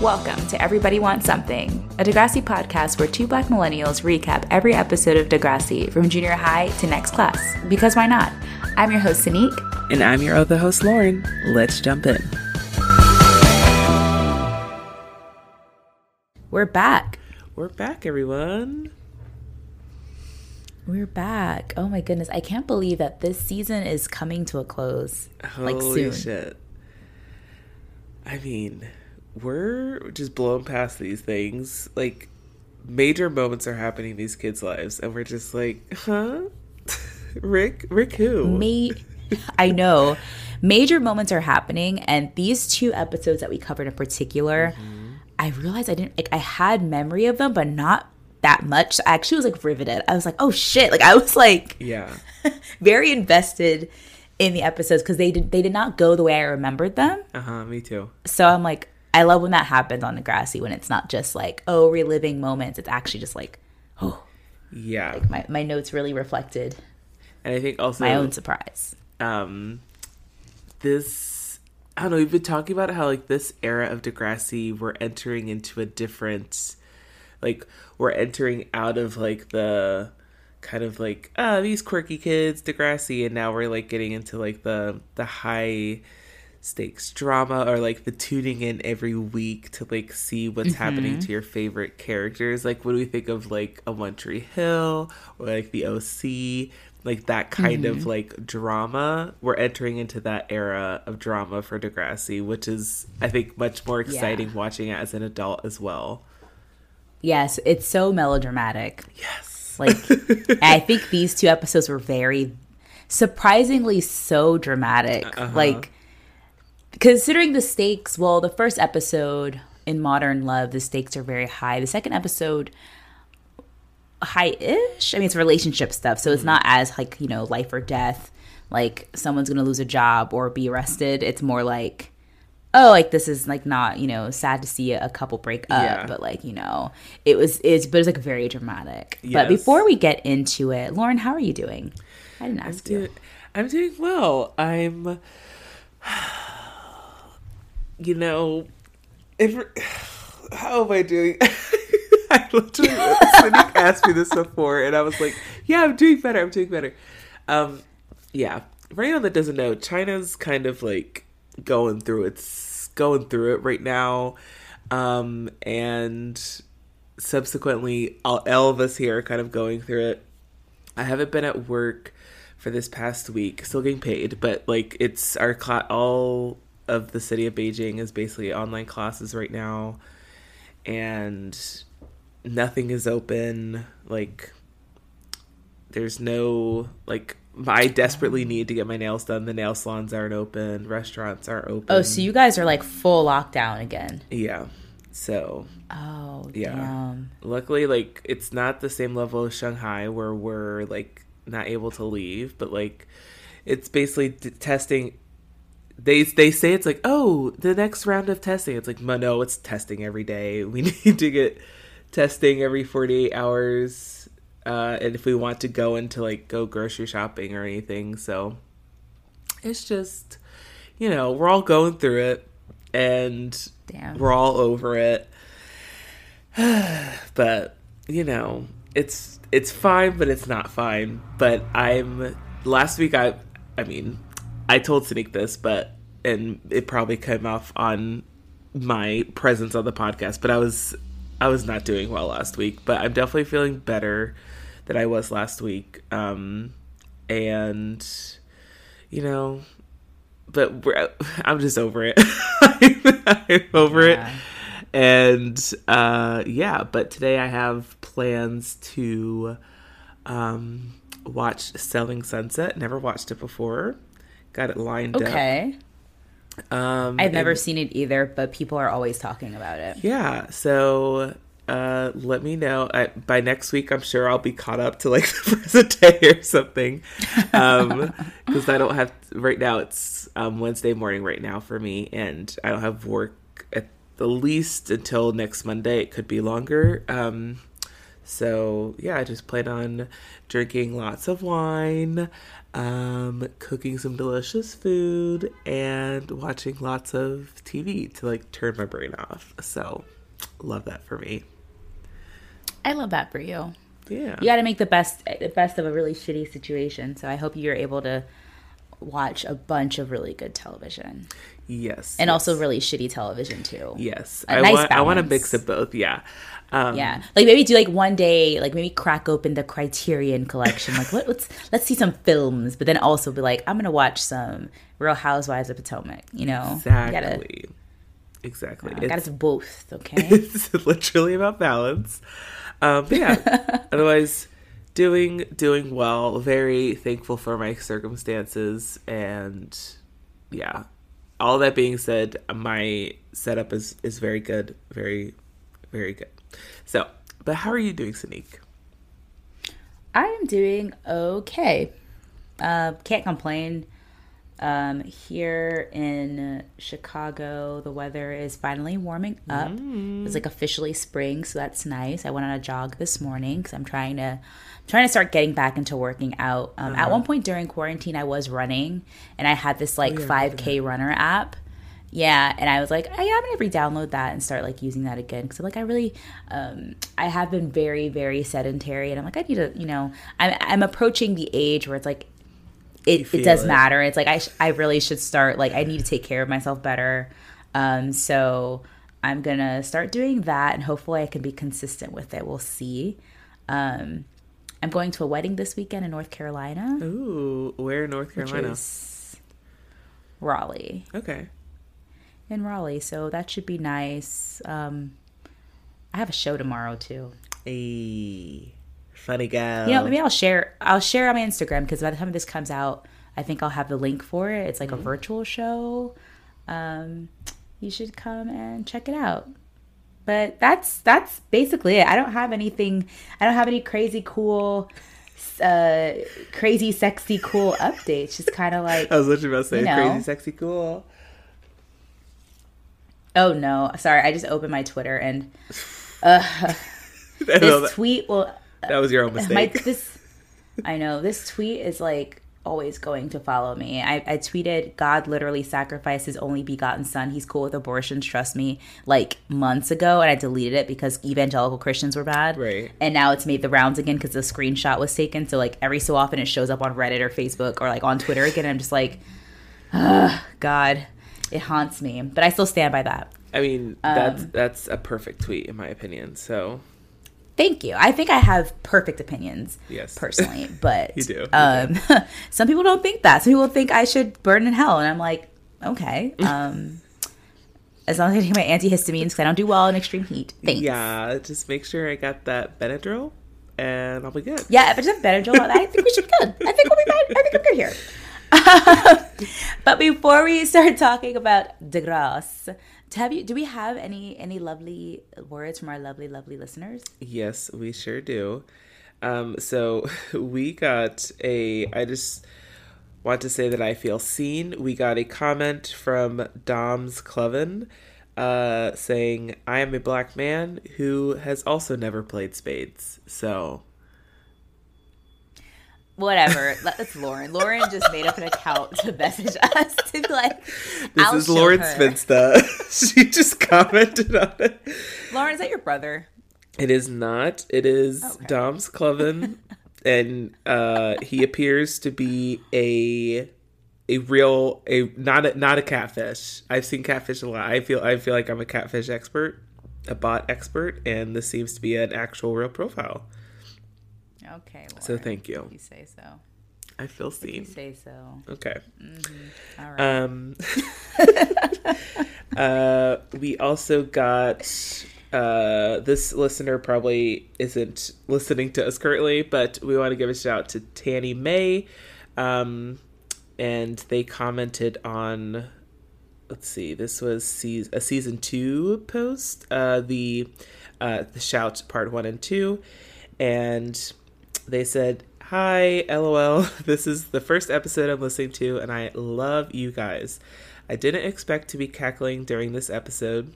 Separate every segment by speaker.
Speaker 1: Welcome to Everybody Wants Something, a Degrassi podcast where two black millennials recap every episode of Degrassi from junior high to next class. Because why not? I'm your host, Sanique.
Speaker 2: And I'm your other host, Lauren. Let's jump in.
Speaker 1: We're back.
Speaker 2: We're back, everyone.
Speaker 1: We're back. Oh my goodness. I can't believe that this season is coming to a close.
Speaker 2: Holy
Speaker 1: like soon.
Speaker 2: shit. I mean, we're just blown past these things. Like, major moments are happening in these kids' lives, and we're just like, huh? Rick? Rick who?
Speaker 1: Me. I know. Major moments are happening, and these two episodes that we covered in particular, mm-hmm. I realized I didn't like I had memory of them, but not that much. I actually was like riveted. I was like, oh shit. Like I was like
Speaker 2: Yeah.
Speaker 1: very invested in the episodes because they did they did not go the way I remembered them.
Speaker 2: Uh-huh, me too.
Speaker 1: So I'm like, I love when that happens on Degrassi when it's not just like, oh, reliving moments. It's actually just like, oh,
Speaker 2: yeah.
Speaker 1: Like my, my notes really reflected.
Speaker 2: And I think also
Speaker 1: my own surprise.
Speaker 2: Um, this I don't know. We've been talking about how like this era of Degrassi, we're entering into a different, like we're entering out of like the kind of like ah these quirky kids Degrassi, and now we're like getting into like the the high stakes drama or like the tuning in every week to like see what's mm-hmm. happening to your favorite characters. Like when we think of like a One Tree Hill or like the OC, like that kind mm-hmm. of like drama, we're entering into that era of drama for Degrassi, which is I think much more exciting yeah. watching it as an adult as well.
Speaker 1: Yes, it's so melodramatic.
Speaker 2: Yes.
Speaker 1: Like I think these two episodes were very surprisingly so dramatic. Uh-huh. Like considering the stakes, well, the first episode in Modern Love, the stakes are very high. The second episode, high-ish. I mean, it's relationship stuff, so it's mm-hmm. not as like you know life or death. Like someone's gonna lose a job or be arrested. It's more like, oh, like this is like not you know sad to see a couple break up, yeah. but like you know it was it's but it's like very dramatic. Yes. But before we get into it, Lauren, how are you doing? I didn't ask
Speaker 2: I'm you. I'm doing well. I'm you know, if how am I doing? I literally Sanique asked me this before, and I was like, "Yeah, I'm doing better. I'm doing better." Um, yeah. For anyone that doesn't know, China's kind of like going through it's going through it right now, um, and subsequently, all, of us here are kind of going through it. I haven't been at work for this past week, still getting paid, but like it's our class all of the city of Beijing is basically online classes right now, and nothing is open. Like, there's no like. I desperately need to get my nails done. The nail salons aren't open. Restaurants aren't open.
Speaker 1: Oh, so you guys are like full lockdown again?
Speaker 2: Yeah. So.
Speaker 1: Oh, yeah. Damn.
Speaker 2: Luckily, like it's not the same level as Shanghai where we're like not able to leave, but like it's basically t- testing they they say it's like oh the next round of testing. It's like no it's testing every day. We need to get testing every 48 hours uh, and if we want to go into like go grocery shopping or anything. So it's just you know we're all going through it and
Speaker 1: Damn.
Speaker 2: we're all over it. But you know it's it's fine but it's not fine. But i'm last week i i mean I told Sanique this, but and it probably came off on my presence on the podcast, but I was I was not doing well last week, but I'm definitely feeling better than I was last week. Um and you know, but I'm just over it. I'm over yeah. it. And uh yeah, but today I have plans to um watch Selling Sunset. Never watched it before. Got it lined
Speaker 1: okay.
Speaker 2: up.
Speaker 1: Okay.
Speaker 2: Um,
Speaker 1: I've never and, seen it either, but people are always talking about it.
Speaker 2: Yeah. So uh, let me know. I, by next week, I'm sure I'll be caught up to like the present day or something. Because um, I don't have, right now, it's um, Wednesday morning right now for me, and I don't have work at the least until next Monday. It could be longer. Um, So yeah, I just plan on drinking lots of wine, um, cooking some delicious food, and watching lots of TV to like turn my brain off. So love that for me.
Speaker 1: I love that for you.
Speaker 2: Yeah.
Speaker 1: You got to make the best the best of a really shitty situation. So I hope you're able to watch a bunch of really good television
Speaker 2: Yes.
Speaker 1: and
Speaker 2: yes.
Speaker 1: also really shitty television too.
Speaker 2: Yes.
Speaker 1: A
Speaker 2: I
Speaker 1: nice
Speaker 2: want I want
Speaker 1: balance.
Speaker 2: mix of both. Yeah. Um,
Speaker 1: Yeah, like maybe do like one day, like maybe crack open the Criterion collection. Like let, let's let's see some films, but then also be like, I'm gonna watch some Real Housewives of Potomac. You know, You gotta,
Speaker 2: Exactly. Exactly.
Speaker 1: uh, gotta do both. Okay.
Speaker 2: it's literally about balance. Um, but yeah, otherwise, doing doing well. Very thankful for my circumstances, and yeah. All that being said, my setup is is very good, very very good. So, but how are you doing, Sanique?
Speaker 1: I am doing okay. Uh, can't complain. Um, here in Chicago, the weather is finally warming up. It's like officially spring, so that's nice. I went on a jog this morning because I'm trying to trying to start getting back into working out. Um, At one point during quarantine, I was running, and I had this like 5K runner app. Yeah, and I was like, oh, yeah, I'm gonna re-download that and start like using that again because like I really, um, I have been very very sedentary, and I'm like I need to, you know, I'm I'm approaching the age where it's like it, it does
Speaker 2: it.
Speaker 1: matter. It's like I sh- I really should start like I need to take care of myself better. Um, so I'm gonna start doing that, and hopefully I can be consistent with it. We'll see. Um, I'm going to a wedding this weekend in North Carolina,
Speaker 2: Ooh, where in North Carolina?
Speaker 1: is Raleigh.
Speaker 2: Okay.
Speaker 1: In Raleigh, so that should be nice. Um, I have a show tomorrow too.
Speaker 2: Hey, funny gal.
Speaker 1: You know, maybe I'll share. I'll share on my Instagram because by the time this comes out, I think I'll have the link for it. It's like a virtual show. Um, you should come and check it out. But that's that's basically it. I don't have anything. I don't have any crazy cool, uh, crazy sexy cool updates. Just kind of like
Speaker 2: I was literally about to say
Speaker 1: You know.
Speaker 2: crazy, sexy, cool.
Speaker 1: Oh no, sorry. I just opened my Twitter and uh, this
Speaker 2: that,
Speaker 1: tweet will.
Speaker 2: that was your own
Speaker 1: My,
Speaker 2: mistake.
Speaker 1: this, I know this tweet is like always going to follow me. I, I tweeted, God literally sacrificed his only begotten son. He's cool with abortions, trust me, like months ago. And I deleted it because evangelical Christians were bad.
Speaker 2: Right.
Speaker 1: And now it's made the rounds again because the screenshot was taken. So, like, every so often it shows up on Reddit or Facebook or like on Twitter again. I'm just like, God, it haunts me. But I still stand by that.
Speaker 2: I mean, that's
Speaker 1: Um,
Speaker 2: that's a perfect tweet in my opinion. So
Speaker 1: Thank you. I think I have perfect opinions.
Speaker 2: Yes.
Speaker 1: Personally, but
Speaker 2: You do, you
Speaker 1: Um, some people don't think that. Some people think I should burn in hell, and I'm like, okay. Um, as long as I take my antihistamines because I don't do well in extreme heat. Thanks.
Speaker 2: yeah, just make sure I got that Benadryl, and I'll be good.
Speaker 1: Yeah, if I just have Benadryl, I think we should be good. I think we'll be fine. I think I'm good here. but before we start talking about Degrassi, have you? Do we have any any lovely words from our lovely lovely listeners?
Speaker 2: Yes, we sure do. Um, so we got a. I just want to say that I feel seen. We got a comment from Dom's Cloven uh, saying, I am a black man who has also never played spades. So,
Speaker 1: Whatever. That's Lauren. Lauren just made up an account to message us to be like.
Speaker 2: this
Speaker 1: I'll
Speaker 2: is Lauren
Speaker 1: her.
Speaker 2: Spinsta. she just commented on it.
Speaker 1: Lauren, is that your brother?
Speaker 2: It is not. It is
Speaker 1: Okay.
Speaker 2: Dom's Cloven, and uh, he appears to be a a real a not a not a catfish. I've seen catfish a lot. I feel I feel like I'm a catfish expert, a bot expert, and this seems to be an actual real profile.
Speaker 1: Okay. Lauren,
Speaker 2: So thank you.
Speaker 1: if You say so.
Speaker 2: I feel seen.
Speaker 1: You
Speaker 2: seen.
Speaker 1: say so.
Speaker 2: Okay.
Speaker 1: All right.
Speaker 2: Um, uh, we also got uh, this listener probably isn't listening to us currently, but we want to give a shout out to Tanny May. Um, and they commented on, let's see, this was a season two post, uh, the, uh, the shout part one and two. And they said, Hi, lol. This is the first episode I'm listening to, and I love you guys. I didn't expect to be cackling during this episode.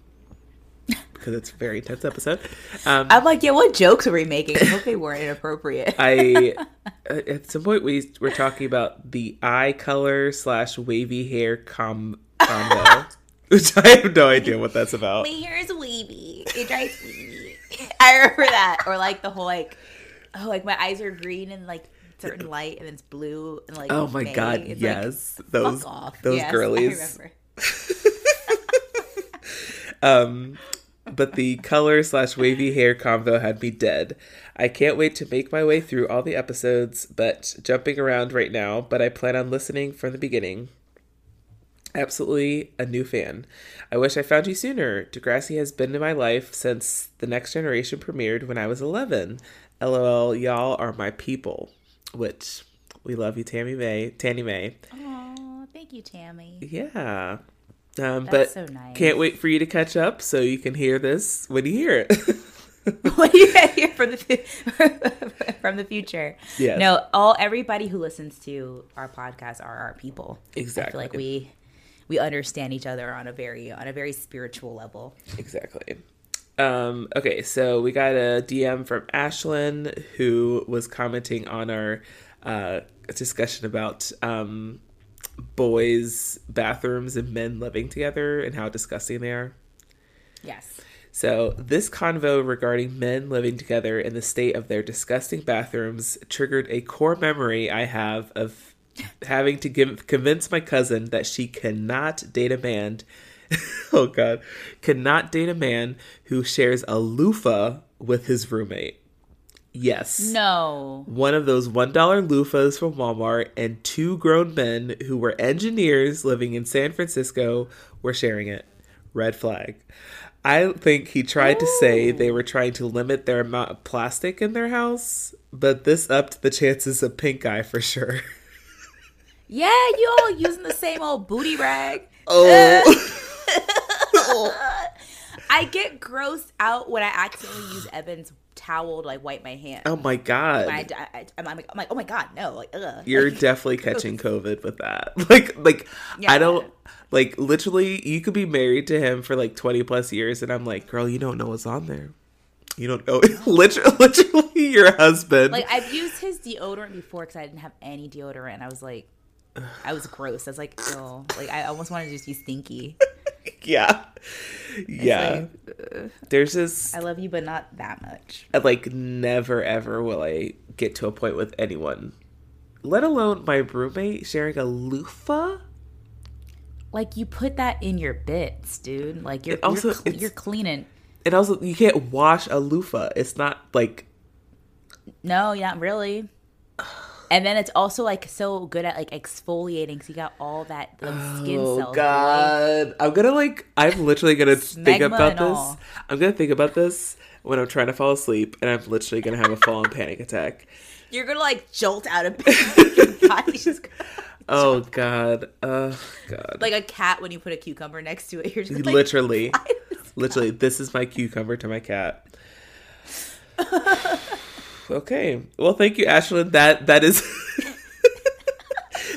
Speaker 2: because it's a very intense episode. Um,
Speaker 1: I'm like, yeah, what jokes are we making? I hope they weren't inappropriate.
Speaker 2: I at some point we were talking about the eye color slash wavy hair com combo, which I have no idea what that's about.
Speaker 1: My hair is wavy. It drives me. I remember that, or like the whole like, oh, like my eyes are green and like certain light, and it's blue and like.
Speaker 2: Oh my
Speaker 1: May.
Speaker 2: god,
Speaker 1: It's like,
Speaker 2: yes,
Speaker 1: fuck
Speaker 2: those
Speaker 1: off.
Speaker 2: those
Speaker 1: Yes, I
Speaker 2: girlies.
Speaker 1: remember.
Speaker 2: Um, but the color slash wavy hair combo had me dead. I can't wait to make my way through all the episodes, but jumping around right now, but I plan on listening from the beginning. Absolutely a new fan. I wish I found you sooner. Degrassi has been in my life since The Next Generation premiered when I was 11. LOL, y'all are my people. Which, we love you, Tammy May. Tanny May.
Speaker 1: Aw, thank you, Tammy.
Speaker 2: Yeah. Um,
Speaker 1: That's
Speaker 2: but
Speaker 1: so nice.
Speaker 2: can't wait for you to catch up so you can hear this when you hear it.
Speaker 1: do you get here from the from the future?
Speaker 2: Yes.
Speaker 1: No, all everybody who listens to our podcast are our people. I
Speaker 2: Exactly.
Speaker 1: feel like we we understand each other on a very on a very spiritual level.
Speaker 2: exactly. Um, okay, so we got a DM from Ashlyn who was commenting on our uh, discussion about um, boys' bathrooms and men living together and how disgusting they are.
Speaker 1: Yes.
Speaker 2: So, this convo regarding men living together and the state of their disgusting bathrooms triggered a core memory I have of having to give, convince my cousin that she cannot date a man. oh, God. Cannot date a man who shares a loofah with his roommate. Yes.
Speaker 1: No.
Speaker 2: One of those $1 loofahs from Walmart and two grown men who were engineers living in San Francisco were sharing it. Red flag. I think he tried to say they were trying to limit their amount of plastic in their house, but this upped the chances of pink eye for sure.
Speaker 1: Yeah, you all using the same old booty rag.
Speaker 2: Oh.
Speaker 1: I get grossed out when I accidentally use Evan's towel to like wipe my hand.
Speaker 2: oh my god.
Speaker 1: I, am like, I'm like, oh my god, no, like, ugh.
Speaker 2: You're definitely catching COVID with that. Like, like
Speaker 1: Yeah.
Speaker 2: I don't like literally. You could be married to him for like twenty plus years, and I'm like, girl, you don't know what's on there. You don't know. literally, literally, your husband.
Speaker 1: Like I've used his deodorant before because I didn't have any deodorant. And I was like, I was gross. I was like, oh, like I almost wanted to just be stinky.
Speaker 2: yeah, yeah. There's this.
Speaker 1: I love you, but not that much.
Speaker 2: like never ever will I get to a point with anyone, let alone my roommate sharing a loofah.
Speaker 1: Like you put that in your bits, dude. Like you're
Speaker 2: It also-
Speaker 1: you're, cl- you're cleaning.
Speaker 2: And also, you can't wash a loofah. It's not like
Speaker 1: No, not really. And then it's also like so good at like exfoliating, so you got all that those skin
Speaker 2: Oh
Speaker 1: cells.
Speaker 2: God! I'm gonna like. I'm literally gonna think about this.
Speaker 1: all.
Speaker 2: I'm gonna think about this when I'm trying to fall asleep, and I'm literally gonna have a fall on panic attack.
Speaker 1: You're gonna like jolt out of bed. your body's gonna-
Speaker 2: Oh God! Oh God!
Speaker 1: like a cat when you put a cucumber next to it. You're just like,
Speaker 2: literally, literally, this is my cucumber to my cat. Okay. Well, thank you, Ashlyn. That that is.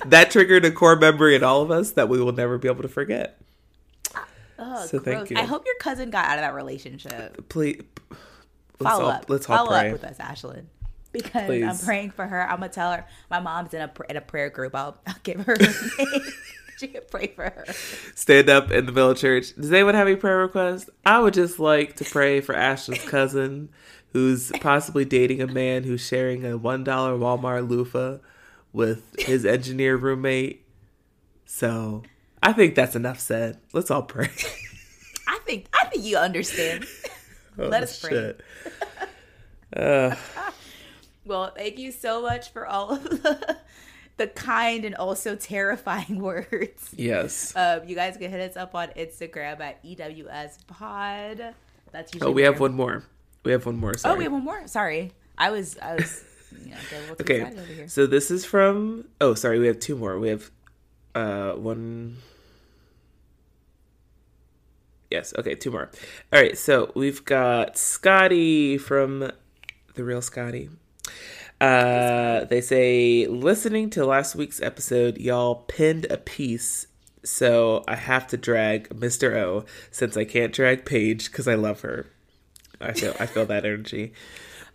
Speaker 2: that triggered a core memory in all of us that we will never be able to forget.
Speaker 1: Ugh,
Speaker 2: So thank you.
Speaker 1: I hope your cousin got out of that relationship.
Speaker 2: Please, let's
Speaker 1: Follow
Speaker 2: all,
Speaker 1: up.
Speaker 2: Let's
Speaker 1: Follow
Speaker 2: pray.
Speaker 1: up with us, Ashlyn. Because I'm praying for her. I'm gonna tell her my mom's in a in a prayer group. I'll, I'll give her her name. she can pray for her.
Speaker 2: stand up in the middle of church. Does anyone have any prayer requests? I would just like to pray for Ashley's cousin, who's possibly dating a man who's sharing a one dollar Walmart loofah with his engineer roommate. So I think that's enough said. Let's all pray.
Speaker 1: I think I think you understand. Let us pray.
Speaker 2: Oh. Uh,
Speaker 1: Well, thank you so much for all of the, the kind and also terrifying words.
Speaker 2: yes.
Speaker 1: Um, you guys can hit us up on Instagram at EWS Pod. That's usually
Speaker 2: Oh, we have one more. We have one more. Sorry.
Speaker 1: Oh, we have one more. Sorry, I was I was you know, getting a little too
Speaker 2: Okay,
Speaker 1: over here.
Speaker 2: so this is from. Oh, sorry, we have two more. We have uh one. Yes, okay, two more. All right, so we've got Scotty from the real Scotty. Uh, they say listening to last week's episode, y'all pinned a piece so I have to drag Mr. O since I can't drag Paige because I love her. I feel I feel that energy.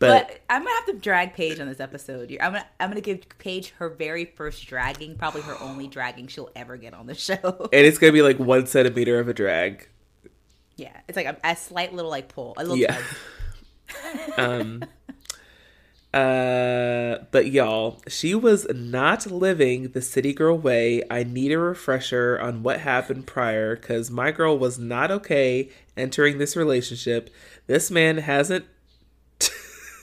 Speaker 2: But,
Speaker 1: But I'm gonna have to drag Paige on this episode. I'm gonna I'm gonna give Paige her very first dragging, probably her only dragging she'll ever get on the show.
Speaker 2: and it's gonna be like one centimeter of a drag.
Speaker 1: yeah, it's like a, a slight little like pull, a little
Speaker 2: Yeah. Um uh but y'all, she was not living the city girl way. I need a refresher on what happened prior cuz my girl was not okay entering this relationship. This man hasn't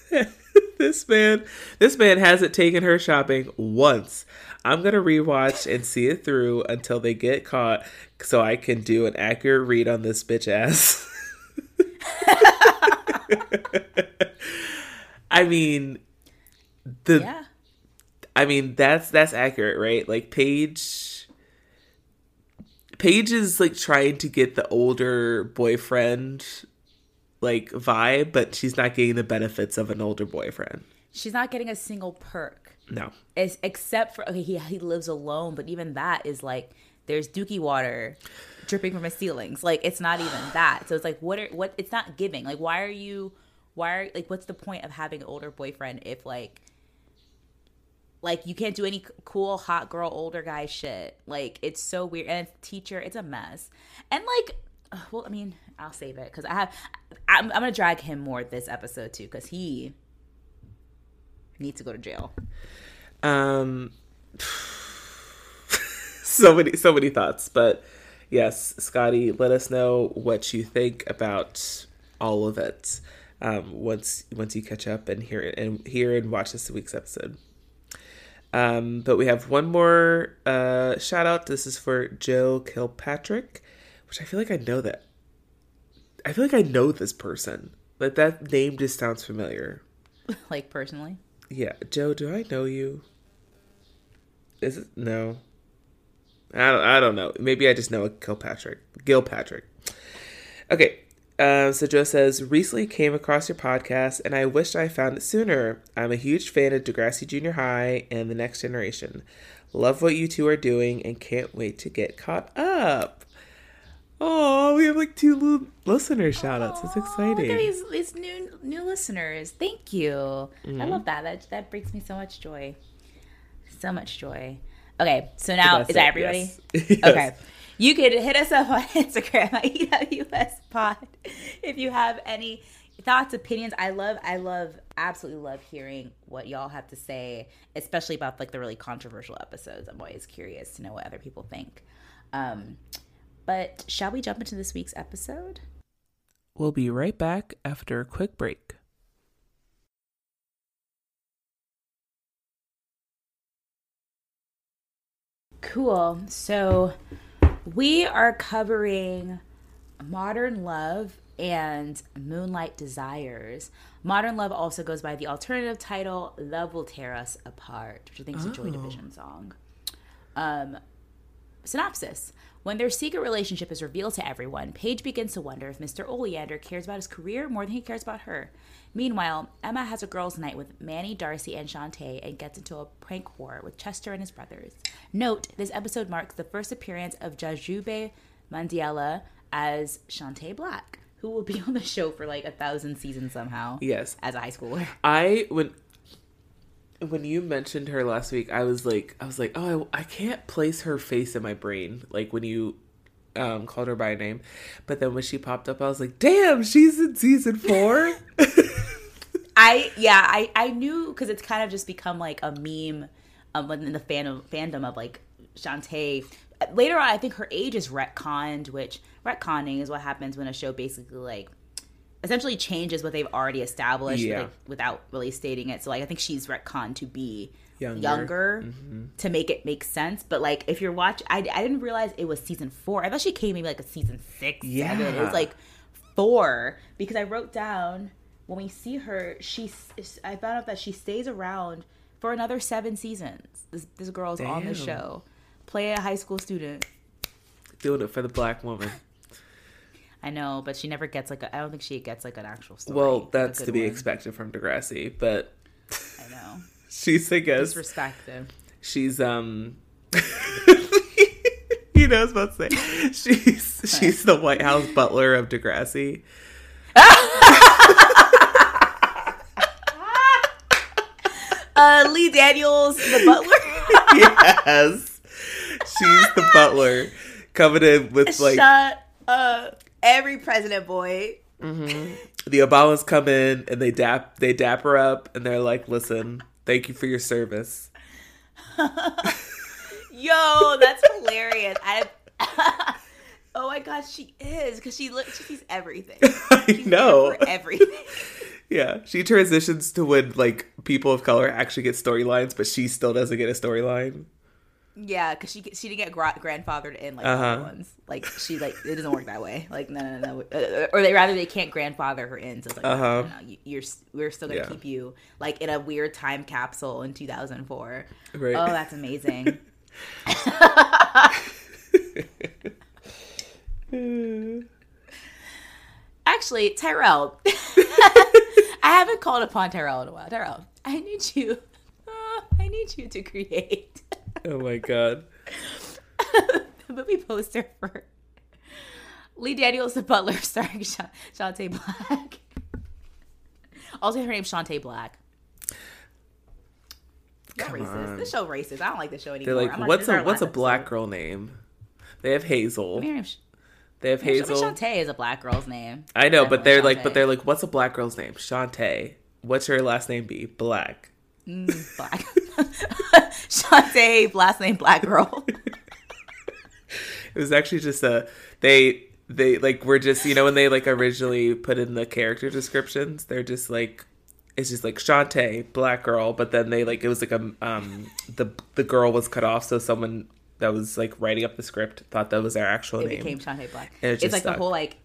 Speaker 2: this man this man hasn't taken her shopping once. I'm to rewatch and see it through until they get caught so I can do an accurate read on this bitch ass. I mean, the
Speaker 1: Yeah,
Speaker 2: I mean that's that's accurate, right? Like Paige Paige is like trying to get the older boyfriend like vibe, but she's not getting the benefits of an older boyfriend.
Speaker 1: she's not getting a single perk.
Speaker 2: No.
Speaker 1: Is except for okay, he he lives alone, but even that is like there's dookie water dripping from his ceilings. Like it's not even that. So it's like what are what it's not giving. Like why are you why are like what's the point of having an older boyfriend if like like you can't do any cool hot girl older guy shit. Like it's so weird and teacher, it's a mess. And like well, I mean, I'll save it cuz I have I'm, I'm to drag him more this episode too cuz he needs to go to jail.
Speaker 2: Um so many so many thoughts, but yes, Scotty, let us know what you think about all of it. Um, once once you catch up and hear and hear and watch this week's episode. Um, but we have one more uh, shout out. This is for Joe Kilpatrick, which I feel like I know that. I feel like I know this person. Like that name just sounds familiar.
Speaker 1: like personally.
Speaker 2: Yeah, Joe, do I know you? Is it no? I don't. I don't know. Maybe I just know a Kilpatrick, Gilpatrick. Okay. Uh, so Joe says, recently came across your podcast and I wished I found it sooner. I'm a huge fan of Degrassi Junior High and The Next Generation. Love what you two are doing and can't wait to get caught up. Oh, we have like two little listener shout outs. It's
Speaker 1: Look at these, these new new listeners. Thank you.
Speaker 2: Mm-hmm.
Speaker 1: I love that. That that brings me so much joy. So much joy. Okay, so now is that everybody?
Speaker 2: yes. Yes.
Speaker 1: Okay. You could hit us up on Instagram at EWS Pod if you have any thoughts, opinions. I love, I love, absolutely love hearing what y'all have to say, especially about like the really controversial episodes. I'm always curious to know what other people think. Um, but shall we jump into this week's episode?
Speaker 2: We'll be right back after a quick break.
Speaker 1: Cool. So we are covering Modern Love and Moonlight Desires. Modern Love also goes by the alternative title Love Will Tear Us Apart, which I think is a Joy Division song. Um, synopsis. When their secret relationship is revealed to everyone, Paige begins to wonder if Mr. Oleander cares about his career more than he cares about her. Meanwhile, Emma has a girls' night with Manny, Darcy, and Chantay and gets into a prank war with Chester and his brothers. Note, this episode marks the first appearance of Jajube Mandiela as Chantay Black, who will be on the show for like a thousand seasons somehow
Speaker 2: Yes.
Speaker 1: as a high schooler.
Speaker 2: I when when you mentioned her last week, I was like, I was like, oh, I, I can't place her face in my brain. Like when you um, called her by name, but then when she popped up, I was like, damn, she's in season four.
Speaker 1: I yeah, I I knew because it's kind of just become like a meme um, in the fandom fandom of like Chantay. Later on, I think her age is retconned, which retconning is what happens when a show basically like essentially changes what they've already established
Speaker 2: Yeah.
Speaker 1: like, without really stating it. So like I think she's retconned to be
Speaker 2: Younger.
Speaker 1: younger, to make it make sense. But like if you're watching, I, I didn't realize it was season four. I thought she came maybe like a season six, seven. It was like four because I wrote down when we see her, she I found out that she stays around for another seven seasons. This this girl's on the show, play a high school student.
Speaker 2: Doing it for the black woman.
Speaker 1: I know, but she never gets like a. I don't think she gets like an actual story.
Speaker 2: Well, that's to be
Speaker 1: one.
Speaker 2: expected from Degrassi, but
Speaker 1: I know.
Speaker 2: she's, I guess,
Speaker 1: Disrespect them.
Speaker 2: she's um you you know, I was about to say she's she's the White House butler of Degrassi.
Speaker 1: uh, Lee Daniels, the butler.
Speaker 2: yes, she's the butler coming in with like
Speaker 1: Shut. Every president boy.
Speaker 2: the Obamas come in and they dap they dap her up and they're like, "Listen, thank you for your service."
Speaker 1: Yo, that's hilarious. I. oh my gosh, she is because she looks. She sees everything.
Speaker 2: I know.
Speaker 1: everything.
Speaker 2: Yeah, she transitions to when like people of color actually get storylines, but she still doesn't get a storyline.
Speaker 1: Yeah, because she she didn't get gra- grandfathered in like
Speaker 2: Uh-huh.
Speaker 1: ones. Like she like it doesn't work that way. Like no no no. Uh, or they rather they can't grandfather her in. So it's like
Speaker 2: Uh-huh.
Speaker 1: no, no, no, you- you're we're still gonna
Speaker 2: Yeah.
Speaker 1: keep you like in a weird time capsule in 2004.
Speaker 2: Right.
Speaker 1: Oh, that's amazing. Actually, Tyrell, I haven't called upon Tyrell in a while. Tyrell, I need you. uh, I need you to create
Speaker 2: oh my god.
Speaker 1: a movie poster for Lee Daniels, the butler, starring Sha- Chantay Black. Also, her name's Chantay Black. Y'all
Speaker 2: Come
Speaker 1: racist.
Speaker 2: on.
Speaker 1: This show racist. I don't like this show anymore.
Speaker 2: They're like,
Speaker 1: I'm
Speaker 2: "What's
Speaker 1: this is
Speaker 2: a
Speaker 1: our
Speaker 2: what's a
Speaker 1: last
Speaker 2: black
Speaker 1: episode.
Speaker 2: girl name?" They have Hazel. They have
Speaker 1: I mean,
Speaker 2: Hazel.
Speaker 1: Chantay is a black girl's name.
Speaker 2: I know, but they're
Speaker 1: Definitely
Speaker 2: like, but they're like, "What's a black girl's name?" Chantay. What's her last name be? Black.
Speaker 1: Mm, black. Chantay, last name Black Girl.
Speaker 2: It was actually just a they they like were just you know when they like originally put in the character descriptions they're just like it's just like Chantay black girl but then they like it was like a um the the girl was cut off so someone that was like writing up the script thought that was their actual
Speaker 1: It
Speaker 2: name
Speaker 1: became Chantay Black.
Speaker 2: It
Speaker 1: It's like
Speaker 2: stuck.
Speaker 1: the whole like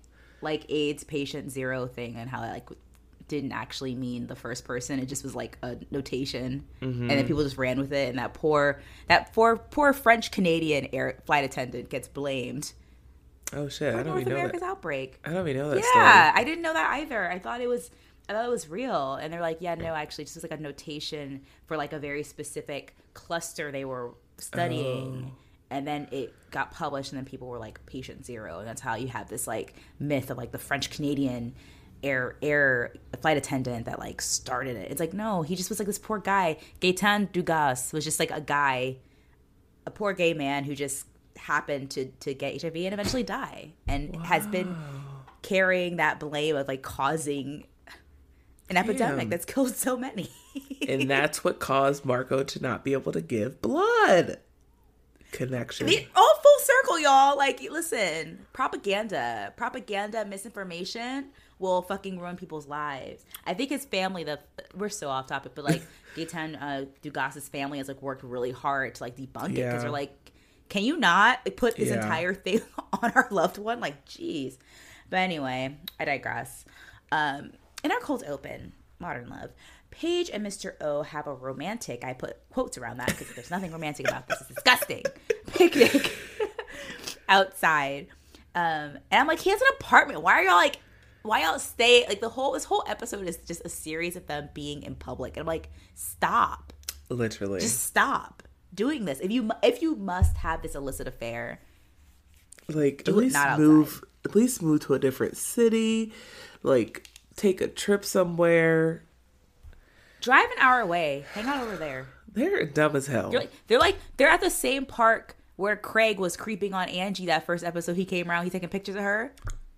Speaker 1: like AIDS patient zero thing and how it like didn't actually mean the first person. It just was like a notation,
Speaker 2: Mm-hmm.
Speaker 1: and then people just ran with it. And that poor that poor poor French Canadian air flight attendant gets blamed
Speaker 2: oh shit I don't
Speaker 1: North
Speaker 2: even know
Speaker 1: America's
Speaker 2: that
Speaker 1: outbreak.
Speaker 2: I don't even know that
Speaker 1: Yeah, I didn't know that either. I thought it was I thought it was real. And they're like, yeah, no, actually this was like a notation for like a very specific cluster they were studying. Oh. And then it got published and then people were like patient zero. And that's how you have this like myth of like the French Canadian air air flight attendant that like started it. It's like, no, he just was like this poor guy. Gaetan Dugas was just like a guy a poor gay man who just happened to to get HIV and eventually die, and has been carrying that blame of like causing an epidemic that's killed so many.
Speaker 2: And that's what caused Marco to not be able to give blood connection
Speaker 1: The- all full circle, y'all. Like, listen, propaganda, propaganda, misinformation will fucking ruin people's lives. I think his family, the we're so off topic, but like Gaetan uh, Dugas's family has like worked really hard to like debunk it because they're like, can you not like, put this
Speaker 2: Yeah.
Speaker 1: entire thing on our loved one? Like, jeez. But anyway, I digress. Um, in our cold open, modern love. Paige and Mr. O have a romantic, I put quotes around that because there's nothing romantic about this. It's disgusting. Picnic outside. Um, and I'm like, he has an apartment. Why are y'all like, why y'all stay? Like, the whole, this whole episode is just a series of them being in public. And I'm like, stop.
Speaker 2: literally
Speaker 1: Just stop doing this. If you, if you must have this illicit affair,
Speaker 2: like
Speaker 1: Do
Speaker 2: at least move at least move to a different city like take a trip somewhere
Speaker 1: drive an hour away. Hang out over there.
Speaker 2: they're dumb as hell
Speaker 1: They're like, they're like, they're at the same park where Craig was creeping on Angie that first episode he came around. He's taking pictures of her.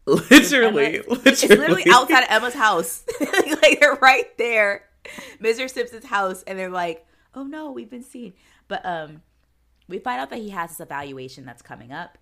Speaker 2: literally literally
Speaker 1: It's literally outside of Emma's house. like they're right there, Mr. Simpson's house, and they're like, "Oh no, we've been seen." But um, we find out that he has this evaluation that's coming up,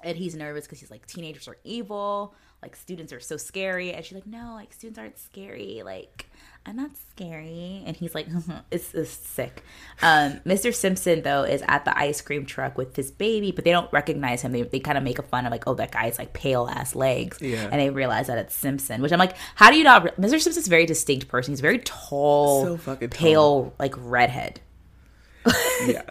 Speaker 1: and he's nervous because he's like, "Teenagers are evil. Like students are so scary." And she's like, "No, like students aren't scary. Like." I'm not scary. And he's like, it's, it's sick. Um, Mr. Simpson, though, is at the ice cream truck with his baby, but they don't recognize him. They, they kind of make a fun of, like, oh, that guy's like pale ass legs.
Speaker 2: Yeah.
Speaker 1: And they realize that it's Simpson, which I'm like, how do you not? Re- Mr. Simpson's a very distinct person. He's very tall,
Speaker 2: So fucking tall.
Speaker 1: pale, like redhead.
Speaker 2: yeah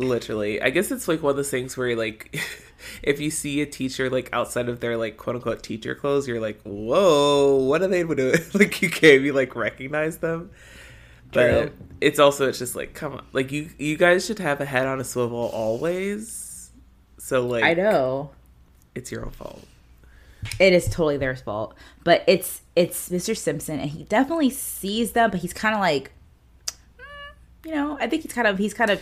Speaker 2: literally i guess it's like one of those things where like if you see a teacher like outside of their like quote unquote teacher clothes you're like whoa what are they doing like you can't even like recognize them but
Speaker 1: True.
Speaker 2: it's also it's just like come on like you you guys should have a head on a swivel always So like
Speaker 1: I know.
Speaker 2: it's your own fault.
Speaker 1: It is totally their fault. But it's it's Mr. Simpson and he definitely sees them, but he's kind of like mm, you know, I think he's kind of he's kind of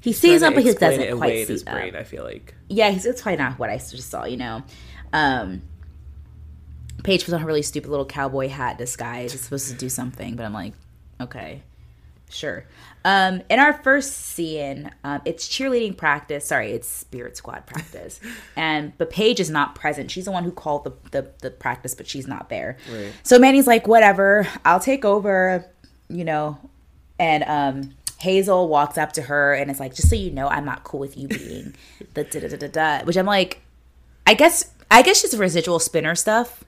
Speaker 1: he sees
Speaker 2: to
Speaker 1: but he doesn't
Speaker 2: in
Speaker 1: quite see
Speaker 2: his
Speaker 1: them.
Speaker 2: brain, I feel like.
Speaker 1: Yeah, he's it's probably not what I just saw, you know. Um Paige puts on her really stupid little cowboy hat disguise. It's supposed to do something, but I'm like, okay, sure. Um, in our first scene, um, it's cheerleading practice. Sorry, it's spirit squad practice, and but Paige is not present. She's the one who called the the, the practice, but she's not there.
Speaker 2: Right.
Speaker 1: So Manny's like, whatever, I'll take over, you know, and um. Hazel walks up to her and is like, "Just so you know, I'm not cool with you being the da da da da da." Which I'm like, I guess, I guess just residual spinner stuff.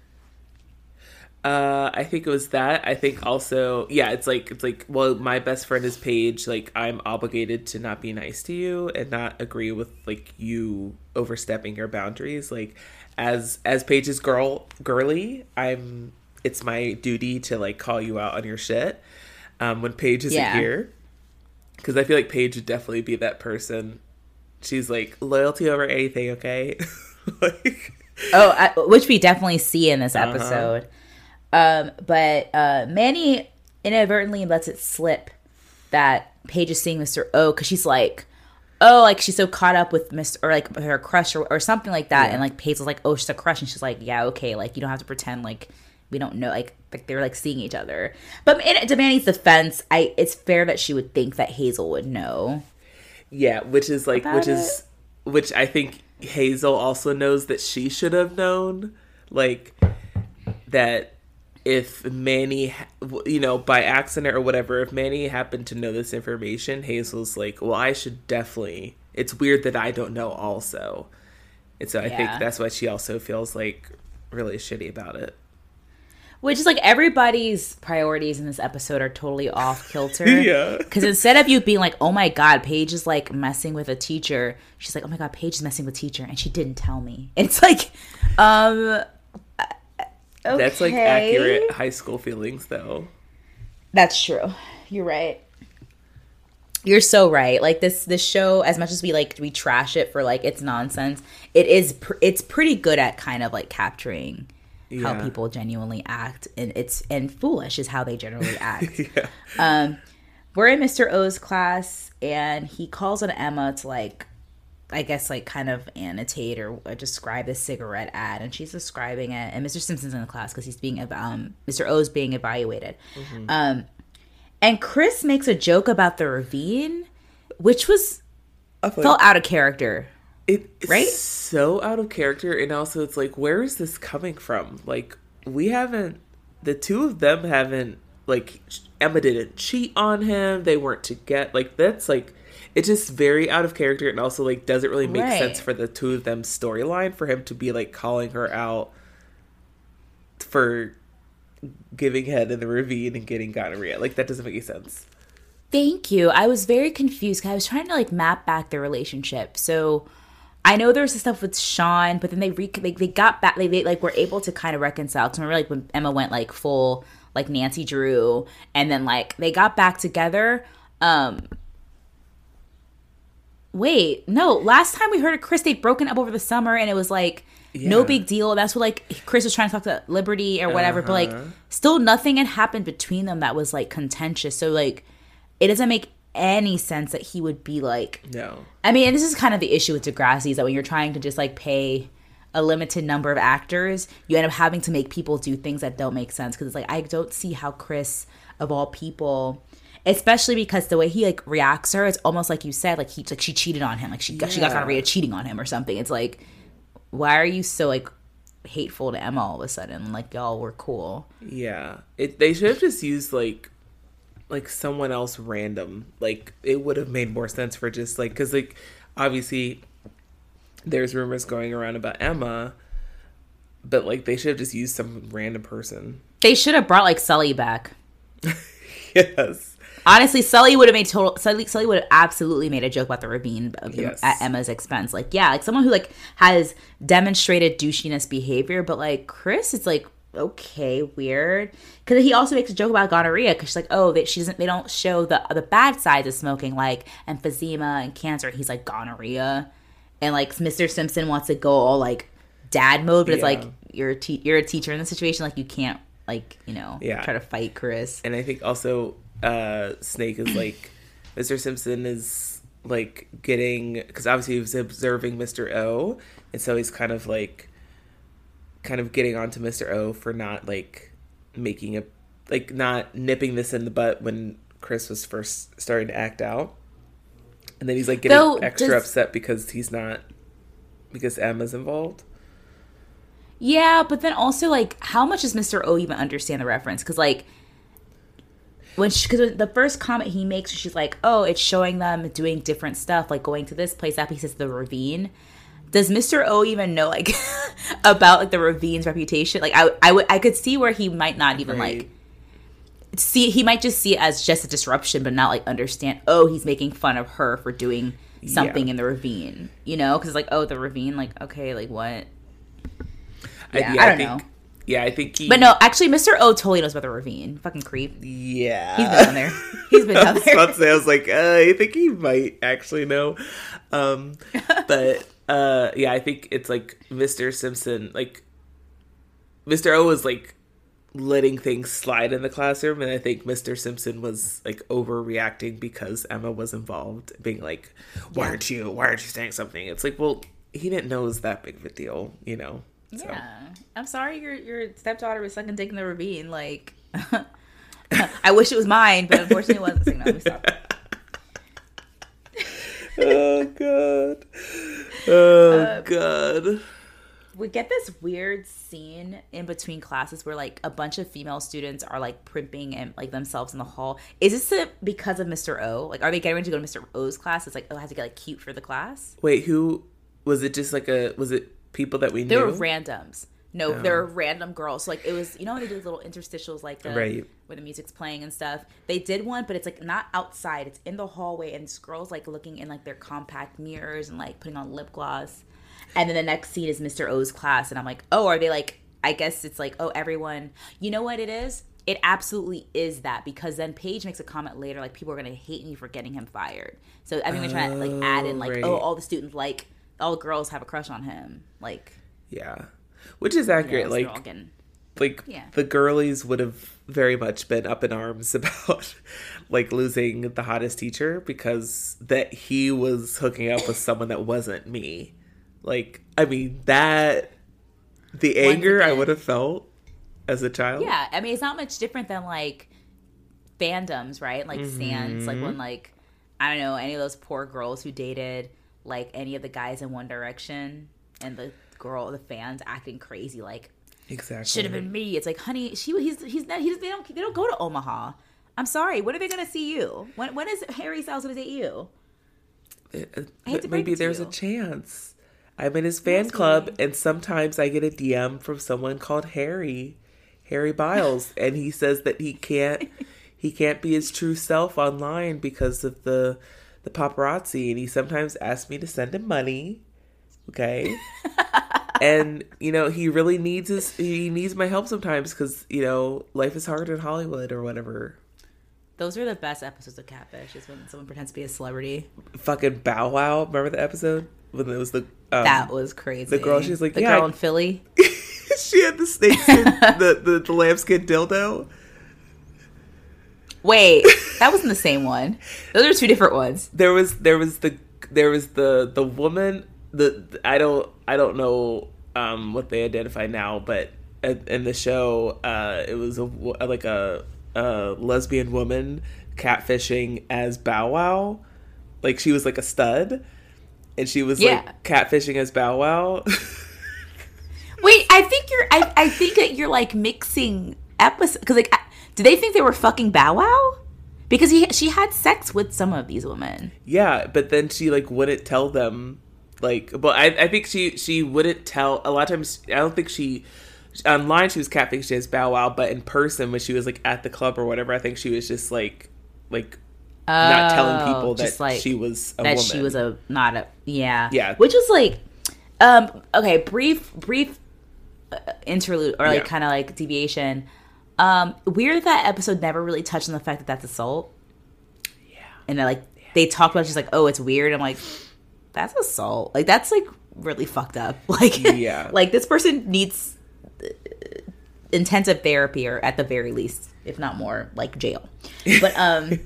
Speaker 2: Uh, I think it was that. I think also, yeah, it's like it's like, well, my best friend is Paige. Like, I'm obligated to not be nice to you and not agree with like you overstepping your boundaries. Like, as as Paige's girl, girly, I'm. It's my duty to like call you out on your shit. Um, when Paige isn't
Speaker 1: Yeah.
Speaker 2: here, because I feel like Paige would definitely be that person. She's like loyalty over anything. Okay, like.
Speaker 1: Oh, I, which we definitely see in this
Speaker 2: Uh-huh.
Speaker 1: episode. Um, but uh, Manny inadvertently lets it slip that Paige is seeing Mr. O because she's like, oh, like she's so caught up with Mr. or like her crush or, or something like that.
Speaker 2: Yeah.
Speaker 1: And like Paige is like, oh, she's a crush. And she's like, yeah, okay. Like you don't have to pretend like we don't know. Like, like they're like seeing each other. But in, to Manny's defense, I it's fair that she would think that Hazel would know.
Speaker 2: Yeah, which is like which is which I think Hazel also knows that she should have known like that if Manny you know by accident or whatever if Manny happened to know this information Hazel's like well I should definitely it's weird that I don't know also and so I
Speaker 1: Yeah.
Speaker 2: think that's why she also feels like really shitty about it
Speaker 1: Which is like everybody's priorities in this episode are totally off kilter.
Speaker 2: Yeah.
Speaker 1: Because instead of you being like, oh my God, Paige is like messing with a teacher, she's like, oh my God, Paige is messing with teacher and she didn't tell me. It's like, um, okay.
Speaker 2: that's like accurate high school feelings though
Speaker 1: That's true. You're right. You're so right. Like this, this show, as much as we like, we trash it for like its nonsense. It is, pr- it's pretty good at kind of like capturing how people genuinely act, and it's and foolish is how they generally act.
Speaker 2: yeah
Speaker 1: Um, we're in Mr. O's class, and he calls on Emma to like, I guess like kind of annotate or, or describe the cigarette ad, and she's describing it. And Mr. Simpson's in the class because he's being um Mr. O's being evaluated. Um, and Chris makes a joke about the ravine, which was felt out of character.
Speaker 2: It, it's
Speaker 1: Right?
Speaker 2: so out of character, and also it's like, where is this coming from? Like, we haven't, the two of them haven't, like, Emma didn't cheat on him. They weren't to get, like, that's like, it's just very out of character, and also, like, doesn't really make
Speaker 1: Right.
Speaker 2: sense for the two of them storyline for him to be, like, calling her out for giving head in the ravine and getting gonorrhea. Like, that doesn't make any sense.
Speaker 1: Thank you. I was very confused I was trying to like map back the relationship. So I know there was the stuff with Sean, but then they re- they, they got back. They, they like were able to kind of reconcile. Cause remember, like when Emma went like full like Nancy Drew, and then like they got back together. Um Wait, no. Last time we heard of Chris, they'd broken up over the summer, and it was like no big deal. That's what like Chris was trying to talk to Liberty or whatever, but like
Speaker 2: Uh-huh.
Speaker 1: still nothing had happened between them that was like contentious. So like it doesn't make any sense that he would be like
Speaker 2: No.
Speaker 1: I mean, and this is kind of the issue with Degrassi is that when you're trying to just like pay a limited number of actors, you end up having to make people do things that don't make sense. Because it's like I don't see how Chris of all people especially because the way he like reacts to her it's almost like you said like he like she cheated on him. Like she got she got
Speaker 2: Yeah.
Speaker 1: gonorrhea cheating on him or something. It's like why are you so like hateful to Emma all of a sudden? Like y'all were cool.
Speaker 2: Yeah, it they should have just used like like someone else random. Like it would have made more sense for just like because like obviously there's rumors going around about Emma, but like they should have just used some random person.
Speaker 1: they should have brought like Sully back
Speaker 2: yes.
Speaker 1: Honestly, Sully would have made total. Sully, Sully would have absolutely made a joke about the ravine
Speaker 2: Yes.
Speaker 1: at Emma's expense. Like, yeah, like someone who like has demonstrated douchiness behavior, but like Chris, it's like okay, weird. Because he also makes a joke about gonorrhea because she's like, oh, they, she doesn't. They don't show the the bad sides of smoking, like emphysema and cancer. He's like gonorrhea, and like Mr. Simpson wants to go all like dad mode, but it's like you're a te- you're a teacher in the situation, like you can't like you know
Speaker 2: Yeah.
Speaker 1: try to fight Chris.
Speaker 2: and I think also uh, Snake is like Mr. Simpson is like getting because obviously he was observing Mr. O, and so he's kind of like kind of getting onto Mr. O for not like making a like not nipping this in the butt when Chris was first starting to act out, and then he's like getting
Speaker 1: Though,
Speaker 2: extra
Speaker 1: does-
Speaker 2: upset because he's not because Emma's involved.
Speaker 1: Yeah, but then also like, how much does Mr. O even understand the reference? Because like, when she, because the first comment he makes, she's like, "Oh, it's showing them doing different stuff, like going to this place." That place is the ravine. Does Mr. O even know like about like the ravine's reputation? Like, I I would I could see where he might not even
Speaker 2: Right.
Speaker 1: like see he might just see it as just a disruption, but not like understand. Oh, he's making fun of her for doing something
Speaker 2: Yeah.
Speaker 1: in the ravine, you know? Because like, oh, the ravine, like, okay, like what?
Speaker 2: I,
Speaker 1: Yeah, I don't
Speaker 2: think,
Speaker 1: know.
Speaker 2: Yeah, I think he.
Speaker 1: But no, actually, Mr. O totally knows about the ravine. Fucking creep.
Speaker 2: Yeah,
Speaker 1: He's been down there. He's been
Speaker 2: I
Speaker 1: down
Speaker 2: was
Speaker 1: there.
Speaker 2: about to say, I was like, uh, I think he might actually know. Um, but uh, yeah, I think it's like Mr. Simpson, like Mr. O was like letting things slide in the classroom, and I think Mr. Simpson was like overreacting because Emma was involved, being like, "Why
Speaker 1: Yeah.
Speaker 2: aren't you? Why aren't you saying something?" It's like, well, he didn't know it was that big of a deal, you know. So.
Speaker 1: Yeah, I'm sorry your your stepdaughter was sucking dick in the ravine. Like, I wish it was mine, but unfortunately, it wasn't. So, no,
Speaker 2: oh god. Oh
Speaker 1: Uh,
Speaker 2: god.
Speaker 1: We get this weird scene in between classes where like a bunch of female students are like primping and like themselves in the hall. Is this a, because of Mr. O? Like, are they getting ready to go to Mr. O's class? It's like, oh, I have to get like cute for the class.
Speaker 2: Wait, who was it? Just like a was it people that we
Speaker 1: They
Speaker 2: knew?
Speaker 1: They were randoms. No, they're random girls. So like it was, you know, when they do little interstitials like the,
Speaker 2: Right.
Speaker 1: where the music's playing and stuff. They did one, but it's like not outside. It's in the hallway, and it's girls like looking in like their compact mirrors and like putting on lip gloss. And then the next scene is Mr. O's class, and I'm like, oh, are they like? I guess it's like, oh, everyone. You know what it is? It absolutely is that because then Paige makes a comment later, like people are gonna hate me for getting him fired. So I think they're trying to like add in like, oh, oh,
Speaker 2: right.
Speaker 1: oh, all the students like all the girls have a crush on him, like.
Speaker 2: yeah, which is accurate.
Speaker 1: they're
Speaker 2: like
Speaker 1: getting-
Speaker 2: like
Speaker 1: Yeah.
Speaker 2: the girlies would have very much been up in arms about like losing the hottest teacher because that he was hooking up with someone that wasn't me. Like I mean that the anger I would have felt as a child.
Speaker 1: Yeah, I mean, it's not much different than like fandoms, right? Like stands, like
Speaker 2: Mm-hmm.
Speaker 1: when like I don't know any of those poor girls who dated like any of the guys in One Direction, and the girl, the fans acting crazy, like
Speaker 2: exactly.
Speaker 1: should have been me. It's like, honey, she he's he's not they don't they don't go to Omaha. I'm sorry. When are they gonna see you? When when is Harry Styles gonna date you?
Speaker 2: Uh,
Speaker 1: I hate to
Speaker 2: maybe
Speaker 1: it to
Speaker 2: there's a chance. I'm in his fan club, and sometimes I get a DM from someone called Harry, Harry Biles, and he says that he can't, he can't be his true self online because of the, the paparazzi, and he sometimes asks me to send him money. Okay. and you know he really needs his he needs my help sometimes because you know life is hard in hollywood or whatever
Speaker 1: Those are the best episodes of Catfish. Is when someone pretends to be a celebrity.
Speaker 2: fucking bow wow remember the episode when it was the um,
Speaker 1: That was crazy.
Speaker 2: the girl, she's like,
Speaker 1: the
Speaker 2: "Yeah,
Speaker 1: girl
Speaker 2: I-
Speaker 1: in Philly.
Speaker 2: she had the snakeskin, the, the the lambskin dildo.
Speaker 1: Wait, that wasn't the same one. Those are two different ones.
Speaker 2: There was there was the there was the the woman. The I don't I don't know um what they identify now, but in in the show, uh, it was a like a a lesbian woman catfishing as Bow Wow. Like she was like a stud, and she was
Speaker 1: Yeah.
Speaker 2: like catfishing as Bow Wow.
Speaker 1: Wait, I think you're. I, I think that you're like mixing episodes because like, I- do they think they were fucking Bow Wow? Because he she had sex with some of these women.
Speaker 2: Yeah, but then she like wouldn't tell them like but I, I think she she wouldn't tell a lot of times I don't think she online she was catfishing as Bow Wow, but in person when she was like at the club or whatever, I think she was just like like not telling
Speaker 1: Oh,
Speaker 2: people that
Speaker 1: like,
Speaker 2: she was a
Speaker 1: that
Speaker 2: woman.
Speaker 1: she was a not a yeah
Speaker 2: Yeah.
Speaker 1: which was like um okay brief brief uh, interlude or like
Speaker 2: Yeah.
Speaker 1: kind of like deviation um weird that episode never really touched on the fact that that's assault
Speaker 2: yeah.
Speaker 1: and like they talked about it, just like oh it's weird i'm like that's assault. Like that's like really fucked up. Like
Speaker 2: Yeah.
Speaker 1: like this person needs uh, intensive therapy or at the very least, if not more, like jail. But um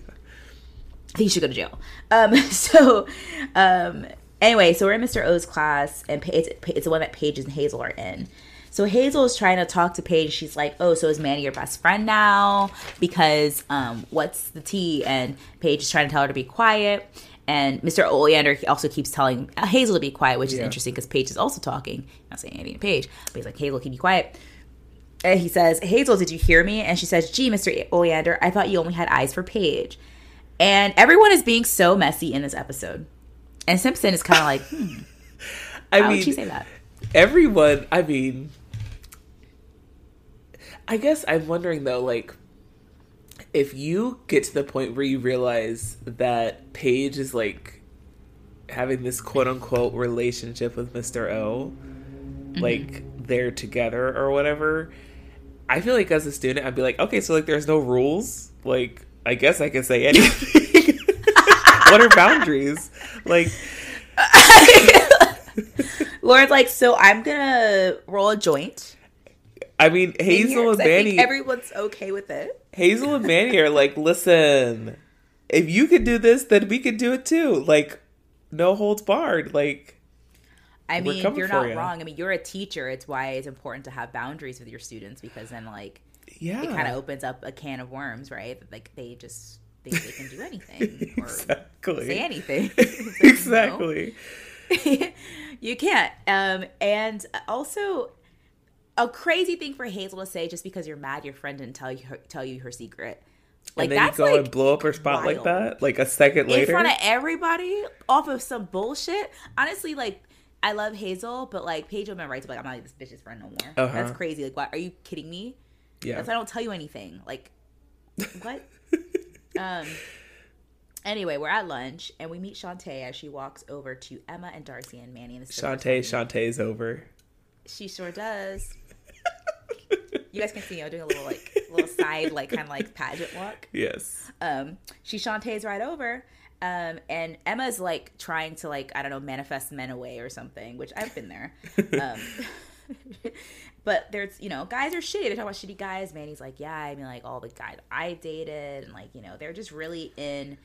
Speaker 1: he should go to jail. Um so um anyway, so we're in Mr. O's class and it's, it's the one that Paige and Hazel are in. So Hazel is trying to talk to Paige. She's like, "Oh, so is Manny your best friend now? Because um, what's the tea?" And Paige is trying to tell her to be quiet. And Mr. Oleander also keeps telling Hazel to be quiet, which is
Speaker 2: Yeah. interesting
Speaker 1: because Paige is also talking. Not saying anything to Paige, but he's like, "Hazel, can you be quiet?" And he says, "Hazel, did you hear me?" And she says, "Gee, Mr. Oleander, I thought you only had eyes for Paige." And everyone is being so messy in this episode. And Simpson is kind of like, hmm,
Speaker 2: I
Speaker 1: "How
Speaker 2: mean,
Speaker 1: would she say that?"
Speaker 2: everyone. I mean, I guess I'm wondering though, like, if you get to the point where you realize that Paige is like having this quote unquote relationship with Mr. O, mm-hmm. like they're together or whatever. I feel like as a student, I'd be like, okay, so like there's no rules. Like, I guess I can say anything. what are boundaries? Like,
Speaker 1: Lauren's like, so I'm gonna roll a joint.
Speaker 2: I mean, Hazel and
Speaker 1: 'cause I think
Speaker 2: Manny.
Speaker 1: everyone's okay with it.
Speaker 2: Hazel and Manny are like, listen, if you can do this, then we can do it too. Like, no holds barred. Like,
Speaker 1: I mean, you're not
Speaker 2: ya.
Speaker 1: wrong. I mean, you're a teacher. It's why it's important to have boundaries with your students because then, like,
Speaker 2: yeah,
Speaker 1: it kind of opens up a can of worms, right? Like they just think they can do anything or
Speaker 2: exactly,
Speaker 1: say anything. Like,
Speaker 2: exactly.
Speaker 1: you can't. Um, and also, a crazy thing for Hazel to say just because you're mad your friend didn't tell you her, tell you her secret. Like
Speaker 2: and then you
Speaker 1: that's
Speaker 2: go
Speaker 1: like
Speaker 2: and blow up her spot like that, like a second later in
Speaker 1: front of everybody off of some bullshit. Honestly, like I love Hazel, but like Paige would have been right to be like, I'm not this bitch's friend no more.
Speaker 2: Uh-huh.
Speaker 1: That's crazy. Like, what? Are you kidding me?
Speaker 2: yeah,
Speaker 1: That's I don't tell you anything. Like, what? um. Anyway, we're at lunch and we meet Chantay as she walks over to Emma and Darcy and Manny. And this is the Chantay,
Speaker 2: Chantay's over.
Speaker 1: She sure does. You guys can see I'm doing a little like little side like kind of like pageant walk.
Speaker 2: Yes,
Speaker 1: um she chantay's right over um and emma's like trying to like i don't know manifest men away or something which i've been there. Um but there's you know guys are shitty. They talk about shitty guys. Manny's like yeah i mean like all the guys i dated and like you know they're just really in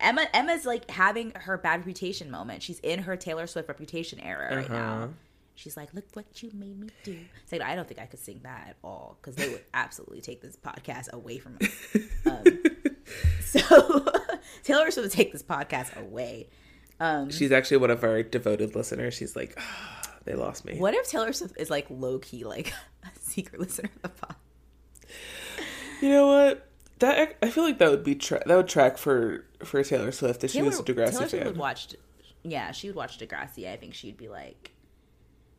Speaker 1: emma emma's like having her bad reputation moment. She's in her taylor swift reputation era right
Speaker 2: Uh-huh.
Speaker 1: now She's like, look what you made me do. It's like, I don't think I could sing that at all because they would absolutely take this podcast away from us. Um, so Taylor Swift would take this podcast away. Um,
Speaker 2: she's actually one of our devoted listeners. She's like, ah, they lost me.
Speaker 1: what if Taylor Swift is like low key, like a secret listener of the pod?
Speaker 2: You know what? That I feel like that would be tra- that would track for for Taylor Swift if she was a Degrassi
Speaker 1: Taylor Swift
Speaker 2: fan.
Speaker 1: would watch, yeah, she would watch Degrassi. I think she'd be like,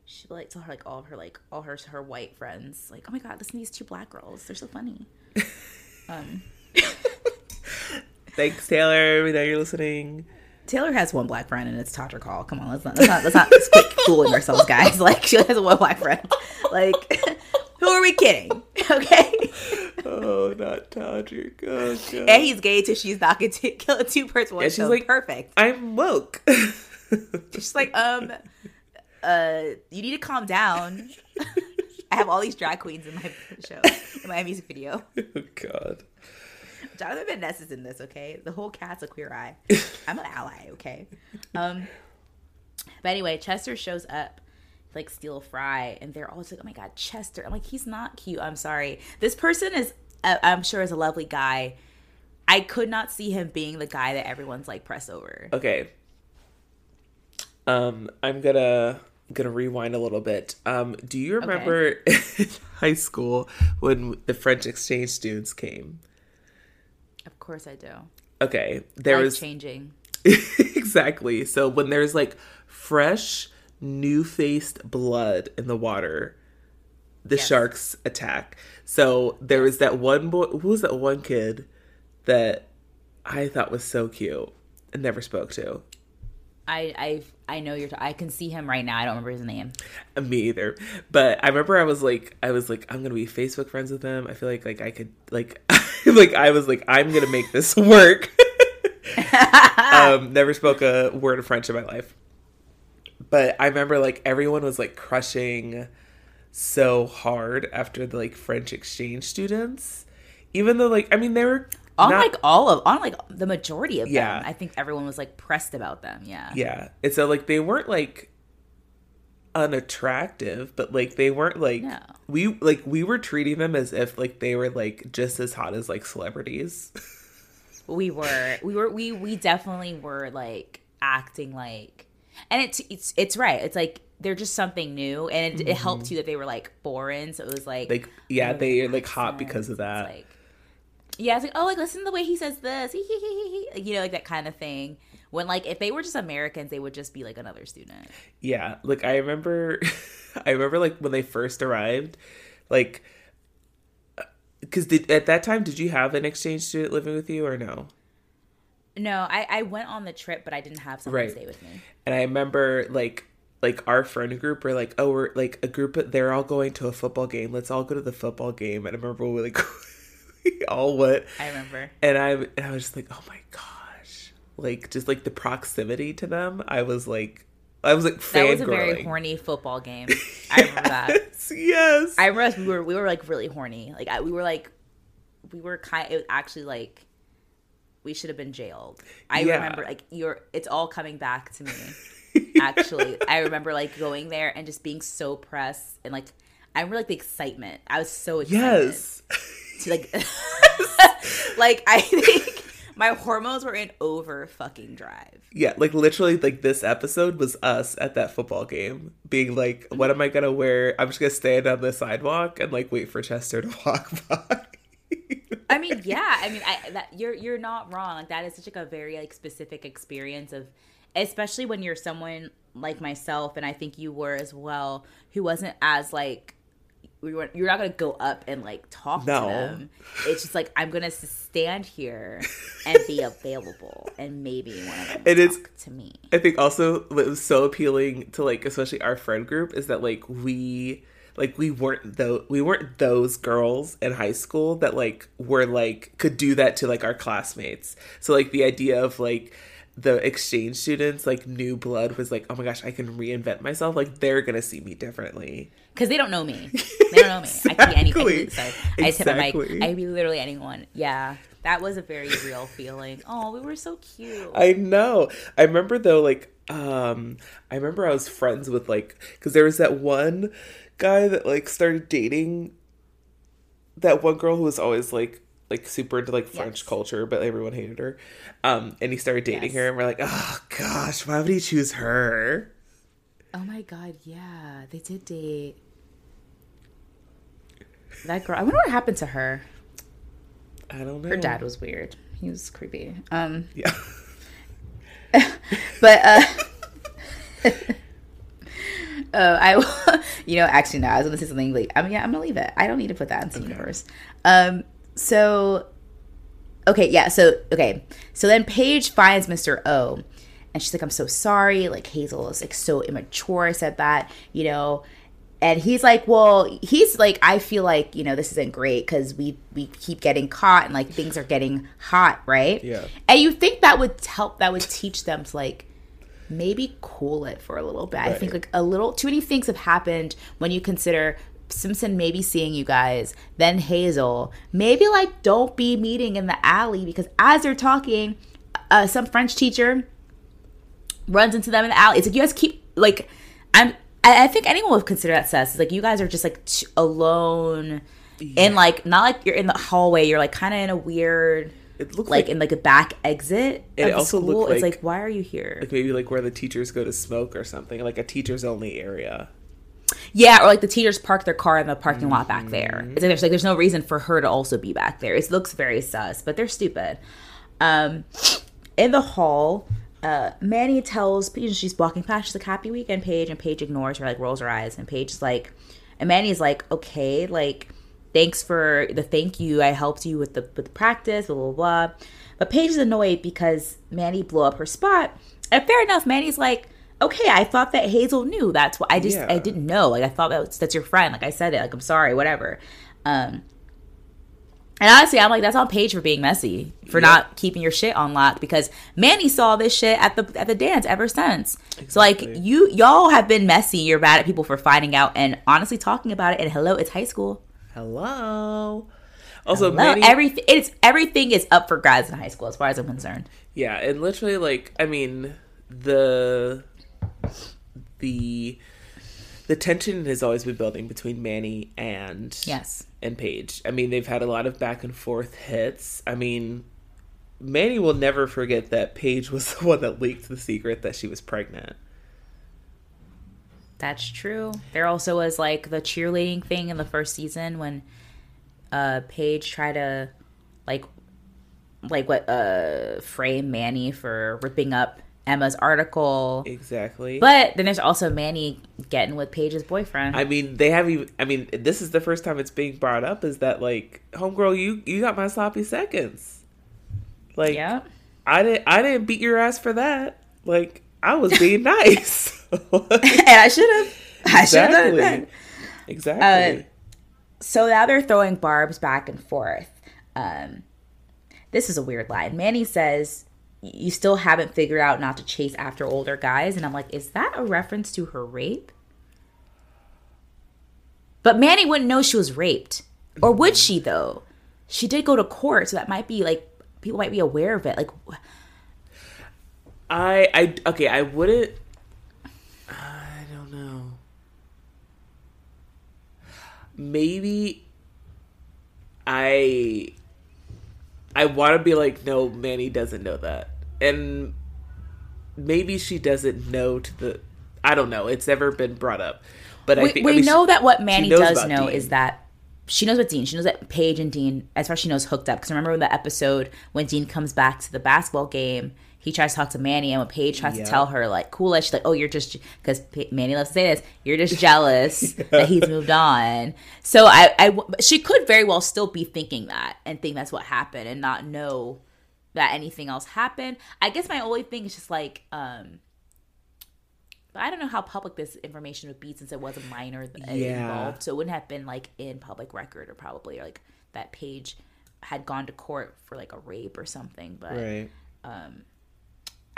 Speaker 1: she'd be like tell her like all of her like all her her white friends like, oh my god, listen to these two black girls, they're so funny. um,
Speaker 2: Thanks, Taylor. We know you're listening.
Speaker 1: Taylor has one black friend, and it's Todrick Hall. Come on, let's not let's not let's not let's quit fooling ourselves, guys. Like she has one black friend. Like who are we kidding? Okay.
Speaker 2: Oh, not Todrick. Oh, God.
Speaker 1: And he's gay too. She's not going to kill a two person one.
Speaker 2: And she's like-
Speaker 1: perfect.
Speaker 2: I'm woke.
Speaker 1: She's like, um, uh, you need to calm down. I have all these drag queens in my show, in my music video.
Speaker 2: oh, God.
Speaker 1: Jonathan Van Ness is in this, okay? The whole cat's a queer eye. I'm an ally, okay? Um, but anyway, Chester shows up, like steal fry, and they're always like, "Oh my god, Chester!" I'm like, he's not cute. I'm sorry. This person is, uh, I'm sure, is a lovely guy. I could not see him being the guy that everyone's like press over.
Speaker 2: Okay. Um, I'm gonna gonna rewind a little bit. Um, do you remember in high school when the French exchange students came?
Speaker 1: Of course, I do.
Speaker 2: Okay, there
Speaker 1: Life
Speaker 2: was
Speaker 1: changing.
Speaker 2: exactly. So when there's like fresh, new faced blood in the water, the
Speaker 1: Yes.
Speaker 2: sharks attack. So there was that one boy. Who was that one kid that I thought was so cute and never spoke to?
Speaker 1: I I I know you're. T- I can see him right now. I don't remember his name.
Speaker 2: Me either. But I remember I was like, I was like, I'm gonna be Facebook friends with him. I feel like like I could like like I was like, I'm gonna make this work. um, never spoke a word of French in my life. but I remember like everyone was like crushing so hard after the like French exchange students. Even though like I mean they were
Speaker 1: on like all of on like the majority of
Speaker 2: Yeah.
Speaker 1: them. I think everyone was like pressed about them. Yeah.
Speaker 2: Yeah. And so like they weren't like unattractive, but like they weren't like
Speaker 1: No.
Speaker 2: we like we were treating them as if like they were like just as hot as like celebrities.
Speaker 1: we were we were we we definitely were like acting like and it's it's it's right it's like they're just something new and it, it helped mm-hmm. too that they were like foreign so it was like
Speaker 2: like yeah, they are like hot because of that.
Speaker 1: Like yeah it's like oh like listen to the way he says this you know like that kind of thing when like if they were just americans they would just be like another student
Speaker 2: Yeah, like I remember, I remember like when they first arrived, like, uh, because at that time did you have an exchange student living with you or no?
Speaker 1: no i i went on the trip but i didn't have someone
Speaker 2: Right.
Speaker 1: to stay with me
Speaker 2: And I remember like like our friend group were like, oh, we're like a group. They're all going to a football game. Let's all go to the football game. And I remember we were like all went,
Speaker 1: i remember
Speaker 2: and I and I was just like, oh my gosh, like just like the proximity to them. I was like, I was like
Speaker 1: that was a very horny football game i remember that
Speaker 2: Yes.
Speaker 1: I remember we were we were like really horny. Like I, we were like we were kind. It was actually like we should have been jailed. I
Speaker 2: Yeah.
Speaker 1: remember like you're. It's all coming back to me. Actually, I remember like going there and just being so pressed and like I remember like the excitement. I was so excited
Speaker 2: yes.
Speaker 1: To like like I think my hormones were in over fucking drive.
Speaker 2: Yeah, like literally, like this episode was us at that football game, being like, "What am I gonna wear? I'm just gonna stand on the sidewalk and like wait for Chester to walk by."
Speaker 1: I mean, yeah. I mean, I that you're you're not wrong. Like that is such like a very like specific experience of, especially when you're someone like myself, and I think you were as well, who wasn't as like. We were, you're not gonna go up and like talk
Speaker 2: No.
Speaker 1: to them. It's just like I'm gonna stand here and be available, and maybe one of them
Speaker 2: it's-
Speaker 1: talk to me.
Speaker 2: I think also what was so appealing to like especially our friend group is that like we like we weren't though we weren't those girls in high school that like were like could do that to like our classmates. So like the idea of like the exchange students like new blood was like oh my gosh I can reinvent myself like they're gonna see me differently.
Speaker 1: because they don't know me. They don't know me. I could be any. I
Speaker 2: Exactly.
Speaker 1: I just hit my mic. I could be literally anyone. Yeah, that was a very real feeling. Oh, we were so cute.
Speaker 2: I know. I remember though, like, um, I remember I was friends with like, because there was that one guy that like started dating that one girl who was always like, like super into like French
Speaker 1: Yes.
Speaker 2: culture, but everyone hated her. Um, and he started dating
Speaker 1: Yes.
Speaker 2: her, and we're like, oh gosh, why would he choose her?
Speaker 1: Oh my god, yeah, they did date. That girl. I wonder what happened to her.
Speaker 2: I don't know.
Speaker 1: Her dad was weird. He was creepy. Um,
Speaker 2: Yeah.
Speaker 1: but uh, uh, I, you know, actually, no, I was gonna say something like, I mean, yeah, I'm gonna leave it. I don't need to put that into the universe. Um, so, okay, yeah, so okay, so then Paige finds Mr. O, and she's like, I'm so sorry. Like Hazel is like so immature. I said that, you know. And he's like, well, he's like, I feel like you know this isn't great because we we keep getting caught and like things are getting hot, right?
Speaker 2: Yeah.
Speaker 1: And you think that would help? That would teach them to like maybe cool it for a little bit. I think like a little too many things have happened when you consider Simpson maybe seeing you guys, then Hazel. Maybe like don't be meeting in the alley because as they're talking, uh, some French teacher runs into them in the alley. It's like you guys keep like I'm. I, I think anyone would consider that sus. It's like you guys are just like t- alone, and like not like you're in the hallway. You're like kind of in a weird,
Speaker 2: It looked
Speaker 1: like,
Speaker 2: like,
Speaker 1: in like a back exit
Speaker 2: It
Speaker 1: of the
Speaker 2: also
Speaker 1: school.
Speaker 2: looked
Speaker 1: it's
Speaker 2: like-
Speaker 1: like why are you here?
Speaker 2: like maybe like where the teachers go to smoke or something, like a teachers only area.
Speaker 1: Yeah, or like the teachers park their car in the parking lot back there.
Speaker 2: Mm-hmm.
Speaker 1: It's like there's like there's no reason for her to also be back there. It looks very sus, but they're stupid. Um, in the hall, uh, Manny tells Paige she's walking past. She's like, "Happy weekend, Paige," and Paige ignores her, like rolls her eyes, and Paige is like, and Manny's like, "Okay, like, thanks for the thank you. I helped you with the with the practice, blah blah blah." But Paige is annoyed because Manny blew up her spot. And fair enough, Manny's like, "Okay, I thought that Hazel knew. That's what I just
Speaker 2: Yeah.
Speaker 1: I didn't know. Like I thought that was, that's your friend. Like I said it. Like I'm sorry, whatever." Um, And honestly, I'm like, that's on Paige for being messy, for
Speaker 2: Yeah.
Speaker 1: not keeping your shit on lock. Because Manny saw this shit at the at the dance ever since. So like, you y'all have been messy. You're bad at people for finding out and honestly talking about it. And hello, it's high school.
Speaker 2: Hello. Also,
Speaker 1: Hello,
Speaker 2: Manny,
Speaker 1: everything it's everything is up for grabs in high school, as far as I'm concerned.
Speaker 2: Yeah, and literally like I mean the the the tension has always been building between Manny and
Speaker 1: Yes.
Speaker 2: and Paige. I mean, they've had a lot of back and forth hits. I mean, Manny will never forget that Paige was the one that leaked the secret that she was pregnant.
Speaker 1: That's true. There also was like the cheerleading thing in the first season when uh Paige tried to like like what uh frame Manny for ripping up Emma's article.
Speaker 2: Exactly.
Speaker 1: But then there's also Manny getting with Paige's boyfriend.
Speaker 2: I mean, they have even. I mean, this is the first time it's being brought up. Is that like, homegirl, you you got my sloppy seconds. Like,
Speaker 1: yeah.
Speaker 2: I didn't I didn't beat your ass for that. Like I was being nice.
Speaker 1: and I should have I should have done it
Speaker 2: exactly. Exactly.
Speaker 1: So now they're throwing barbs back and forth. Um, this is a weird line. Manny says, You still haven't figured out not to chase after older guys. And I'm like, Is that a reference to her rape? But Manny wouldn't know she was raped. Or would she, though? She did go to court, so that might be like, people might be aware of it. Like,
Speaker 2: I I okay, I wouldn't I don't know. Maybe I I want to be like no, Manny doesn't know that. And maybe she doesn't know to the I don't know. It's never been brought up. But I
Speaker 1: we,
Speaker 2: think
Speaker 1: we
Speaker 2: I mean, she-
Speaker 1: know that what Manny does know
Speaker 2: Dean.
Speaker 1: is that she knows what Dean. She knows that Paige and Dean, as far as she knows, hooked up. Because remember in the episode when Dean comes back to the basketball game, he tries to talk to Manny, and when Paige tries
Speaker 2: Yeah.
Speaker 1: to tell her like, "Cool," she's like, "Oh, you're just," because Manny loves to say this, "You're just jealous that he's moved on." So I, I, she could very well still be thinking that and think that's what happened, and not know that anything else happened. I guess my only thing is just like, um, but I don't know how public this information would be since it was a minor
Speaker 2: Yeah.
Speaker 1: involved. So it wouldn't have been like in public record or probably like that page had gone to court for like a rape or something. But
Speaker 2: right.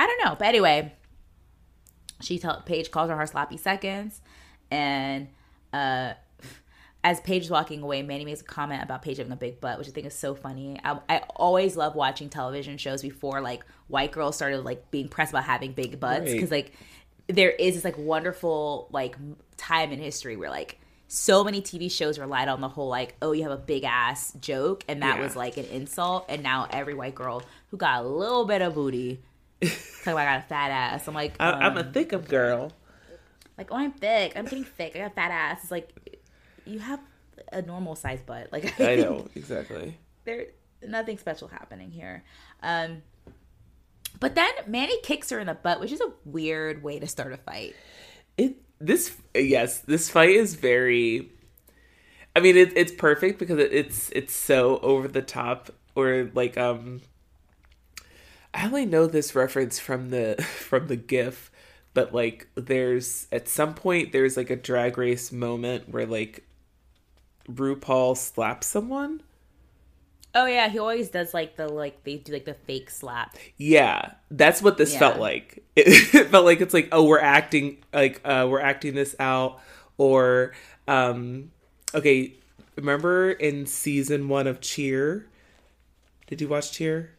Speaker 1: I don't know. But anyway, she tell Paige calls her her sloppy seconds, and uh, as Paige is walking away, Manny makes a comment about Paige having a big butt, which I think is so funny. I, I always love watching television shows before like white girls started like being pressed about having big butts
Speaker 2: Right.
Speaker 1: because like there is this like wonderful like time in history where like so many TV shows relied on the whole like oh you have a big ass joke and that
Speaker 2: Yeah.
Speaker 1: was like an insult and now every white girl who got a little bit of booty talking about I got a fat ass I'm like
Speaker 2: I, I'm a
Speaker 1: thick
Speaker 2: thick girl.
Speaker 1: like oh I'm thick I'm getting thick I got a fat ass it's like you have a normal size butt like
Speaker 2: I know exactly.
Speaker 1: there nothing special happening here um but then Manny kicks her in the butt which is a weird way to start a fight
Speaker 2: It this yes, this fight is very. I mean, it, it's perfect because it, it's it's so over the top or like um. I only know this reference from the from the GIF, but like there's at some point there's like a drag race moment where like RuPaul slaps someone.
Speaker 1: Oh yeah, he always does like the like they do like the fake slap.
Speaker 2: Yeah, that's what this
Speaker 1: Yeah.
Speaker 2: felt like. It, it felt like it's like, oh, we're acting like uh we're acting this out or um okay, remember in season 1 of Cheer? Did you watch Cheer?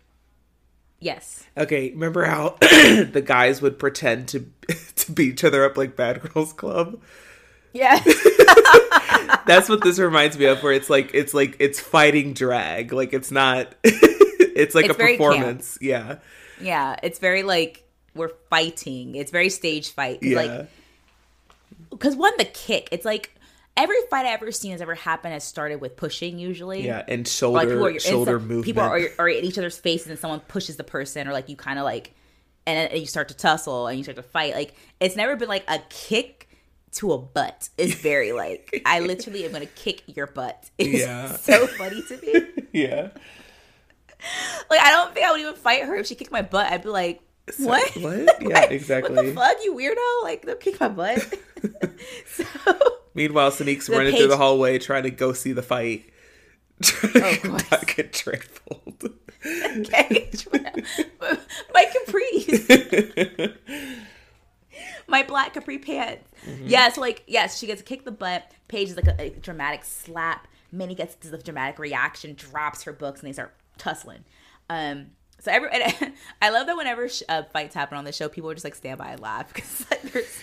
Speaker 1: Yes.
Speaker 2: Okay, remember how the guys would pretend to to beat each other up like Bad Girls Club?
Speaker 1: Yeah.
Speaker 2: That's what this reminds me of where it's like it's like it's fighting drag, like it's not it's like
Speaker 1: It's
Speaker 2: a
Speaker 1: very camp.
Speaker 2: performance. Yeah.
Speaker 1: yeah. It's very like we're fighting. It's very stage fight.
Speaker 2: Yeah.
Speaker 1: Like because one the kick. It's like every fight I've ever seen has ever happened has started with pushing usually.
Speaker 2: yeah, and
Speaker 1: Or,
Speaker 2: shoulder
Speaker 1: like people are
Speaker 2: shoulder
Speaker 1: some-
Speaker 2: movement.
Speaker 1: People are, are in each other's faces and someone pushes the person or like you kind of like and then you start to tussle and you start to fight. Like it's never been like a kick to a butt. It's very like I literally am gonna kick your butt. It's
Speaker 2: Yeah.
Speaker 1: so funny to me.
Speaker 2: yeah.
Speaker 1: Like I don't think I would even fight her if she kicked my butt. I'd be like, what?
Speaker 2: What? Yeah,
Speaker 1: What? What
Speaker 2: exactly.
Speaker 1: the fuck, you weirdo? Like don't kick my butt. so
Speaker 2: Meanwhile, Sneak's
Speaker 1: The
Speaker 2: running
Speaker 1: page-
Speaker 2: through the hallway trying to go see the fight. to
Speaker 1: course.
Speaker 2: get trampled.
Speaker 1: Okay. My capris. My black capri pants. Yes, like yes, she gets kicked the butt. Paige is like a, a dramatic slap. Manny gets the dramatic reaction, drops her books, and they start tussling. Um, so every and I love that whenever sh- uh, fights happen on the show, people are just like stand by and laugh because like, there's.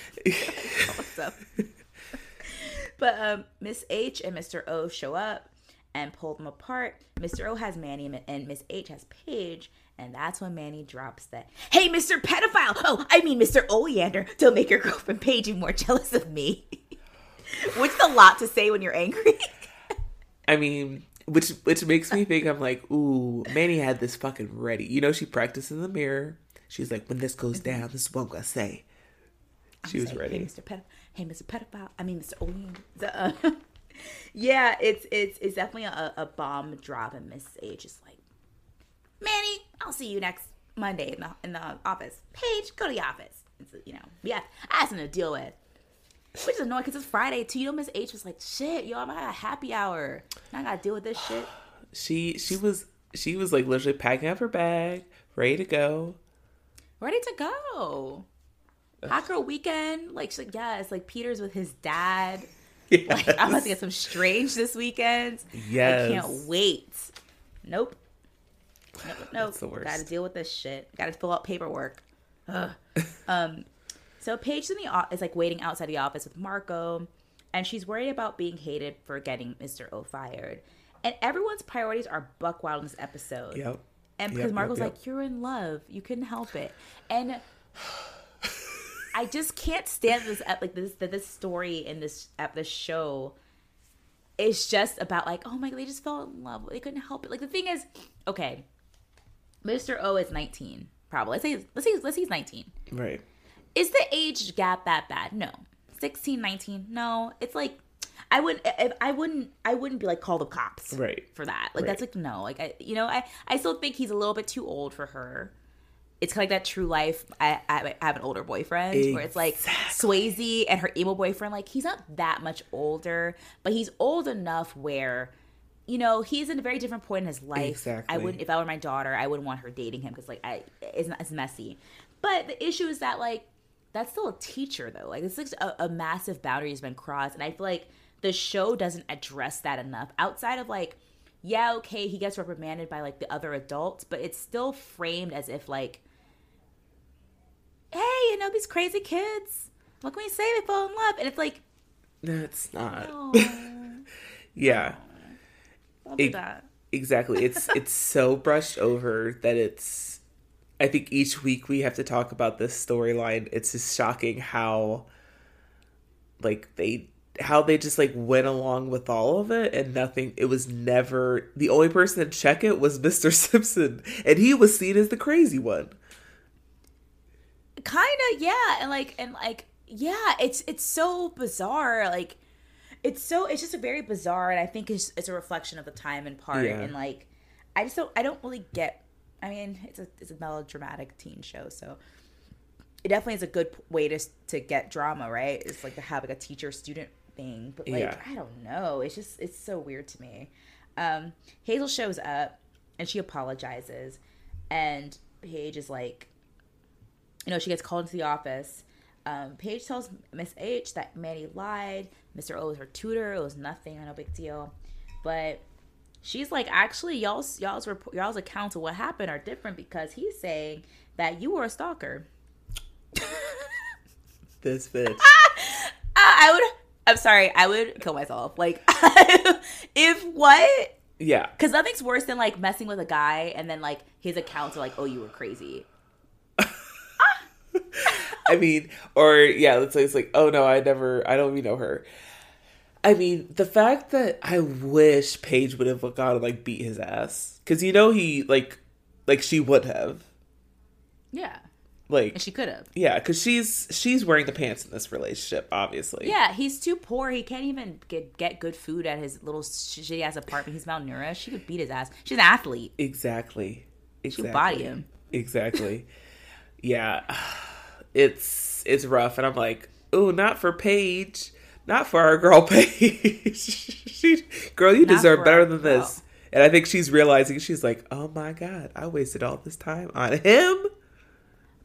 Speaker 1: But um, Miss H and Mr. O show up and pull them apart. Mr. O has Manny and- Miss H has Paige, and that's when Manny drops that, "Hey, Mr. Pedophile! Oh, I mean, Mr. Oleander! Don't make your girlfriend Paige even more jealous of me." Which is a lot to say when you're angry.
Speaker 2: I mean, which which makes me think I'm like, ooh, Manny had this fucking ready. You know, she practiced in the mirror. She's like, when this goes down, this is what I'm gonna say. She was
Speaker 1: Say,
Speaker 2: ready.
Speaker 1: Hey, Mr. Ped- hey, Mr. Pedophile. I mean, Mr. The, uh, yeah, it's it's it's definitely a, a bomb drop, and Miss H is like, Manny, I'll see you next Monday in the in the office. Paige, go to the office. It's, you know, yeah, I have something to deal with. Which is annoying because it's Friday too. You know, Miss H was like, "Shit, yo, I'm at a happy hour. Now I gotta deal with this shit."
Speaker 2: She she was she was like literally packing up her bag, ready to go.
Speaker 1: Ready to go. Hot girl weekend. Like, she's like, yes, like Peter's with his dad. Like, I'm about to get some strange this weekend.
Speaker 2: Yes.
Speaker 1: I can't wait. Nope. Nope. nope.
Speaker 2: The worst.
Speaker 1: Got to deal with this shit. Got to fill out paperwork. Ugh. um, so Paige in the is like waiting outside the office with Marco, and she's worried about being hated for getting Mr. O fired. And everyone's priorities are buck wild in this episode.
Speaker 2: Yep.
Speaker 1: And because
Speaker 2: yep,
Speaker 1: Marco's
Speaker 2: yep.
Speaker 1: like, you're in love. You couldn't help it. And I just can't stand this like this this story in this at this show is just about like, oh my god, they just fell in love. They couldn't help it. Like the thing is, okay, Mr. O is 19, probably. Let's say let's say let's say he's 19.
Speaker 2: Right.
Speaker 1: Is the age gap that bad? No. 16, 19? No. It's like I wouldn't if I wouldn't I wouldn't be like call the cops
Speaker 2: Right.
Speaker 1: for that. Like that's like no. Like I you know, I I still think he's a little bit too old for her. It's kind of like that true life. I, I have an older boyfriend where it's like Swayze and her emo boyfriend. Like he's not that much older, but he's old enough where, you know, he's in a very different point in his life. I wouldn't if I were my daughter, I wouldn't want her dating him because like I it's not it's messy. But the issue is that like that's still a teacher though. Like it's like a, a massive boundary has been crossed, and I feel like the show doesn't address that enough. Outside of like, yeah, okay, he gets reprimanded by like the other adults, but it's still framed as if like, hey, you know these crazy kids. What can we say? They fall in love, and it's like,
Speaker 2: That's not.
Speaker 1: oh,
Speaker 2: Yeah.
Speaker 1: don't do
Speaker 2: It-
Speaker 1: that.
Speaker 2: Exactly. It's it's so brushed over that it's I think each week we have to talk about this storyline. It's just shocking how like they how they just like went along with all of it and nothing it was never the only person to check it was Mr. Simpson and he was seen as the crazy one.
Speaker 1: Kind of yeah and like and like yeah it's it's so bizarre like it's so it's just a very bizarre and i think it's, it's a reflection of the time and part
Speaker 2: Yeah.
Speaker 1: and like i just don't i don't really get i mean it's a it's a melodramatic teen show so it definitely is a good way to to get drama right it's like to have like a teacher student thing but like
Speaker 2: Yeah.
Speaker 1: i don't know it's just it's so weird to me um hazel shows up and she apologizes and paige is like you know, she gets called into the office. Um, Paige tells Miss H that Manny lied. Mr. O was her tutor. It was nothing, no big deal. But she's like, actually, y'all's y'all's report, y'all's accounts of what happened are different because he's saying that you were a stalker.
Speaker 2: This bitch.
Speaker 1: I, I would. I'm sorry. I would kill myself. Like, if what?
Speaker 2: Yeah.
Speaker 1: Because nothing's worse than like messing with a guy and then like his accounts are like, oh, you were crazy.
Speaker 2: I mean, or yeah, let's say it's like, oh no, I never, I don't even know her. I mean, the fact that I wish Paige would have gone and like beat his ass, because you know he like, like she would have,
Speaker 1: Yeah,
Speaker 2: like,
Speaker 1: and she could have.
Speaker 2: yeah, because she's she's wearing the pants in this relationship, obviously.
Speaker 1: Yeah, he's too poor. He can't even get get good food at his little shitty ass apartment. He's malnourished. She could beat his ass. She's an athlete.
Speaker 2: exactly. Exactly.
Speaker 1: would body him.
Speaker 2: Exactly. yeah, it's it's rough, and I'm like, oh, not for Paige, not for our girl Paige. she, girl, you
Speaker 1: Not
Speaker 2: deserve better than
Speaker 1: girl.
Speaker 2: this. And I think she's realizing she's like, oh my god, I wasted all this time on him.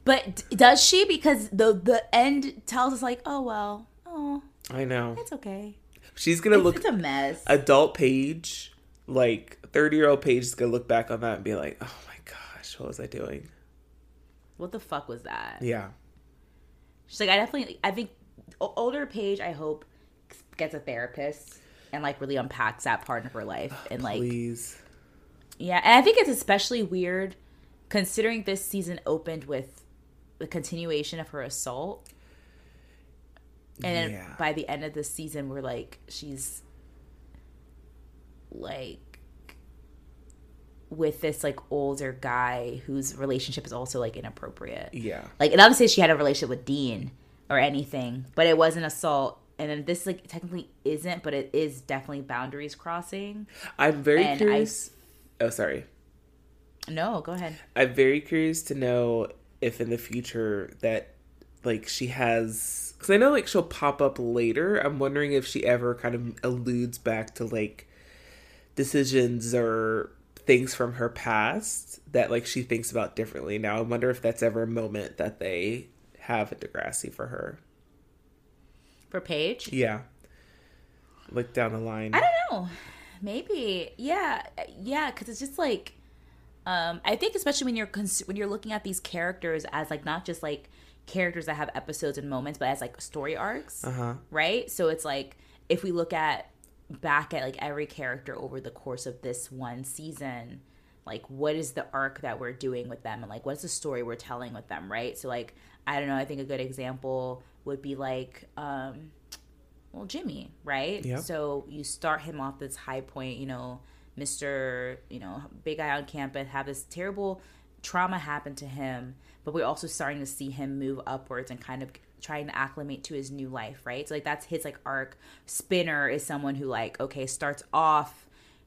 Speaker 1: But d- does she? Because the the end tells us like, oh well, oh,
Speaker 2: I know.
Speaker 1: it's okay.
Speaker 2: She's gonna
Speaker 1: It's,
Speaker 2: look
Speaker 1: it's a mess.
Speaker 2: adult page, like thirty year old page is gonna look back on that and be like, oh my gosh, what was I doing?
Speaker 1: what the fuck was that?
Speaker 2: Yeah.
Speaker 1: She's like, I definitely, I think older Paige, I hope gets a therapist and like really unpacks that part of her life and like
Speaker 2: Please.
Speaker 1: Yeah, and I think it's especially weird considering this season opened with the continuation of her assault. And then
Speaker 2: Yeah.
Speaker 1: by the end of the season, we're like, she's like with this like older guy whose relationship is also like inappropriate.
Speaker 2: Yeah.
Speaker 1: Like, and obviously she had a relationship with Dean or anything, but it wasn't assault. And then this like technically isn't, but it is definitely boundaries crossing.
Speaker 2: I'm very
Speaker 1: And I-
Speaker 2: curious. Oh, sorry.
Speaker 1: No, go ahead.
Speaker 2: I'm very curious to know if in the future that like she has because I know like she'll pop up later. I'm wondering if she ever kind of alludes back to like decisions or things from her past that like she thinks about differently now. I wonder if that's ever a moment that they have at Degrassi for her.
Speaker 1: For Paige?
Speaker 2: Yeah. Like down the line.
Speaker 1: I don't know. Maybe. Yeah. Yeah, cuz it's just like um I think especially when you're cons- when you're looking at these characters as like not just like characters that have episodes and moments but as like story arcs,
Speaker 2: Uh-huh.
Speaker 1: right? So it's like if we look at back at like every character over the course of this one season, like what is the arc that we're doing with them and like what's the story we're telling with them, right? So like I don't know, I think a good example would be like um well Jimmy, right?
Speaker 2: Yeah.
Speaker 1: So you start him off this high point, you know, Mr. you know, big guy on campus, have this terrible trauma happen to him, but we're also starting to see him move upwards and kind of trying to acclimate to his new life, right? So like that's his like arc. Spinner is someone who like okay starts off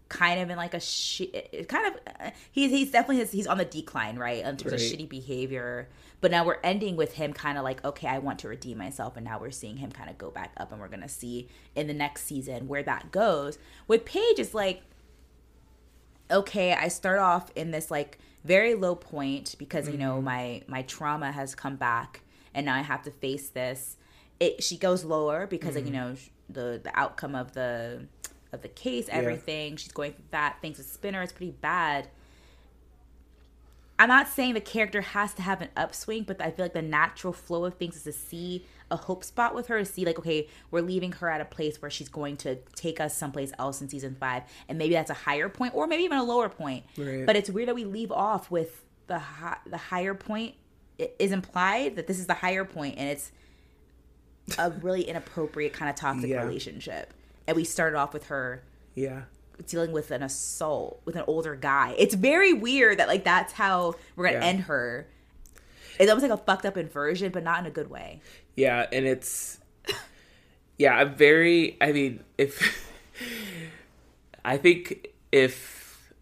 Speaker 1: kind of in like a shit kind of uh, he's he's definitely his, he's on the decline right in terms of shitty behavior. But now we're ending with him kind of like okay i want to redeem myself and now we're seeing him kind of go back up and we're gonna see in the next season where that goes. With paige it's like okay i start off in this like very low point because you know my my trauma has come back and now i have to face this it she goes lower because like you mm-hmm. know the the outcome of the of the case everything she's going through that things with spinner is pretty bad I'm not saying the character has to have an upswing, but I feel like the natural flow of things is to see a hope spot with her, to see like, okay, we're leaving her at a place where she's going to take us someplace else in season five, and maybe that's a higher point, or maybe even a lower point.
Speaker 2: Right.
Speaker 1: But it's weird that we leave off with the hi- the higher point is implied that this is the higher point, and it's a really inappropriate kind of toxic
Speaker 2: Yeah.
Speaker 1: relationship, and we started off with her
Speaker 2: Yeah.
Speaker 1: dealing with an assault with an older guy. It's very weird that like that's how we're gonna
Speaker 2: Yeah.
Speaker 1: end her. It's almost like a fucked up inversion, but not in a good way.
Speaker 2: Yeah, and it's yeah, I'm very I mean, if I think if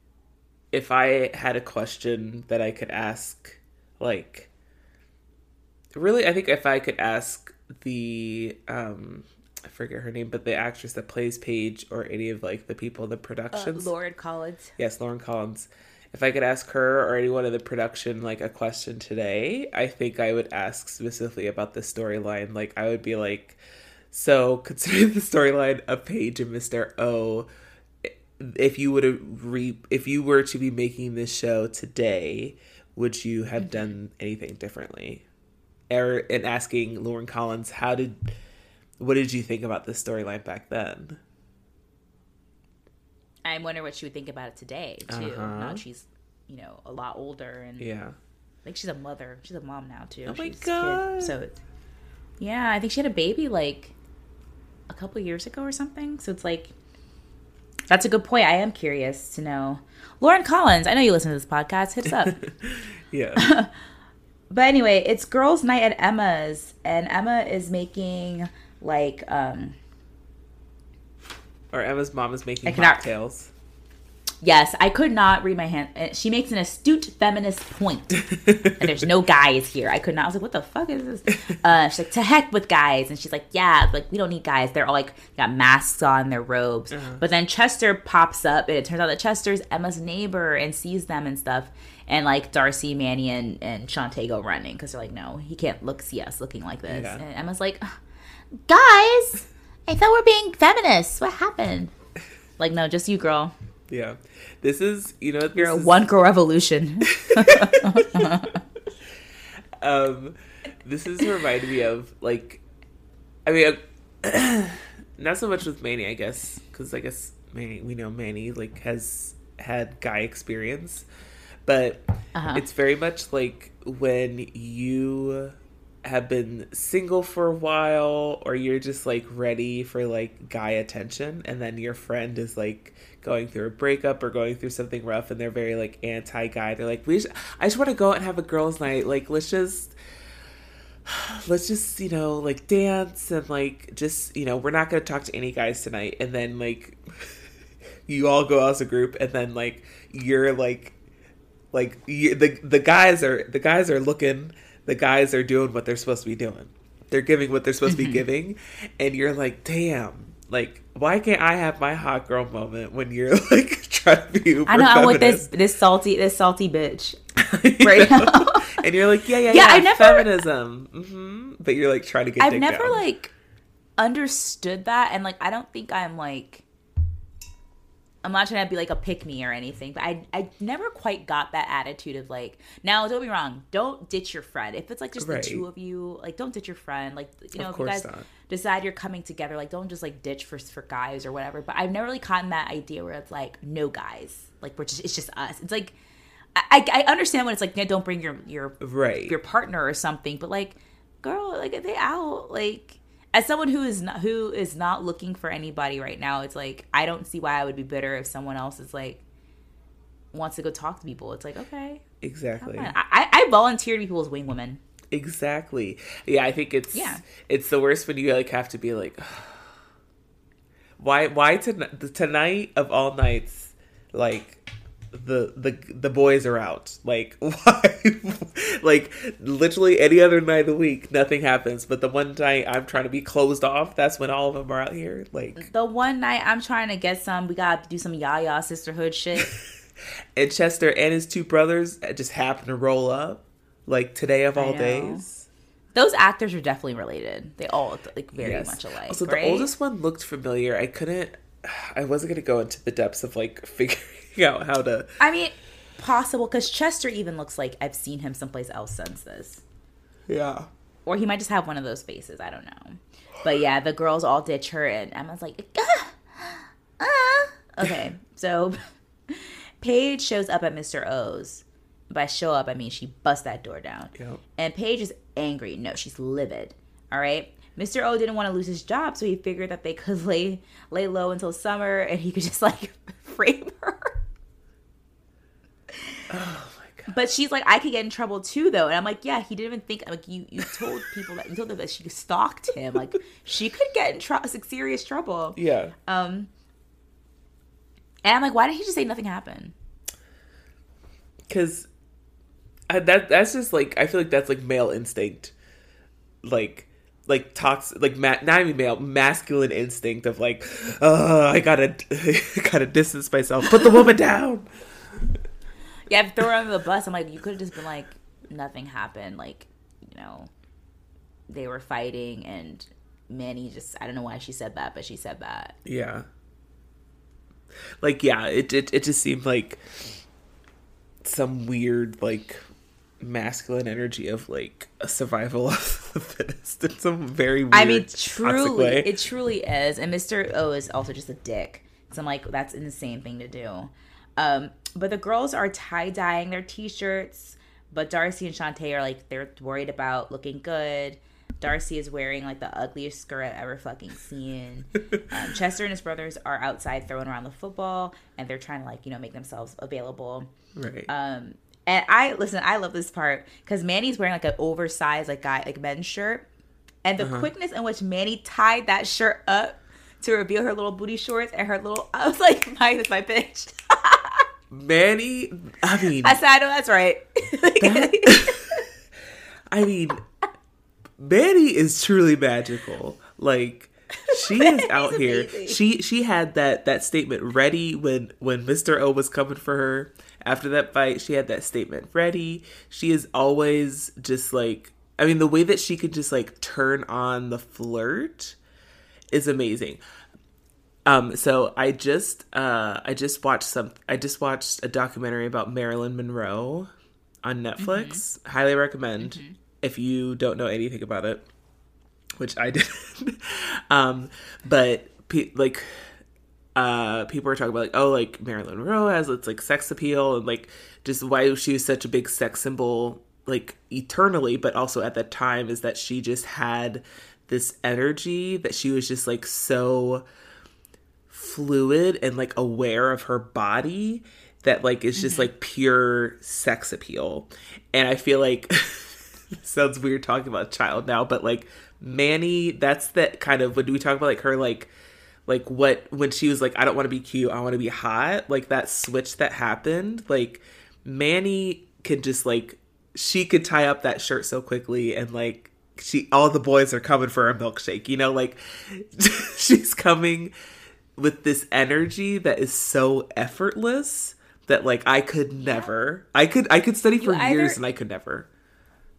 Speaker 2: if I had a question that I could ask like really I think if I could ask the um I forget her name, but the actress that plays Paige or any of like the people in the
Speaker 1: Uh,
Speaker 2: productions.
Speaker 1: Lauren Collins.
Speaker 2: Yes, Lauren Collins. If I could ask her or anyone in the production like a question today, I think I would ask specifically about the storyline. Like I would be like, so considering the storyline of Paige and Mr. O, if you would have re if you were to be making this show today, would you have done anything differently? And asking Lauren Collins, how did what did you think about this storyline back then?
Speaker 1: I wonder what she would think about it today too.
Speaker 2: Uh-huh.
Speaker 1: Now she's, you know, a lot older and
Speaker 2: Yeah.
Speaker 1: like she's a mother. She's a mom now too.
Speaker 2: Oh my. God.
Speaker 1: So, yeah, I think she had a baby like a couple years ago or something. So it's like that's a good point. I am curious to know. Lauren Collins, I know you listen to this podcast. Hit us up.
Speaker 2: Yeah.
Speaker 1: But anyway, it's girls' night at Emma's, and Emma is making like um
Speaker 2: or Emma's mom is making
Speaker 1: I cannot-
Speaker 2: cocktails.
Speaker 1: Yes, I could not read my hand. Uh, She makes an astute feminist point. and there's no guys here. I could not. I was like, what the fuck is this? Uh, she's like, to heck with guys. And she's like, yeah, like, we don't need guys. They're all like, got masks on, their robes. But then Chester pops up, and it turns out that Chester's Emma's neighbor and sees them and stuff. And like Darcy, Manny, and, and Chantay go running because they're like, no, he can't look see us looking like this.
Speaker 2: Yeah.
Speaker 1: And Emma's like, guys, I thought we're being feminists. What happened? Like, no, just you, girl.
Speaker 2: Yeah. This is, you know,
Speaker 1: You're a
Speaker 2: is,
Speaker 1: one girl revolution.
Speaker 2: um this is reminding me of like I mean uh, not so much with Manny, I guess, cuz I guess Manny we know Manny like has had guy experience, but
Speaker 1: Uh-huh.
Speaker 2: it's very much like when you have been single for a while or you're just like ready for like guy attention and then your friend is like going through a breakup or going through something rough and they're very like anti guy they're like we just, i just want to go out and have a girls night like let's just let's just you know like dance and like just you know we're not going to talk to any guys tonight and then like you all go out as a group and then like you're like like you, the the guys are the guys are looking the guys are doing what they're supposed to be doing. They're giving what they're supposed to be giving. And you're like damn like why can't i have my hot girl moment when you're like trying to be
Speaker 1: I know I want this this salty this salty bitch right now.
Speaker 2: and you're like yeah yeah
Speaker 1: Yeah,
Speaker 2: yeah,
Speaker 1: I never-
Speaker 2: feminism. Hmm but you're like trying to get
Speaker 1: I've never
Speaker 2: down.
Speaker 1: like understood that, and like I don't think I'm like I'm not trying to be like a pick me or anything, but I I never quite got that attitude of like now don't be wrong, don't ditch your friend if it's like just
Speaker 2: Right.
Speaker 1: the two of you, like don't ditch your friend, like you know if you guys
Speaker 2: not.
Speaker 1: decide you're coming together, like don't just like ditch for for guys or whatever. But I've never really gotten that idea where it's like no guys, like we're just it's just us. It's like. I, I understand when it's like yeah, don't bring your your
Speaker 2: right
Speaker 1: your partner or something but like girl like if they out like as someone who is not who is not looking for anybody right now it's like i don't see why i would be bitter if someone else is like wants to go talk to people it's like okay
Speaker 2: exactly.
Speaker 1: I, I I volunteer to be people's wing woman
Speaker 2: Exactly. Yeah, I think it's
Speaker 1: Yeah.
Speaker 2: it's the worst when you like have to be like, why why tonight tonight of all nights like the the the boys are out like why like literally any other night of the week nothing happens but the one night i'm trying to be closed off that's when all of them are out here like
Speaker 1: the one night i'm trying to get some we gotta do some yaya sisterhood shit
Speaker 2: and chester and his two brothers uh, just happen to roll up like today of all days
Speaker 1: those actors are definitely related they all look like very
Speaker 2: Yes.
Speaker 1: much alike
Speaker 2: So
Speaker 1: right?
Speaker 2: the oldest one looked familiar. I couldn't. I wasn't gonna go into the depths of like figuring out how to.
Speaker 1: i mean possible because chester even looks like i've seen him someplace else since this
Speaker 2: Yeah.
Speaker 1: or he might just have one of those faces. I don't know. But yeah, the girls all ditch her, and Emma's like, ah, ah. okay. So Paige shows up at Mr. O's. By show up, I mean she busts that door down.
Speaker 2: Yep.
Speaker 1: And Paige is angry. No, she's livid. All right. Mr. O didn't want to lose his job, so he figured that they could lay lay low until summer, and he could just like frame her.
Speaker 2: Oh my god.
Speaker 1: But she's like, I could get in trouble too, though. And I'm like, yeah, he didn't even think. Like, you, you told people that you told them that she stalked him. Like, she could get in tr- like, serious trouble.
Speaker 2: Yeah.
Speaker 1: Um, and I'm like, why didn't he just say nothing happened?
Speaker 2: Because that that's just like I feel like that's like male instinct, like like toxic like ma- not even male masculine instinct of like, uh, I gotta gotta distance myself, put the woman down.
Speaker 1: Yeah, I've thrown her under the bus. I'm like, you could have just been like, nothing happened. Like, you know, they were fighting, and Manny just, I don't know why she said that, but she said that.
Speaker 2: Yeah. Like yeah, it it it just seemed like some weird like masculine energy of like a survival of the fittest in some very weird
Speaker 1: I mean, truly, it truly is. And Mr. O is also just a dick. So I'm like, that's an insane thing to do. Um, but the girls are tie dyeing their t shirts, but Darcy and Chantay are like, they're worried about looking good. Darcy is wearing like the ugliest skirt I've ever fucking seen. Um, Chester and his brothers are outside throwing around the football, and they're trying to like you know make themselves available.
Speaker 2: right.
Speaker 1: Um, and I listen. I love this part because Manny's wearing like an oversized like guy like men's shirt, and the quickness in which Manny tied that shirt up to reveal her little booty shorts and her little. I was like, my, my bitch.
Speaker 2: Manny, I mean,
Speaker 1: I said, I know that's right.
Speaker 2: I mean, Manny is truly magical. Like she is out here.
Speaker 1: amazing.
Speaker 2: She she had that that statement ready when when Mr. O was coming for her after that fight. She had that statement ready. She is always just like I mean the way that she could just like turn on the flirt is amazing. Um, so I just uh I just watched some I just watched a documentary about Marilyn Monroe on Netflix. Highly recommend if you don't know anything about it, which I did. um, but pe- like uh people were talking about like oh like Marilyn Monroe has its like sex appeal and like just why she was such a big sex symbol like eternally but also at that time is that she just had this energy that she was just like so fluid and like aware of her body that like is just mm-hmm. like pure sex appeal. And i feel like sounds weird talking about a child now but like manny that's that kind of when we talk about like her like like what when she was like i don't want to be cute i want to be hot like that switch that happened like manny could just like she could tie up that shirt so quickly and like she all the boys are coming for a milkshake you know like she's coming with this energy that is so effortless that like I could never I could I could study for
Speaker 1: either-
Speaker 2: years and I could never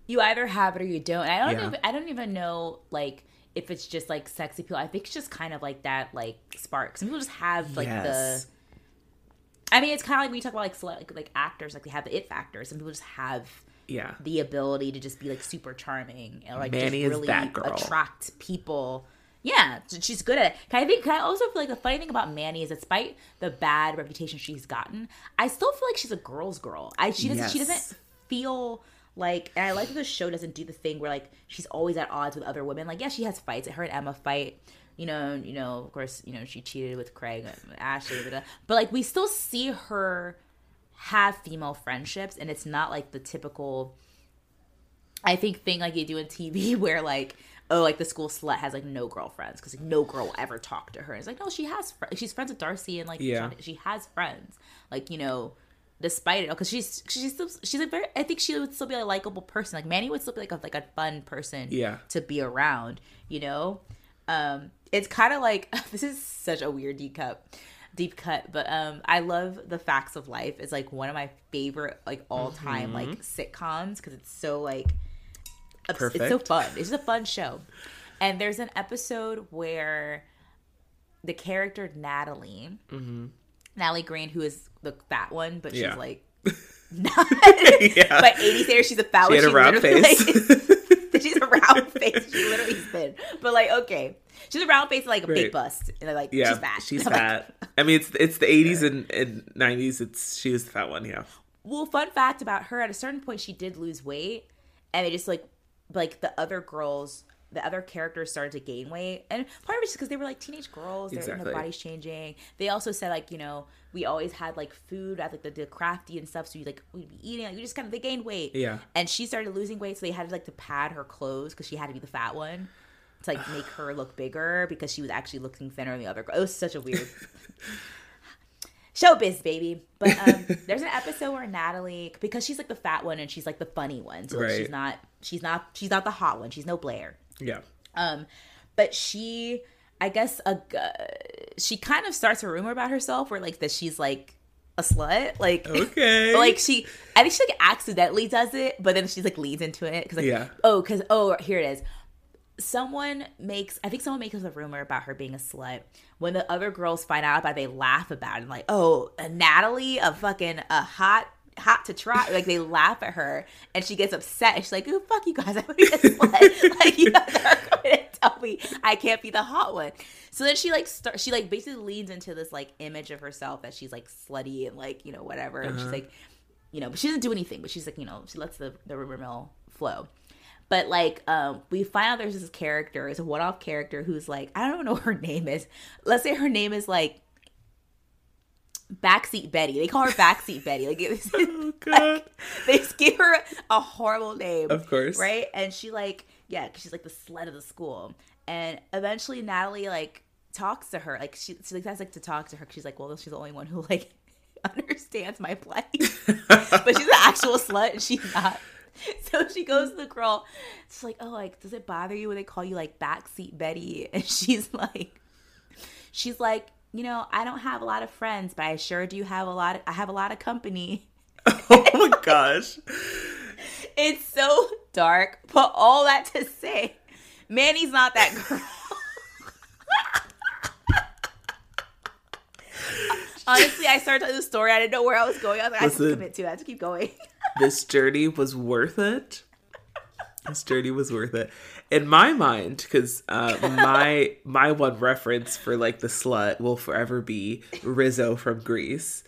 Speaker 1: you either have it or you don't. And I don't
Speaker 2: Yeah.
Speaker 1: even I don't even know like if it's just like sex appeal. I think it's just kind of like that like spark. Some people just have like
Speaker 2: Yes.
Speaker 1: the I mean, it's kind of like when you talk about like, like like actors, like they have the it factor. Some people just have
Speaker 2: yeah
Speaker 1: the ability to just be like super charming and like
Speaker 2: Manny
Speaker 1: just really attract people. Yeah, she's good at it. Can I think? Can I also feel like the funny thing about Manny is, despite the bad reputation she's gotten, I still feel like she's a girl's girl. I she doesn't she doesn't feel like, and I like that the show doesn't do the thing where like she's always at odds with other women. Like, yeah, she has fights. Her and Emma fight. You know, you know, of course, you know she cheated with Craig, Ashley, but like we still see her have female friendships, and it's not like the typical I think thing like you do in TV where like oh like the school slut has like no girlfriends because like, no girl will ever talk to her. And It's like no, she has fr- she's friends with Darcy and like
Speaker 2: Yeah.
Speaker 1: John- she has friends. Like you know, despite it because she's she's still she's a very I think she would still be a likable person. Like Manny would still be like a like a fun person
Speaker 2: Yeah.
Speaker 1: to be around. You know, um, it's kind of like this is such a weird deep cut deep cut but um i love the facts of life it's like one of my favorite like all-time like sitcoms because it's so like obs- it's so fun. It's just a fun show. And there's an episode where the character natalie mm-hmm. natalie green who is the fat one but she's
Speaker 2: Yeah.
Speaker 1: like not.
Speaker 2: Yeah.
Speaker 1: but 80s there she's a fat
Speaker 2: she
Speaker 1: one
Speaker 2: had a round face.
Speaker 1: like, she's a round face. She literally thin. But like, okay, she's a round face like a big bust, and like
Speaker 2: yeah
Speaker 1: she's fat.
Speaker 2: she's
Speaker 1: I'm like,
Speaker 2: fat. I mean it's it's the 80s and, and 90s it's she was the fat one yeah.
Speaker 1: Well, fun fact about her: at a certain point, she did lose weight, and they just like, like the other girls, the other characters started to gain weight, and part of it's because they were like teenage girls, their
Speaker 2: Exactly.
Speaker 1: their bodies changing. They also said like, you know, we always had like food at like the, the crafty and stuff, so you like we'd be eating, like we just kind of they gained weight.
Speaker 2: Yeah.
Speaker 1: and she started losing weight, so they had to like to pad her clothes because she had to be the fat one. To like make her look bigger because she was actually looking thinner than the other girl. It was such a weird showbiz baby. But um there's an episode where natalie because she's like the fat one and she's like the funny one so like, she's not she's not she's not the hot one. She's no blair.
Speaker 2: Yeah.
Speaker 1: Um but she i guess a she kind of starts a rumor about herself where like that she's like a slut like
Speaker 2: okay.
Speaker 1: like she i think she like accidentally does it but then she's like leads into it because like
Speaker 2: Yeah.
Speaker 1: oh because oh here it is someone makes i think someone makes a rumor about her being a slut. When the other girls find out about it they laugh about it. And like oh a natalie a fucking a hot hot to try. Like they laugh at her and she gets upset and she's like oh fuck you guys i'm gonna be a slut? Like you guys are going to tell me i can't be the hot one. So then she like start she like basically leans into this like image of herself that she's like slutty and like you know whatever. And she's uh-huh. like you know, but she doesn't do anything, but she's like, you know, she lets the, the rumor mill flow. But like, um, we find out there's this character, it's a one off character who's like, I don't know what her name is. Let's say her name is like Backseat Betty. They call her Backseat Betty. Like, it's,
Speaker 2: oh god
Speaker 1: they give her a horrible name.
Speaker 2: Of course.
Speaker 1: Right? And she like, yeah, 'cause she's like the slut of the school. And eventually Natalie like talks to her. Like she, she like has like to talk to her. She's like, well, she's the only one who like understands my plight. but she's an actual slut and she's not. So she goes to the mm-hmm. girl. She's like, "Oh, like, does it bother you when they call you like backseat Betty?" And she's like, "She's like, you know, I don't have a lot of friends, but I sure do have a lot. Of, I have a lot of company."
Speaker 2: oh my gosh.
Speaker 1: It's so dark, but all that to say, Manny's not that girl. Honestly, I started telling the story. I didn't know where I was going. I was like, I have to commit to. it. I have to keep going.
Speaker 2: This journey was worth it. This journey was worth it in my mind because uh, my my one reference for like the slut will forever be Rizzo from Grease.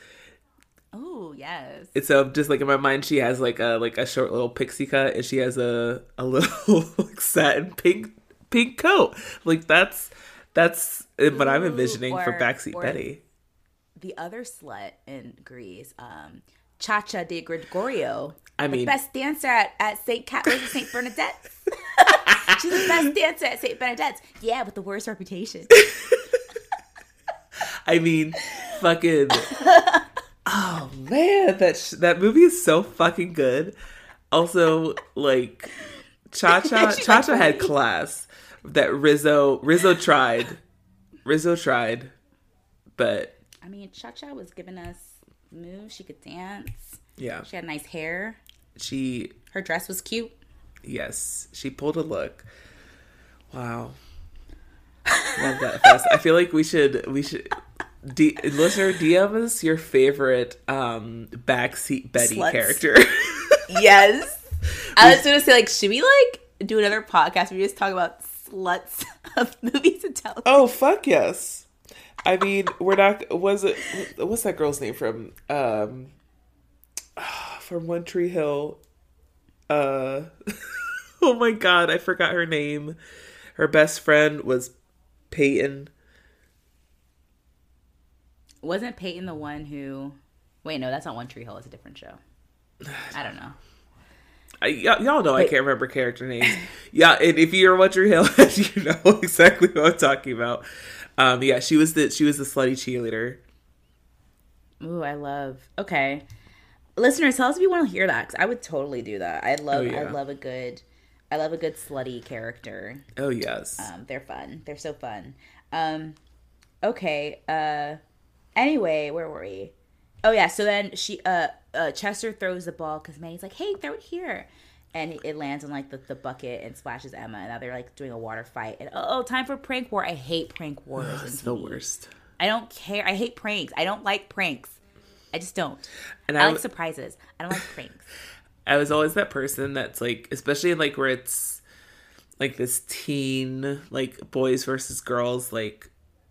Speaker 1: Oh yes.
Speaker 2: And so just like in my mind, she has like a like a short little pixie cut, and she has a a little like satin pink pink coat. Like that's that's what I'm
Speaker 1: Ooh,
Speaker 2: envisioning for backseat
Speaker 1: or-
Speaker 2: Betty.
Speaker 1: The other slut in Grease, um, Chacha DiGregorio.
Speaker 2: I
Speaker 1: the
Speaker 2: mean,
Speaker 1: best dancer at, at St. Cat St. Bernadette's. She's the best dancer at St. Bernadette's. Yeah, with the worst reputation.
Speaker 2: I mean, fucking. Oh man, that sh- that movie is so fucking good. Also, like, Cha Cha Cha Cha had class that Rizzo Rizzo tried, Rizzo tried, but
Speaker 1: I mean, Cha Cha was giving us moves. She could dance.
Speaker 2: yeah,
Speaker 1: She had nice hair.
Speaker 2: she
Speaker 1: Her dress was cute.
Speaker 2: yes she pulled a look. Wow, love that fest. I feel like we should we should. D- listener, DM us your favorite um backseat Betty
Speaker 1: Sluts.
Speaker 2: character.
Speaker 1: Yes. I was gonna say, like, should we like do another podcast where we just talk about sluts of movies and television?
Speaker 2: Oh fuck yes! I mean, we're not. Was it? What's that girl's name from? Um, from One Tree Hill. Uh, oh my god, I forgot her name. Her best friend was Peyton.
Speaker 1: Wasn't Peyton the one who? Wait, no, that's not One Tree Hill. It's a different show. I don't know.
Speaker 2: I, y- y'all know I can't remember character names. yeah, and if you're One Tree Hill, you know exactly what I'm talking about. Um, yeah, she was the she was the slutty cheerleader.
Speaker 1: Ooh, I love. Okay, listeners, tell us if you want to hear that because I would totally do that. I love.
Speaker 2: Oh, yeah.
Speaker 1: I love a good. I love a good slutty character.
Speaker 2: Oh yes,
Speaker 1: Um, they're fun. They're so fun. Um, okay. Uh, anyway, where were we? Oh yeah. So then she, uh, uh Chester throws the ball because Manny's like, "Hey, throw it here," and it lands on like the, the bucket and splashes Emma. And now they're like doing a water fight. And oh, oh time for prank war. I hate prank wars.
Speaker 2: it's the worst.
Speaker 1: I don't care. I hate pranks. I don't like pranks. I just don't.
Speaker 2: And
Speaker 1: I,
Speaker 2: I
Speaker 1: like
Speaker 2: w-
Speaker 1: surprises. I don't like pranks.
Speaker 2: I was always that person that's like, especially in like where it's like this teen, like boys versus girls, like,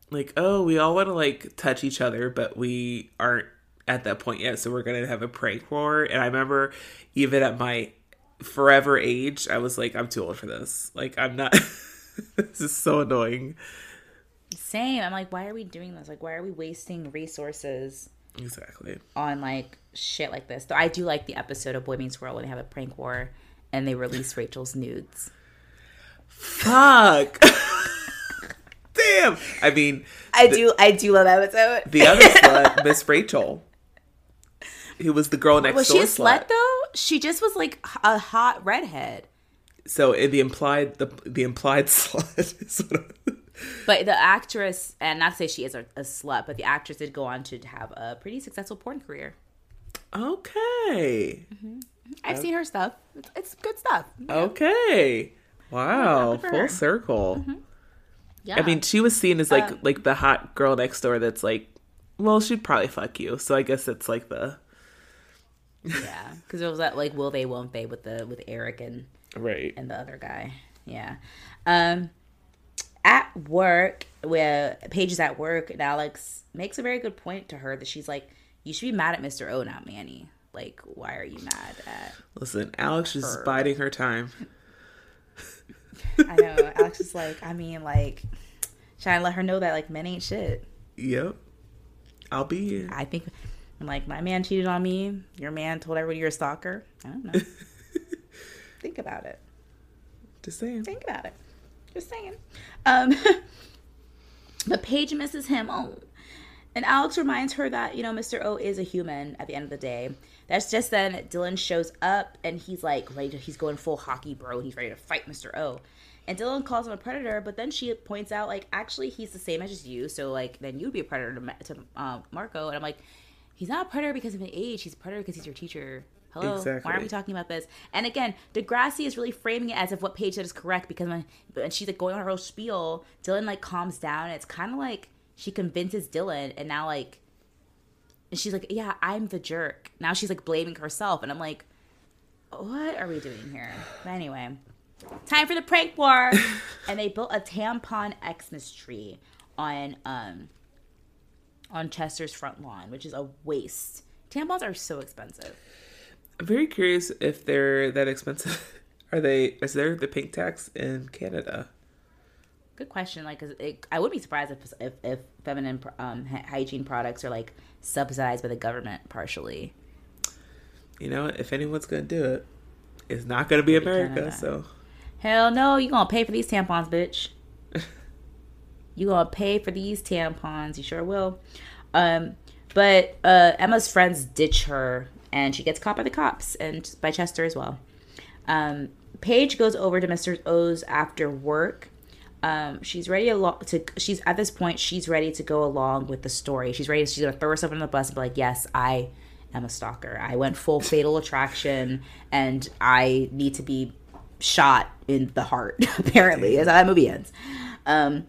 Speaker 2: like oh, we all want to like touch each other, but we aren't at that point yet, so we're gonna have a prank war. And I remember even at my forever age, I was like, I'm too old for this. Like, I'm not. this is so annoying.
Speaker 1: Same. I'm like, why are we doing this? Like, why are we wasting resources
Speaker 2: Exactly.
Speaker 1: on like shit like this? Though I do like the episode of Boy Meets World when they have a prank war and they release Rachel's nudes.
Speaker 2: Fuck. Damn. I mean,
Speaker 1: I do. I do love that episode.
Speaker 2: the other slut, Miss Rachel, who was the girl next
Speaker 1: was
Speaker 2: door
Speaker 1: she a slut though? She just was like a hot redhead.
Speaker 2: So the implied the the implied slut is what I'm-
Speaker 1: But the actress, and not to say she is a, a slut, but the actress did go on to have a pretty successful porn career.
Speaker 2: Okay.
Speaker 1: I've seen her stuff. It's, it's good stuff.
Speaker 2: Okay. Wow. Full
Speaker 1: her.
Speaker 2: circle.
Speaker 1: Yeah.
Speaker 2: I mean, she was seen as like
Speaker 1: Uh,
Speaker 2: like the hot girl next door that's like, well, she'd probably fuck you. So I guess it's like the
Speaker 1: yeah, because it was that like will they, won't they with the with Eric and
Speaker 2: right.
Speaker 1: and the other guy. Yeah. Um at work, where Paige is at work, and Alex makes a very good point to her that she's like, You should be mad at Mr. O, not Manny. Like, why are you mad at
Speaker 2: Listen, Alex is biding her time.
Speaker 1: I know. Alex is like, I mean, like should I let her know that like men ain't shit.
Speaker 2: Yep. I'll be here.
Speaker 1: I think I'm like, my man cheated on me, your man told everybody you're a stalker. I don't know. think about it.
Speaker 2: Just saying.
Speaker 1: think about it. Just saying. Um, but Paige misses him. Oh, And Alex reminds her that, you know, Mr. O is a human at the end of the day. That's just then Dylan shows up and he's like ready to, he's going full hockey bro. and He's ready to fight Mr. O. And Dylan calls him a predator, but then she points out, like, actually, he's the same age as you. So, like, then you'd be a predator to, to uh, Marco. And I'm like, he's not a predator because of his age. He's a predator because he's your teacher. Hello,
Speaker 2: Exactly.
Speaker 1: why are we talking about this? And again, Degrassi is really framing it as if what Paige said is correct because when and she's like going on her whole spiel, Dylan like calms down. It's kind of like she convinces Dylan, and now like, and she's like, "Yeah, I'm the jerk." Now she's like blaming herself, and I'm like, "What are we doing here?" But anyway, time for the prank war, and they built a tampon Xmas tree on um on Chester's front lawn, which is a waste. Tampons are so expensive.
Speaker 2: I'm very curious if they're that expensive. Are they? Is there the pink tax in Canada?
Speaker 1: Good question. Like, 'cause it, I would be surprised if if, if feminine um, hygiene products are like subsidized by the government partially.
Speaker 2: You know, if anyone's gonna do it, it's not gonna be America.
Speaker 1: Canada.
Speaker 2: So
Speaker 1: Hell no, you gonna pay for these tampons, bitch. you gonna pay for these tampons. You sure will. Um, but uh, Emma's friends ditch her, and she gets caught by the cops and by Chester as well. Um, Paige goes over to Mr. O's after work. Um, she's ready alo- to. She's at this point. She's ready to go along with the story. She's ready. She's gonna throw herself under the bus and be like, "Yes, I am a stalker. I went full Fatal Attraction, and I need to be shot in the heart." Apparently, is how that movie ends. Um,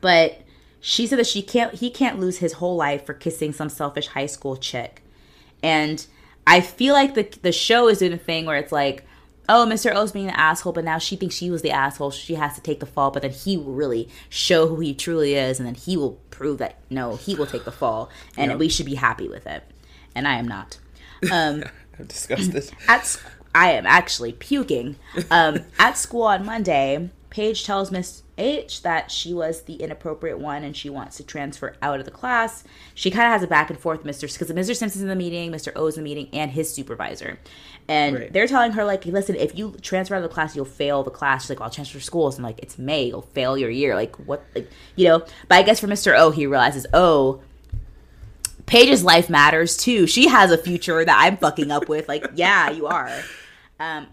Speaker 1: but she said that she can't. He can't lose his whole life for kissing some selfish high school chick, and I feel like the the show is doing a thing where it's like, oh, Mr. O's being an asshole, but now she thinks she was the asshole. She has to take the fall, but then he will really show who he truly is, and then he will prove that no, he will take the fall, and
Speaker 2: Yep.
Speaker 1: we should be happy with it. And I am not. Um,
Speaker 2: I'm disgusted.
Speaker 1: at I am actually puking. Um, at school on Monday, Paige tells Miss H that she was the inappropriate one and she wants to transfer out of the class. She kind of has a back and forth, Mr. because Mr. Simpson's in the meeting, Mr. O's in the meeting, and his supervisor. And
Speaker 2: Right.
Speaker 1: they're telling her, like, listen, if you transfer out of the class, you'll fail the class. She's like, I'll transfer schools. I'm like, it's May, you'll fail your year. Like, what, like, you know? But I guess for Mr. O, he realizes, oh, Paige's life matters too. She has a future that I'm fucking up with. Like, yeah, you are. Um,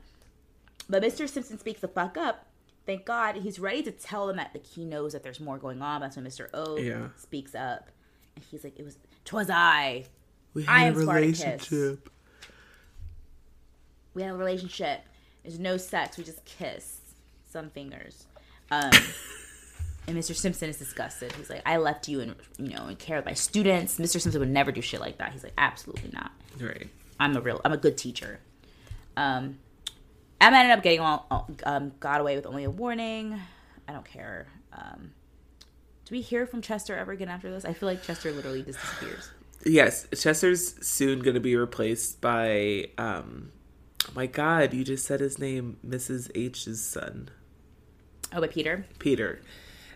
Speaker 1: but Mr. Simpson speaks the fuck up. Thank God he's ready to tell them that like he knows that there's more going on. That's when Mr. O
Speaker 2: Yeah.
Speaker 1: speaks up, and he's like, "It was, twas I.
Speaker 2: We
Speaker 1: I am
Speaker 2: a
Speaker 1: Spartacus.
Speaker 2: relationship.
Speaker 1: We had a relationship. There's no sex. We just kiss some fingers." Um, and Mr. Simpson is disgusted. He's like, "I left you and you know in care of my students." Mr. Simpson would never do shit like that. He's like, "Absolutely not."
Speaker 2: Right.
Speaker 1: I'm a real I'm a good teacher. Um Emma ended up getting all um got away with only a warning. I don't care. Um do we hear from Chester ever again after this? I feel like Chester literally just disappears.
Speaker 2: Yes, Chester's soon going to be replaced by. um Oh my God! You just said his name, Mrs. H's son,
Speaker 1: Oh, but Peter?
Speaker 2: Peter.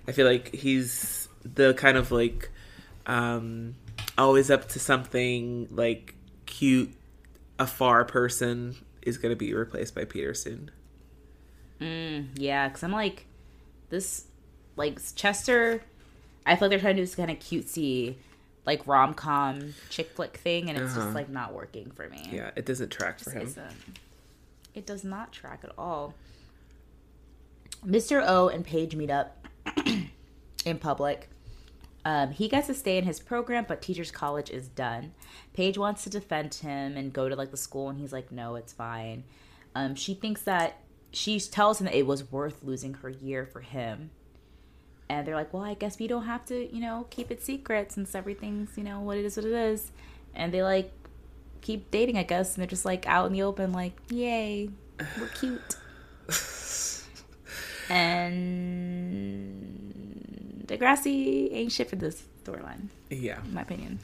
Speaker 2: I feel like he's the kind of like um always up to something like cute, afar person is going to be replaced by Peterson.
Speaker 1: Mm, yeah, because I'm like, this, like, Chester, I feel like they're trying to do this kind of cutesy, like, rom com chick flick thing, and it's
Speaker 2: Uh-huh.
Speaker 1: just, like, not working for me.
Speaker 2: Yeah, it doesn't track for
Speaker 1: just
Speaker 2: him.
Speaker 1: isn't. It does not track at all. Mr. O and Paige meet up in public. Um, he gets to stay in his program, but teachers' college is done. Paige wants to defend him and go to like the school, and he's like, "No, it's fine." Um, she thinks that she tells him that it was worth losing her year for him, and they're like, "Well, I guess we don't have to, you know, keep it secret since everything's, you know, what it is, what it is." And they like keep dating, I guess, and they're just like out in the open, like, "Yay, we're cute." and Degrassi ain't shit for this storyline,
Speaker 2: Yeah.
Speaker 1: in my opinion.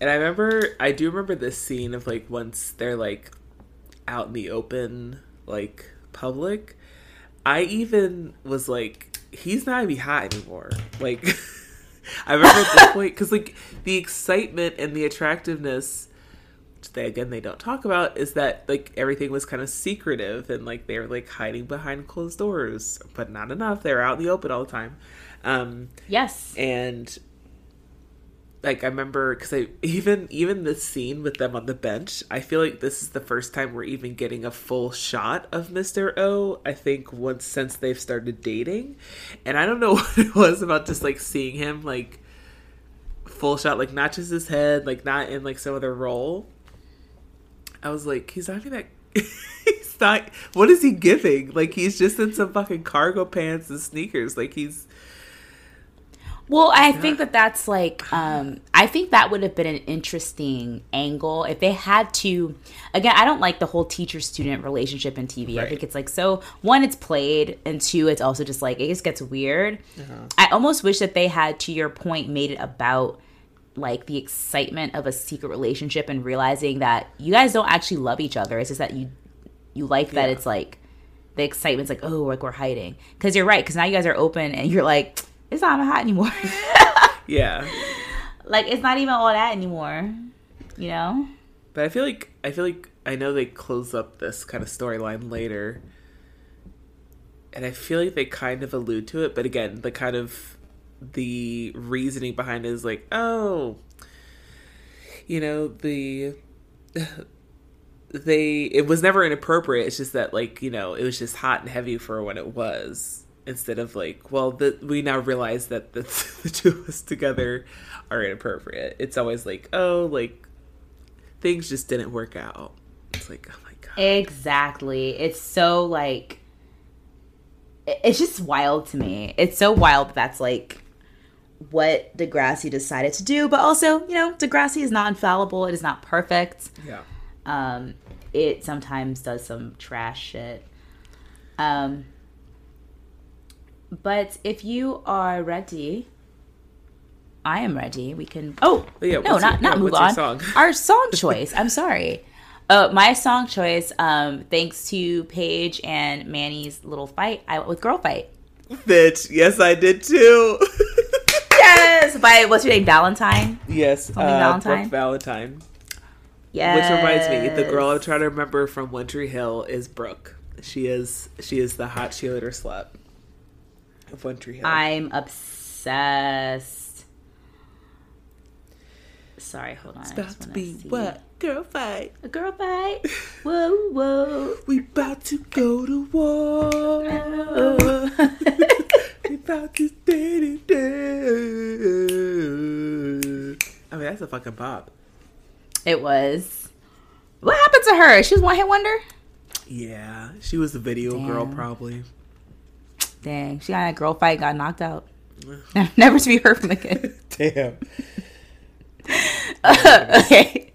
Speaker 2: And I remember, I do remember this scene of like once they're like out in the open, like public. I even was like, he's not gonna be hot anymore. Like, I remember at this point, because like the excitement and the attractiveness, which they again they don't talk about, is that like everything was kind of secretive and like they were like hiding behind closed doors, but not enough. They were out in the open all the time. Um,
Speaker 1: Yes.
Speaker 2: and like I remember because I even even the scene with them on the bench. I feel like this is the first time we're even getting a full shot of Mister O. I think once since they've started dating, and I don't know what it was about just like seeing him like full shot, like not just his head, like not in like some other role. I was like, he's not even that. he's not. What is he giving? Like he's just in some fucking cargo pants and sneakers. Like he's
Speaker 1: Well, I think that that's like, um, I think that would have been an interesting angle if they had to. Again, I don't like the whole teacher student relationship in TV. I think it's like so. One, it's played, and two, it's also just like it just gets weird. I almost wish that they had, to your point, made it about like the excitement of a secret relationship and realizing that you guys don't actually love each other. It's just that you you like that
Speaker 2: Yeah.
Speaker 1: it's like the excitement's like oh like we're hiding because you're right because now you guys are open and you're like it's not hot anymore.
Speaker 2: yeah.
Speaker 1: like it's not even all that anymore you know
Speaker 2: But I feel like I feel like I know they close up this kind of storyline later. And I feel like they kind of allude to it, but again, the kind of the reasoning behind it is like, oh, you know, the they it was never inappropriate. It's just that like, you know, it was just hot and heavy for when it was instead of like, well, the, we now realize that the, the two of us together are inappropriate. It's always like, oh, like things just didn't work out. It's like, oh my god.
Speaker 1: exactly it's so like it's just wild to me it's so wild that that's like what degrassi decided to do but also you know degrassi is not infallible it is not perfect
Speaker 2: Yeah.
Speaker 1: um it sometimes does some trash shit um but if you are ready i am ready we can oh
Speaker 2: yeah,
Speaker 1: no not
Speaker 2: your-
Speaker 1: not
Speaker 2: yeah,
Speaker 1: move on
Speaker 2: song?
Speaker 1: our song choice i'm sorry uh, my song choice um thanks to paige and manny's little fight i went with girl fight
Speaker 2: Bitch, yes I did too.
Speaker 1: yes by what's your name valentine
Speaker 2: yes, uh,
Speaker 1: Valentine?
Speaker 2: Brooke Valentine.
Speaker 1: yes
Speaker 2: Which reminds me, the girl I'm trying to remember from One Tree Hill is Brooke. She is she is the hot cheerleader slut of One Tree Hill.
Speaker 1: I'm obsessed. Sorry, hold on.
Speaker 2: it's about to be
Speaker 1: see.
Speaker 2: what? Girl fight.
Speaker 1: A girl fight. whoa, whoa.
Speaker 2: We about to go to war.
Speaker 1: Oh.
Speaker 2: we about to day to day. I mean, that's a fucking pop.
Speaker 1: it was. What happened to her? She was one hit wonder.
Speaker 2: Yeah, she was the video girl, probably.
Speaker 1: Dang, she got in a girl fight, got knocked out. Never to be heard from again.
Speaker 2: Damn.
Speaker 1: okay.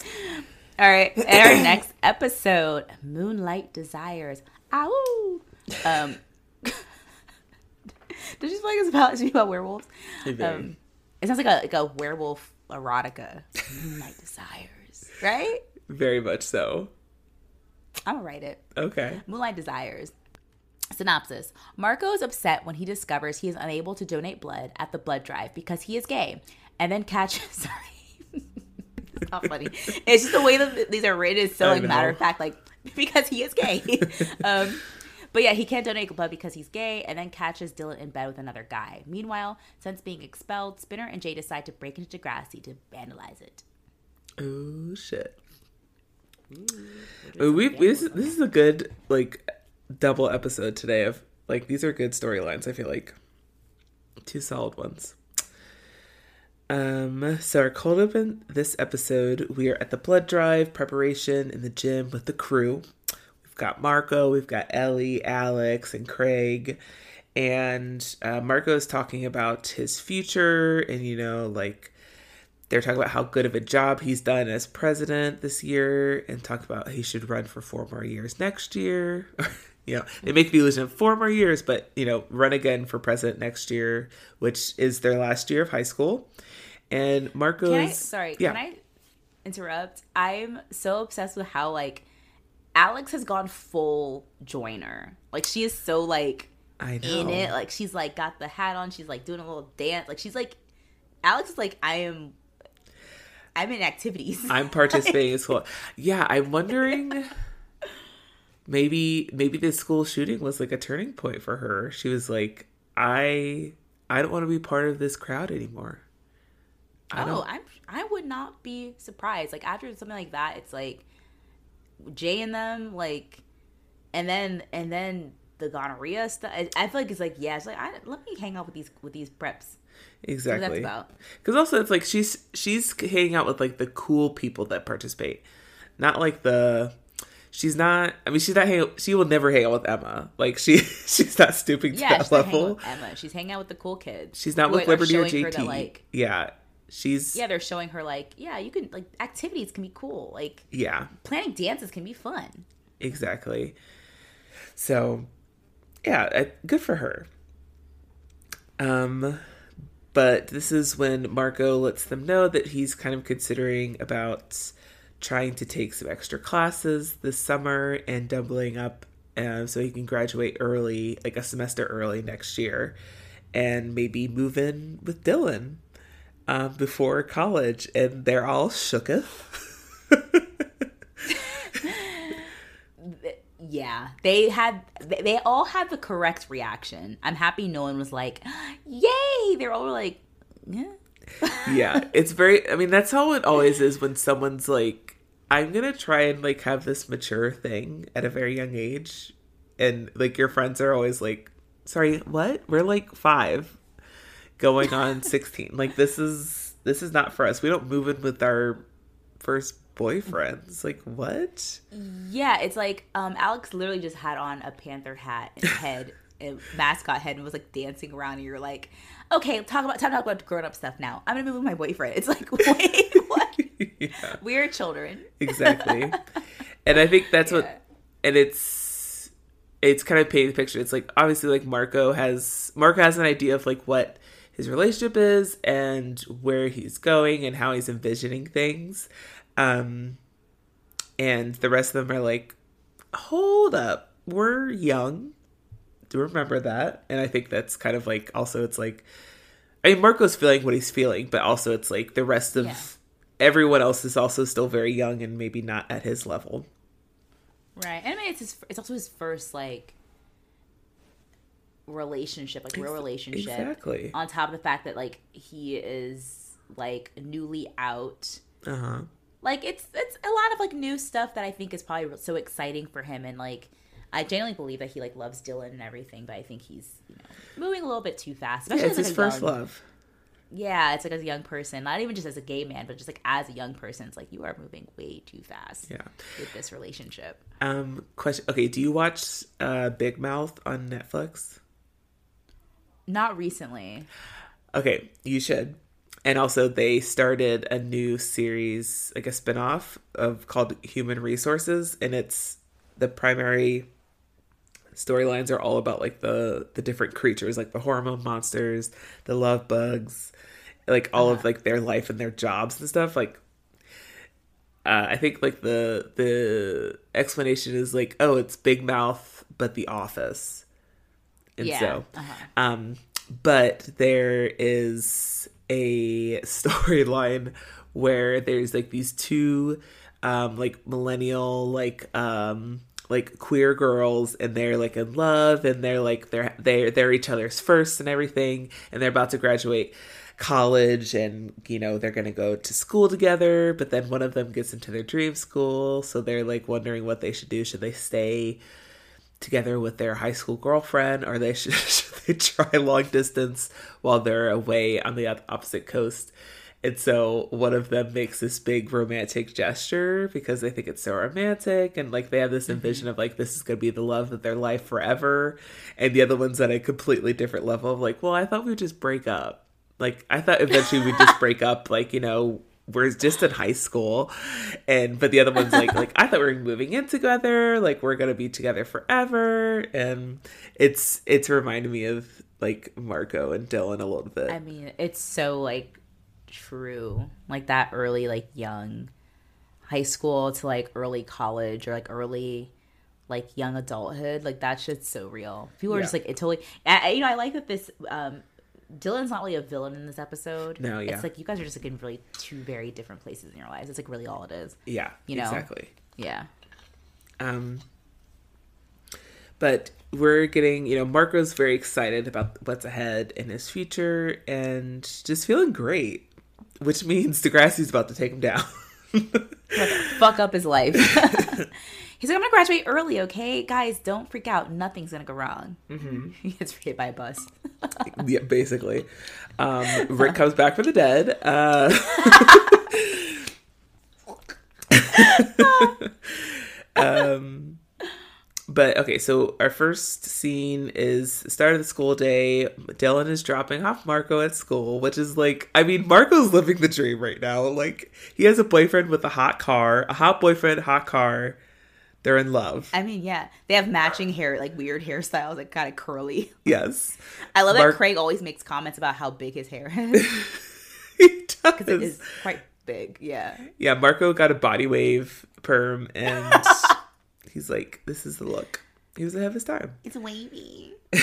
Speaker 1: All right. In our next episode, Moonlight Desires. Ow. Um. Did you feel like it's about, it's about werewolves? Um, it sounds like a like a werewolf erotica. Moonlight Desires, right?
Speaker 2: Very much so.
Speaker 1: I'm gonna write it.
Speaker 2: Okay.
Speaker 1: Moonlight Desires. Synopsis Marco is upset when he discovers he is unable to donate blood at the blood drive because he is gay and then catches. Sorry. it's not funny. It's just the way that these are written is so like matter of fact, like because he is gay. um, but yeah, he can't donate blood because he's gay and then catches Dylan in bed with another guy. Meanwhile, since being expelled, Spinner and Jay decide to break into Degrassi to vandalize it.
Speaker 2: Oh shit. Uh, we this, this is a good like double episode today of like these are good storylines. I feel like two solid ones. Um, so our cold open this episode, we are at the blood drive preparation in the gym with the crew. We've got Marco, we've got Ellie, Alex, and Craig. And uh, Marco is talking about his future and, you know, like they're talking about how good of a job he's done as president this year and talk about he should run for four more years next year. you know, they make the illusion of four more years, but, you know, run again for president next year, which is their last year of high school. And.
Speaker 1: Can I sorry,
Speaker 2: yeah.
Speaker 1: can I interrupt? I'm so obsessed with how like Alex has gone full joiner. Like she is so like
Speaker 2: I know.
Speaker 1: in it. Like she's like got the hat on, she's like doing a little dance. Like she's like Alex is like I am I'm in activities.
Speaker 2: I'm participating in school. Yeah, I'm wondering. Maybe maybe this school shooting was like a turning point for her. She was like, I I don't want to be part of this crowd anymore. I
Speaker 1: oh. I'm I would not be surprised. Like after something like that, it's like Jay and them, like, and then and then the gonorrhea stuff. I, I feel like it's like yeah, it's like I, let me hang out with these with these preps.
Speaker 2: exactly.
Speaker 1: about.
Speaker 2: Because also, it's like she's she's hanging out with like the cool people that participate, not like the. She's not. I mean, she's not. Hang, she will never hang out with Emma. Like she, she's not stooping to
Speaker 1: Yeah,
Speaker 2: that
Speaker 1: she's not hanging
Speaker 2: level.
Speaker 1: with Emma. She's hanging out with the cool kids.
Speaker 2: She's not with Liberty or JT.
Speaker 1: that, like,
Speaker 2: yeah, she's.
Speaker 1: yeah, they're showing her like, yeah, you can like activities can be cool. Like
Speaker 2: yeah,
Speaker 1: planning dances can be fun.
Speaker 2: exactly. So, yeah, good for her. Um, but this is when Marco lets them know that he's kind of considering about trying to take some extra classes this summer and doubling up um, so he can graduate early, like a semester early next year, and maybe move in with Dylan um, before college. And they're all shooketh.
Speaker 1: Yeah, they had they, they all had the correct reaction. I'm happy no one was like, "Yay!" They're all like, "Yeah."
Speaker 2: yeah, it's very. I mean, that's how it always is when someone's like, "I'm gonna try and like have this mature thing at a very young age," and like your friends are always like, "Sorry, what? We're like five, going on sixteen. Like this is this is not for us. We don't move in with our first boyfriends. Like what?
Speaker 1: Yeah, it's like um, Alex literally just had on a panther hat and head, a mascot head, and was like dancing around. And you're like, okay, talk about time talk about grown up stuff now. I'm gonna move with my boyfriend. It's like, wait, what?
Speaker 2: yeah,
Speaker 1: We're children.
Speaker 2: exactly. and I think that's
Speaker 1: Yeah.
Speaker 2: what, and it's it's kind of painting the picture. It's like obviously like Marco has Marco has an idea of like what his relationship is and where he's going and how he's envisioning things. Um, and the rest of them are like, hold up, we're young. Do remember that? And I think that's kind of like also it's like I mean Marco's feeling what he's feeling, but also it's like the rest of
Speaker 1: Yeah.
Speaker 2: everyone else is also still very young and maybe not at his level.
Speaker 1: Right. And I mean, it's his, it's also his first like relationship, like real relationship.
Speaker 2: exactly.
Speaker 1: On top of the fact that like he is like newly out.
Speaker 2: Uh huh.
Speaker 1: Like it's it's a lot of like new stuff that I think is probably so exciting for him and like I genuinely believe that he like loves Dylan and everything, but I think he's you know moving a little bit too fast.
Speaker 2: Yeah, it's
Speaker 1: as,
Speaker 2: his first
Speaker 1: young-
Speaker 2: love.
Speaker 1: Yeah, it's like as a young person, not even just as a gay man, but just like as a young person, it's like you are moving way too fast
Speaker 2: Yeah.
Speaker 1: with this relationship.
Speaker 2: Um. Question. Okay. Do you watch uh Big Mouth on Netflix?
Speaker 1: Not recently.
Speaker 2: Okay, you should. And also, they started a new series, like a spinoff of called Human Resources, and it's the primary storylines are all about like the the different creatures, like the hormone monsters, the love bugs, like all of like their life and their jobs and stuff. Like, uh, I think like the the explanation is like, oh, it's Big Mouth, but The Office, and
Speaker 1: Yeah,
Speaker 2: so
Speaker 1: uh-huh.
Speaker 2: um, but there is a storyline where there's like these two um like millennial like um like queer girls and they're like in love and they're like they're they're they're each other's first and everything and they're about to graduate college and you know they're going to go to school together but then one of them gets into their dream school so they're like wondering what they should do. Should they stay together with their high school girlfriend or they should, should they try long distance while they're away on the opposite coast and so one of them makes this big romantic gesture because they think it's so romantic and like they have this mm-hmm. envision of like this is going to be the love of their life forever. And the other one's at a completely different level of like well i thought we'd just break up. Like i thought eventually we'd just break up like you know we're just in high school. And but the other one's like like i thought we were moving in together like we're gonna be together forever. And it's it's reminded me of like marco and dylan a little bit.
Speaker 1: I mean, it's so like true. Like that early, like young high school to like early college or like early like young adulthood. Like that shit's so real. People are just like it totally. I, I- you know, I like that this. um Dylan's not really a villain in this episode.
Speaker 2: No, yeah.
Speaker 1: It's like you guys are just like in really two very different places in your lives. It's like really all it is.
Speaker 2: yeah
Speaker 1: you know.
Speaker 2: exactly
Speaker 1: Yeah.
Speaker 2: Um, but we're getting, you know, Marco's very excited about what's ahead in his future and just feeling great which means Degrassi's about to take him down.
Speaker 1: fuck up his life. He's like, I'm gonna graduate early, okay? Guys, don't freak out. Nothing's gonna go wrong. Mm-hmm. He gets hit by a bus.
Speaker 2: yeah, basically. Um, Rick comes back from the dead. Uh, um, but okay, so our first scene is the start of the school day. Dylan is dropping off Marco at school, which is like, I mean, Marco's living the dream right now. Like, he has a boyfriend with a hot car, a hot boyfriend, hot car. They're in love.
Speaker 1: I mean, yeah, they have matching hair, like weird hairstyles, like kind of curly.
Speaker 2: Yes,
Speaker 1: I love Mark- that Craig always makes comments about how big his hair is.
Speaker 2: he does.
Speaker 1: Because it is quite big. Yeah.
Speaker 2: Yeah, Marco got a body wave perm, and he's like, "This is the look." He was ahead of his time.
Speaker 1: It's wavy.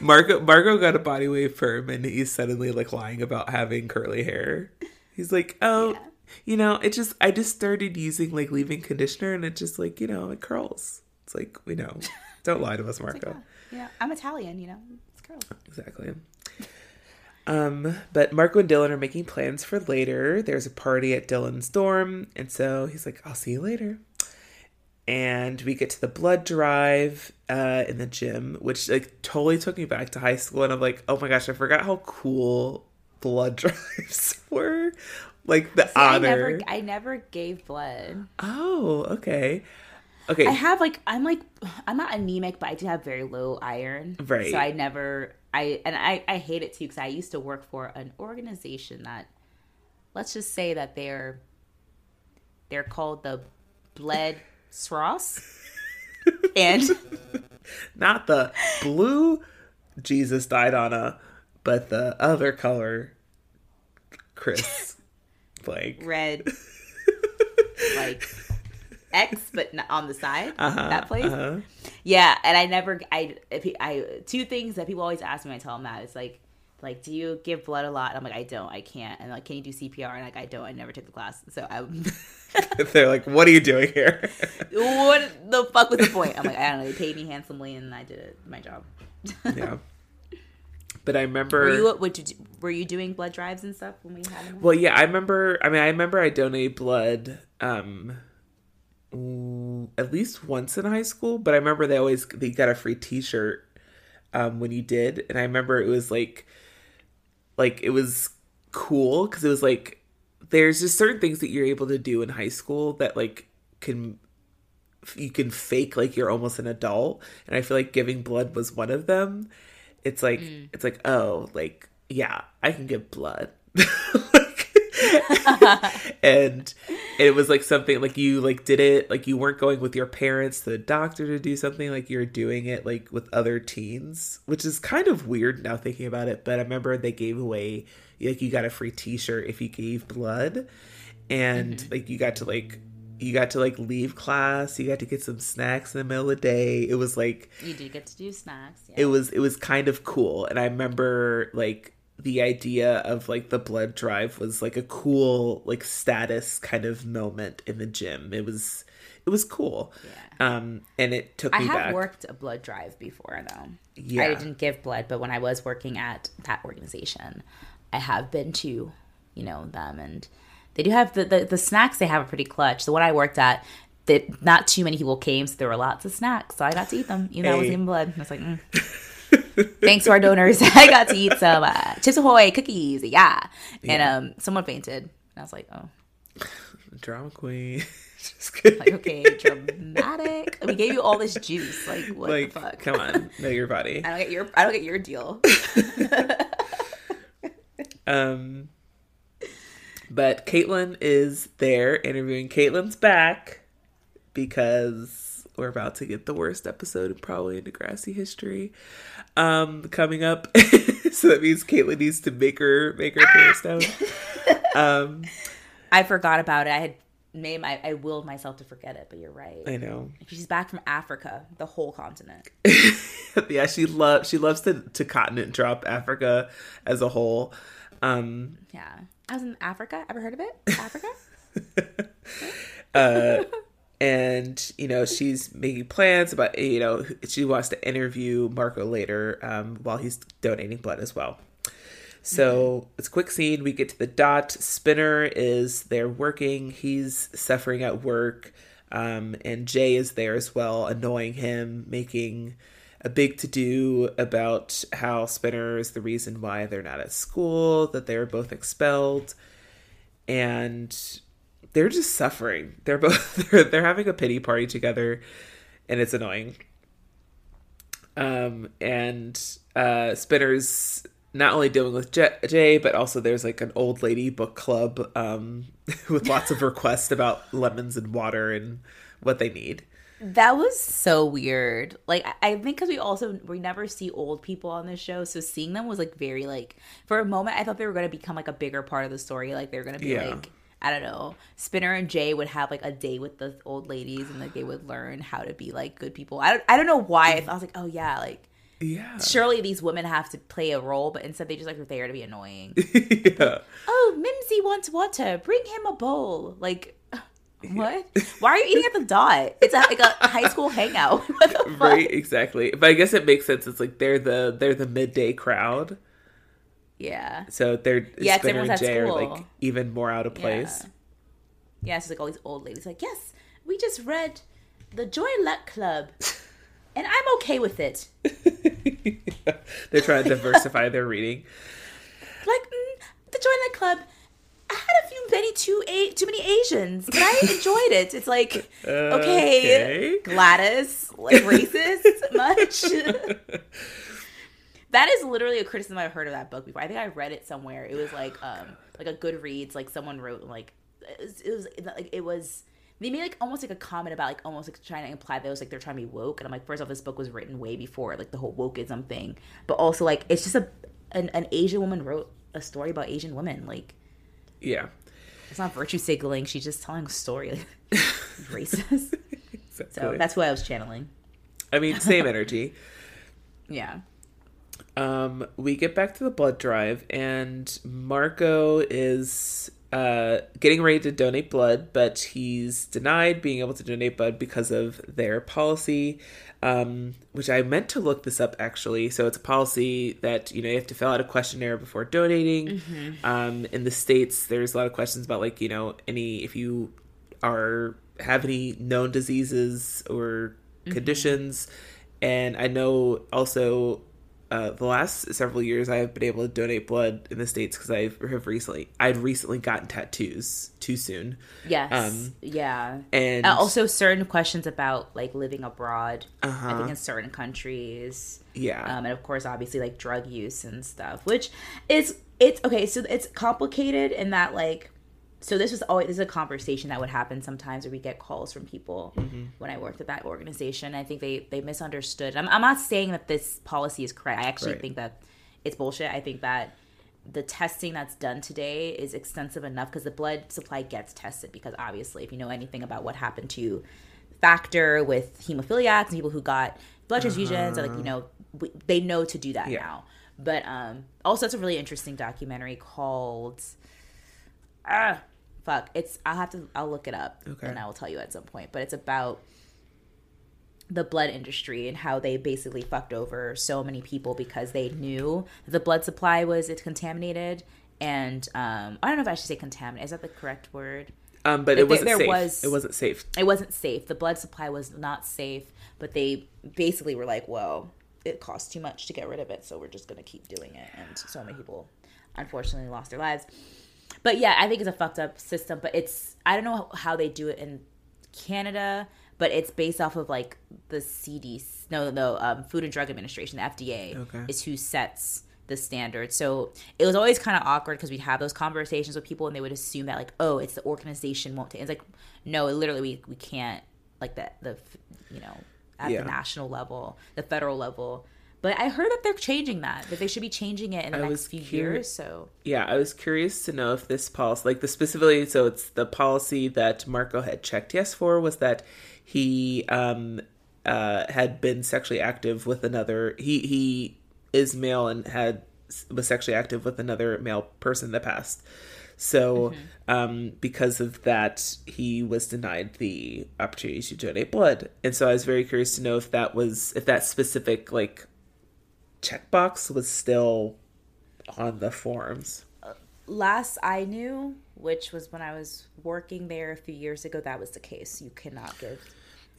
Speaker 2: Marco Marco got a body wave perm, and he's suddenly like lying about having curly hair. He's like, "Oh." Yeah you know, it just I just started using like leave-in conditioner and it just like, you know, it curls. It's like, we know. Don't lie to us, Marco. Like,
Speaker 1: yeah. yeah, I'm Italian, you know. It's
Speaker 2: curls. Exactly. Um, but Marco and Dylan are making plans for later. There's a party at Dylan's dorm, and so he's like, I'll see you later. And we get to the blood drive uh, in the gym, which like totally took me back to high school. And I'm like, oh my gosh, I forgot how cool blood drives were like the See, honor.
Speaker 1: I never, I never gave blood.
Speaker 2: Oh, okay. Okay.
Speaker 1: I have like I'm like I'm not anemic, but I do have very low iron.
Speaker 2: Right.
Speaker 1: So I never I and I I hate it too because I used to work for an organization that let's just say that they're they're called the Bled Sross. and
Speaker 2: not the blue Jesus died on a, but the other color Chris like
Speaker 1: red, like X, but on the side. Uh-huh, that place. Uh-huh. Yeah, and I never. I I two things that people always ask me. when I tell them that it's like. Like, do you give blood a lot? I'm like, I don't, I can't. And like, can you do CPR? And like, I don't. I never took the class, so I'm.
Speaker 2: They're like, what are you doing here?
Speaker 1: what the fuck was the point? I'm like, I don't know. They paid me handsomely, and I did it, my job.
Speaker 2: yeah. But I remember.
Speaker 1: Were you, what, you, were you doing blood drives and stuff when we had them?
Speaker 2: Well, yeah, I remember. I mean, I remember I donated blood um, at least once in high school, but I remember they always they got a free T-shirt um, when you did, and I remember it was like, like it was cool because it was like there's just certain things that you're able to do in high school that like can you can fake like you're almost an adult and i feel like giving blood was one of them it's like mm. it's like oh like yeah i can give blood and it was like something like you like did it like you weren't going with your parents to the doctor to do something like you're doing it like with other teens which is kind of weird now thinking about it but i remember they gave away like you got a free t-shirt if you gave blood and mm-hmm. like you got to like you got to like leave class you got to get some snacks in the middle of the day it was like
Speaker 1: you did get to do snacks
Speaker 2: yeah. it was it was kind of cool and i remember like the idea of like the blood drive was like a cool like status kind of moment in the gym it was it was cool yeah. um and it took me
Speaker 1: i have
Speaker 2: back.
Speaker 1: worked a blood drive before though yeah i didn't give blood but when i was working at that organization i have been to you know them and they do have the, the, the snacks they have are pretty clutch. The one I worked at, that not too many people came, so there were lots of snacks. So I got to eat them, even though hey. I was eating blood. I was like, mm. thanks to our donors, I got to eat some uh, Chips Ahoy cookies. Yeah. yeah. And um, someone fainted. And I was like, oh.
Speaker 2: Drama queen.
Speaker 1: like, okay, dramatic. We gave you all this juice. Like, what like, the fuck?
Speaker 2: Come on, know your body.
Speaker 1: I don't get your. I don't get your deal.
Speaker 2: um, but Caitlin is there interviewing. Caitlin's back because we're about to get the worst episode probably in Degrassi history um, coming up. so that means Caitlin needs to make her make her appearance down. Um,
Speaker 1: I forgot about it. I had made my I willed myself to forget it, but you're right.
Speaker 2: I know.
Speaker 1: She's back from Africa, the whole continent.
Speaker 2: yeah, she loves she loves to to continent drop Africa as a whole. Um,
Speaker 1: yeah. I was in Africa. Ever heard of it? Africa?
Speaker 2: uh, and you know she's making plans about you know she wants to interview Marco later um, while he's donating blood as well. So it's a quick scene. We get to the dot. Spinner is there working. He's suffering at work. Um, and Jay is there as well, annoying him, making a big to do about how Spinner is the reason why they're not at school, that they're both expelled. And they're just suffering. They're both they're, they're having a pity party together, and it's annoying. Um, and uh, Spinner's not only dealing with Jay, but also there's like an old lady book club um, with lots of requests about lemons and water and what they need.
Speaker 1: That was so weird. Like I think because we also we never see old people on this show, so seeing them was like very like for a moment I thought they were going to become like a bigger part of the story. Like they're going to be yeah. like I don't know, Spinner and Jay would have like a day with the old ladies and like they would learn how to be like good people. I don't I don't know why. I was like, oh yeah, like yeah. Surely these women have to play a role, but instead they just like are there to be annoying. yeah. Oh, Mimsy wants water. Bring him a bowl. Like what? Why are you eating at the dot? It's a, like a high school hangout.
Speaker 2: Right, exactly. But I guess it makes sense. It's like they're the they're the midday crowd.
Speaker 1: Yeah.
Speaker 2: So they're yeah, Spinner and Jay are like even more out of place.
Speaker 1: Yeah. yeah, it's like all these old ladies like, yes, we just read the Joy Luck Club, and I'm okay with it.
Speaker 2: yeah. They're trying to diversify their reading.
Speaker 1: Like mm, the Joy Luck Club. I had a few many too a- too many Asians, but I enjoyed it. It's like uh, okay, okay, Gladys, like racist much that is literally a criticism I've heard of that book before. I think I read it somewhere. It was like um like a Goodreads, like someone wrote like it was, it was like it was they made like almost like a comment about like almost like trying to imply that it was like they're trying to be woke. And I'm like first off this book was written way before like the whole wokeism thing. But also like it's just a an, an Asian woman wrote a story about Asian women like
Speaker 2: yeah.
Speaker 1: it's not virtue signaling. She's just telling a story racist. Exactly. so that's what I was channeling.
Speaker 2: I mean same energy.
Speaker 1: Yeah
Speaker 2: um, we get back to the blood drive, and Marco is uh, getting ready to donate blood, but he's denied being able to donate blood because of their policy, um, which I meant to look this up actually. So it's a policy that you know you have to fill out a questionnaire before donating. Mm-hmm. Um, in the states, there's a lot of questions about like you know any if you are have any known diseases or mm-hmm. conditions, and I know also uh, the last several years I have been able to donate blood in the states because I have recently I'd recently gotten tattoos too soon.
Speaker 1: Yes. Um, yeah. And uh, also certain questions about like living abroad. Uh-huh. I think in certain countries.
Speaker 2: Yeah.
Speaker 1: Um, and of course, obviously, like drug use and stuff, which is it's okay. So it's complicated in that like so this was always this is a conversation that would happen sometimes where we get calls from people mm-hmm. when I worked at that organization. I think they they misunderstood. I'm, I'm not saying that this policy is correct. I actually right. think that it's bullshit. I think that the testing that's done today is extensive enough because the blood supply gets tested because obviously if you know anything about what happened to factor with hemophiliacs and people who got blood transfusions uh-huh. like you know they know to do that yeah. now but um also it's a really interesting documentary called ah fuck it's i'll have to i'll look it up okay. and i will tell you at some point but it's about the blood industry and how they basically fucked over so many people because they knew the blood supply was it's contaminated and um i don't know if i should say contaminated is that the correct word?
Speaker 2: Um but like it wasn't there, there safe. was it wasn't safe.
Speaker 1: It wasn't safe. The blood supply was not safe but they basically were like well it costs too much to get rid of it so we're just going to keep doing it. And so many people unfortunately lost their lives but yeah, I think it's a fucked up system. But it's I don't know how they do it in Canada, but it's based off of like the CDC, no, no, um, Food and Drug Administration, the FDA, okay. is who sets the standard. So it was always kind of awkward because we'd have those conversations with people and they would assume that like, oh, it's the organization won't take. It's like, no, literally we we can't like the the you know at yeah. the national level, the federal level. But I heard that they're changing that, that they should be changing it in the I next few years. So
Speaker 2: yeah, I was curious to know if this policy, like the specifically, so it's the policy that Marco had checked yes for was that he um uh had been sexually active with another. He he is male and had was sexually active with another male person in the past. So, mm-hmm. um, because of that, he was denied the opportunity to donate blood. And so I was very curious to know if that was, if that specific, like, checkbox was still on the forms.
Speaker 1: Last I knew, which was when I was working there a few years ago, that was the case. You cannot give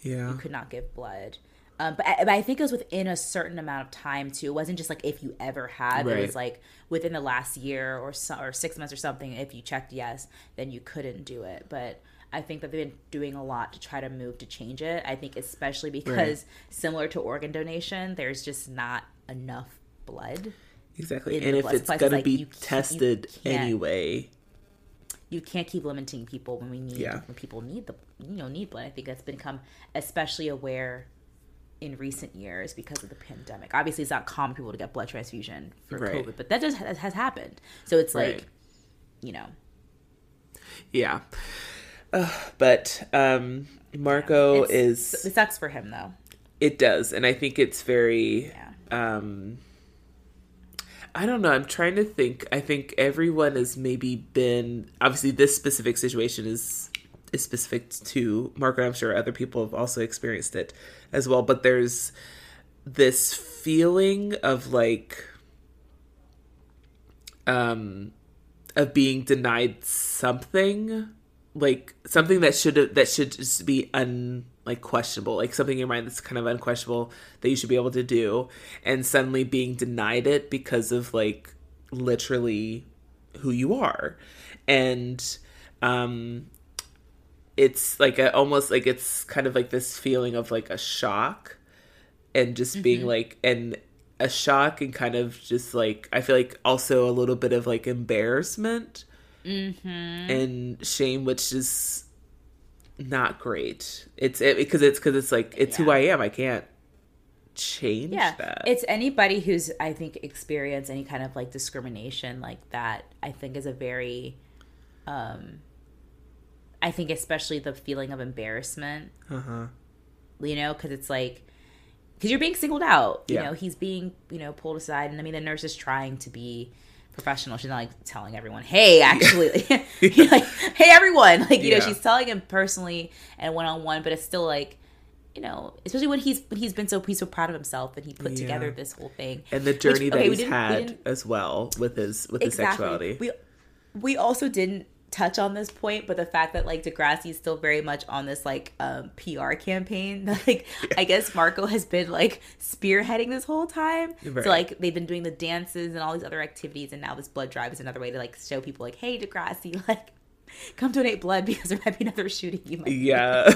Speaker 2: Yeah.
Speaker 1: you could not give blood. Um, but, I, but I think it was within a certain amount of time too. It wasn't just like if you ever had. It was like within the last year or so, or six months or something. If you checked yes, then you couldn't do it. But I think that they've been doing a lot to try to move to change it. I think especially because similar to organ donation, there's just not enough blood.
Speaker 2: Exactly. And if it's
Speaker 1: supply, 'cause,
Speaker 2: going to
Speaker 1: like,
Speaker 2: be
Speaker 1: you can't- you
Speaker 2: tested anyway.
Speaker 1: you can't keep limiting people when we need
Speaker 2: Yeah.
Speaker 1: when people need the you know need blood. I think that's become especially aware in recent years because of the pandemic. Obviously, it's not common for people to get blood transfusion for
Speaker 2: Right.
Speaker 1: COVID, but that does has, has happened. So it's like you know
Speaker 2: Yeah. Uh, but um Marco
Speaker 1: it's-
Speaker 2: is
Speaker 1: it sucks for him though.
Speaker 2: It does and I think it's very
Speaker 1: Yeah.
Speaker 2: um I don't know. I'm trying to think. I think everyone has maybe been obviously this specific situation is is specific to Marco. I'm sure other people have also experienced it as well. But there's this feeling of like um of being denied something like something that should that should just be un like questionable like something in your mind that's kind of unquestionable that you should be able to do and suddenly being denied it because of like literally who you are. And um it's like a, almost like it's kind of like this feeling of like a shock and just being like and a shock and kind of just like I feel like also a little bit of like embarrassment and shame, which is not great. It's it, because it's because it's like it's who I am. I can't change
Speaker 1: Yeah,
Speaker 2: that.
Speaker 1: it's anybody who's I think experienced any kind of like discrimination like that. I think is a very, um, I think especially the feeling of embarrassment
Speaker 2: uh huh.
Speaker 1: you know, because it's like, because you're being singled out. You
Speaker 2: Yeah.
Speaker 1: know, he's being, you know, pulled aside. And I mean, the nurse is trying to be professional. She's not like telling everyone, hey, actually, like, hey, everyone. Like, you know, she's telling him personally and one on one, but it's still like, you know, especially when he's when he's been so he's so proud of himself and he put
Speaker 2: Yeah.
Speaker 1: together this whole thing
Speaker 2: And the journey
Speaker 1: Which-
Speaker 2: that
Speaker 1: okay, we
Speaker 2: he's
Speaker 1: we
Speaker 2: had as well with his with his sexuality.
Speaker 1: We we also didn't touch on this point, but the fact that like Degrassi is still very much on this like um, PR campaign that like I guess Marco has been like spearheading this whole time.
Speaker 2: Right.
Speaker 1: So like they've been doing the dances and all these other activities, and now this blood drive is another way to like show people like, hey Degrassi, like come donate blood because there might be another shooting. You might.
Speaker 2: yeah.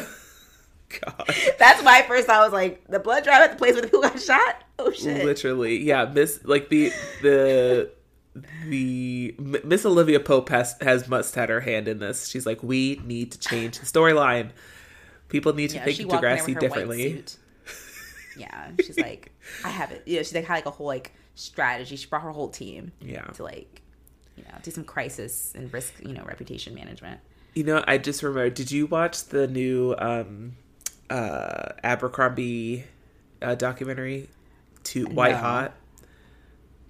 Speaker 2: God.
Speaker 1: That's my first thought. Was like the blood drive at the place where the people got shot. Oh shit.
Speaker 2: Literally, yeah. Miss like the the the Miss Olivia Pope has has must had her hand in this. She's like, we need to change the storyline. People need to
Speaker 1: Yeah,
Speaker 2: think
Speaker 1: she
Speaker 2: of
Speaker 1: walked in there
Speaker 2: Degrassi
Speaker 1: with her white
Speaker 2: differently.
Speaker 1: Yeah, she's like, I have it. Yeah, she's like had like a whole like strategy. She brought her whole team
Speaker 2: Yeah.
Speaker 1: to like, you know, do some crisis and risk, you know, reputation management.
Speaker 2: You know, I just remembered. Did you watch the new um, uh, Abercrombie uh, documentary, "To White
Speaker 1: No.
Speaker 2: Hot"?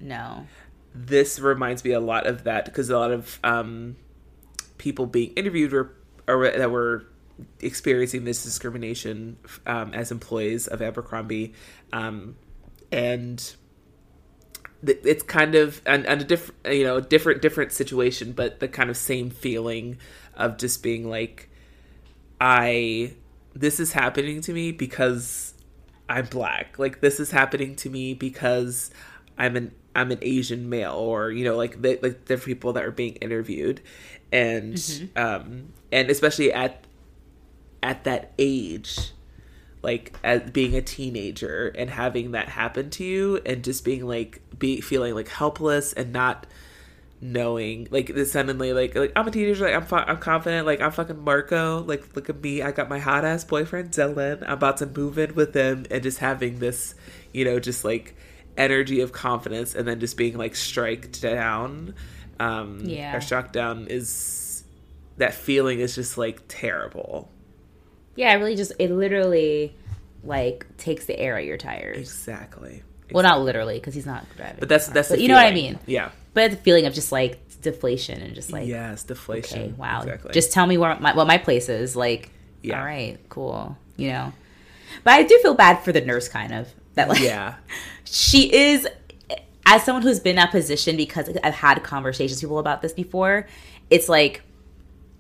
Speaker 1: No,
Speaker 2: This reminds me a lot of that because a lot of um, people being interviewed were or that were experiencing this discrimination um, as employees of Abercrombie, um, and th- it's kind of and, and a different you know different different situation, but the kind of same feeling of just being like, I this is happening to me because I'm black. Like this is happening to me because I'm an I'm an Asian male, or you know, like the like the people that are being interviewed, and um and especially at at that age, like as being a teenager and having that happen to you, and just being like be feeling like helpless and not knowing like this suddenly like like I'm a teenager like I'm fu- I'm confident like I'm fucking Marco like look at me I got my hot ass boyfriend Dylan I'm about to move in with him and just having this you know just like energy of confidence and then just being like striked down um
Speaker 1: Yeah.
Speaker 2: or struck down is that feeling is just like terrible
Speaker 1: yeah, it really just it literally like takes the air out your tires.
Speaker 2: exactly
Speaker 1: Well, not literally because he's not driving.
Speaker 2: but that's that's
Speaker 1: but
Speaker 2: the
Speaker 1: you know what I mean.
Speaker 2: yeah
Speaker 1: But the feeling of just like deflation and just like
Speaker 2: yes deflation
Speaker 1: okay, wow,
Speaker 2: exactly
Speaker 1: just tell me where my, what my place is. Like,
Speaker 2: Yeah.
Speaker 1: all right, cool, you know. But I do feel bad for the nurse, kind of that like
Speaker 2: yeah
Speaker 1: she is. as someone who's been in that position because I've had conversations with people about this before, it's like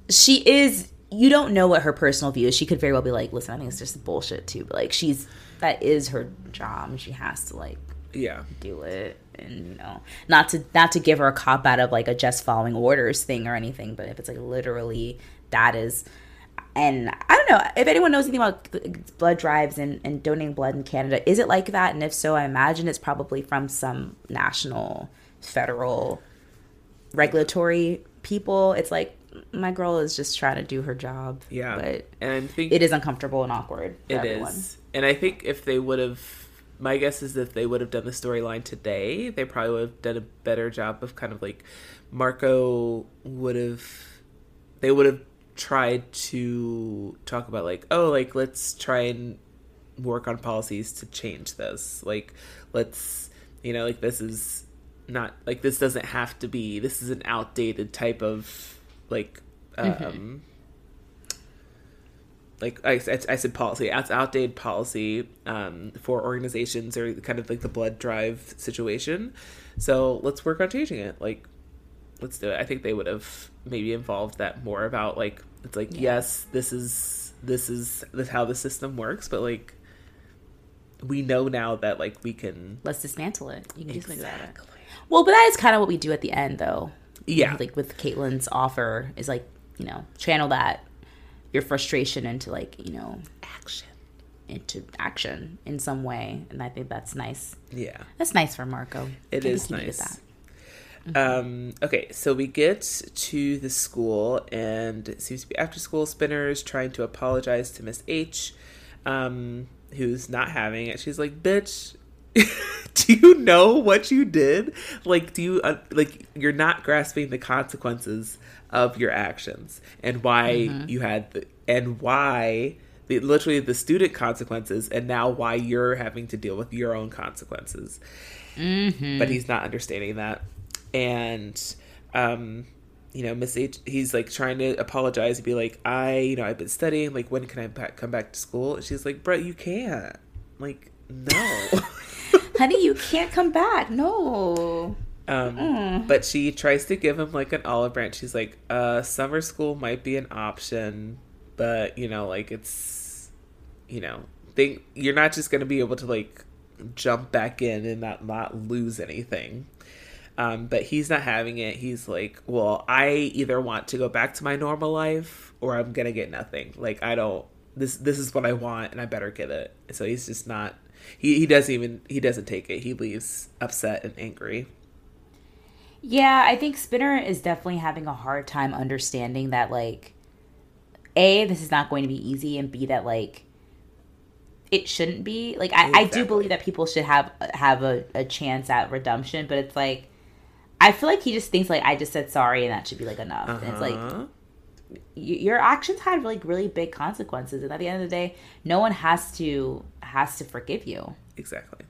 Speaker 1: she is you don't know what her personal view is. She could very well be like, listen, I think it's just bullshit too. But like she's that is her job she has to like
Speaker 2: Yeah.
Speaker 1: do it and you know not to not to give her a cop out of like a just following orders thing or anything but if it's like literally that is and i don't know if anyone knows anything about blood drives and, and donating blood in canada is it like that and if so i imagine it's probably from some national federal regulatory people it's like my girl is just trying to do her job
Speaker 2: Yeah.
Speaker 1: but
Speaker 2: and I think
Speaker 1: it is uncomfortable and awkward for
Speaker 2: It
Speaker 1: everyone.
Speaker 2: is, And I think if they would have, my guess is if they would have done the storyline today, they probably would have done a better job of kind of like Marco would have, they would have tried to talk about like, oh, like let's try and work on policies to change this. Like, let's, you know, like this is not like this doesn't have to be. This is an outdated type of like. um like I, I, I said policy it's outdated policy um, for organizations or kind of like the blood drive situation so let's work on changing it like let's do it i think they would have maybe involved that more about like it's like yes this is this is this how the system works but like we know now that like we can
Speaker 1: let's dismantle it. You can do something about it well but that is kind of what we do at the end though.
Speaker 2: Yeah.
Speaker 1: Like with Caitlin's offer is like you know channel that your frustration into like you know
Speaker 2: action.
Speaker 1: into action in some way and i think that's nice.
Speaker 2: Yeah.
Speaker 1: That's nice for marco.
Speaker 2: It
Speaker 1: I
Speaker 2: is nice. Um, okay, so we get to the school, and it seems to be after school spinners trying to apologize to Miss H, um, who's not having it. She's like, "Bitch, do you know what you did? Like, do you uh, like you're not grasping the consequences of your actions and why you had the and why." The, literally the student consequences and now why you're having to deal with your own consequences but he's not understanding that and um you know miss h he's like trying to apologize and be like i you know i've been studying like when can i back, come back to school? And she's like brett you can't. Like no.
Speaker 1: Honey you can't come back. No.
Speaker 2: Um but she tries to give him like an olive branch. She's like uh summer school might be an option but you know like it's you know think you're not just gonna be able to like jump back in and not not lose anything um, but he's not having it. He's like, well, I either want to go back to my normal life or I'm gonna get nothing. Like I don't. This this is what I want, and I better get it. So he's just not. He he doesn't even he doesn't take it. He leaves upset and angry.
Speaker 1: Yeah, I think Spinner is definitely having a hard time understanding that like A, this is not going to be easy and B that like it shouldn't be. Like I, I do believe that people should have have a, a chance at redemption, but it's like I feel like he just thinks like I just said sorry and that should be like enough. And it's like
Speaker 2: Uh-huh.
Speaker 1: y- your actions had like really big consequences and at the end of the day, no one has to has to forgive you
Speaker 2: exactly.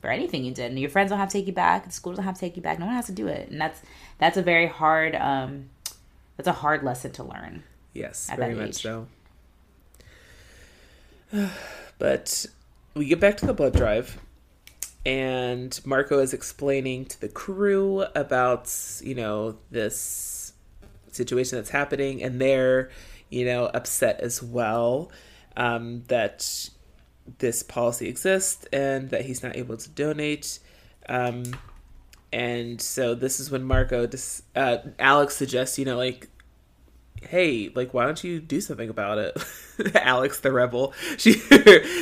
Speaker 1: for anything you did. And your friends don't have to take you back. The school doesn't have to take you back. No one has to do it. And that's that's a very hard um that's a hard lesson to learn.
Speaker 2: Yes, very much so. but we get back to the blood drive, and Marco is explaining to the crew about you know this situation that's happening, and they're you know upset as well um, that this policy exists and that he's not able to donate. Um, and so this is when Marco, dis- uh, Alex suggests, you know, like hey like why don't you do something about it alex the rebel she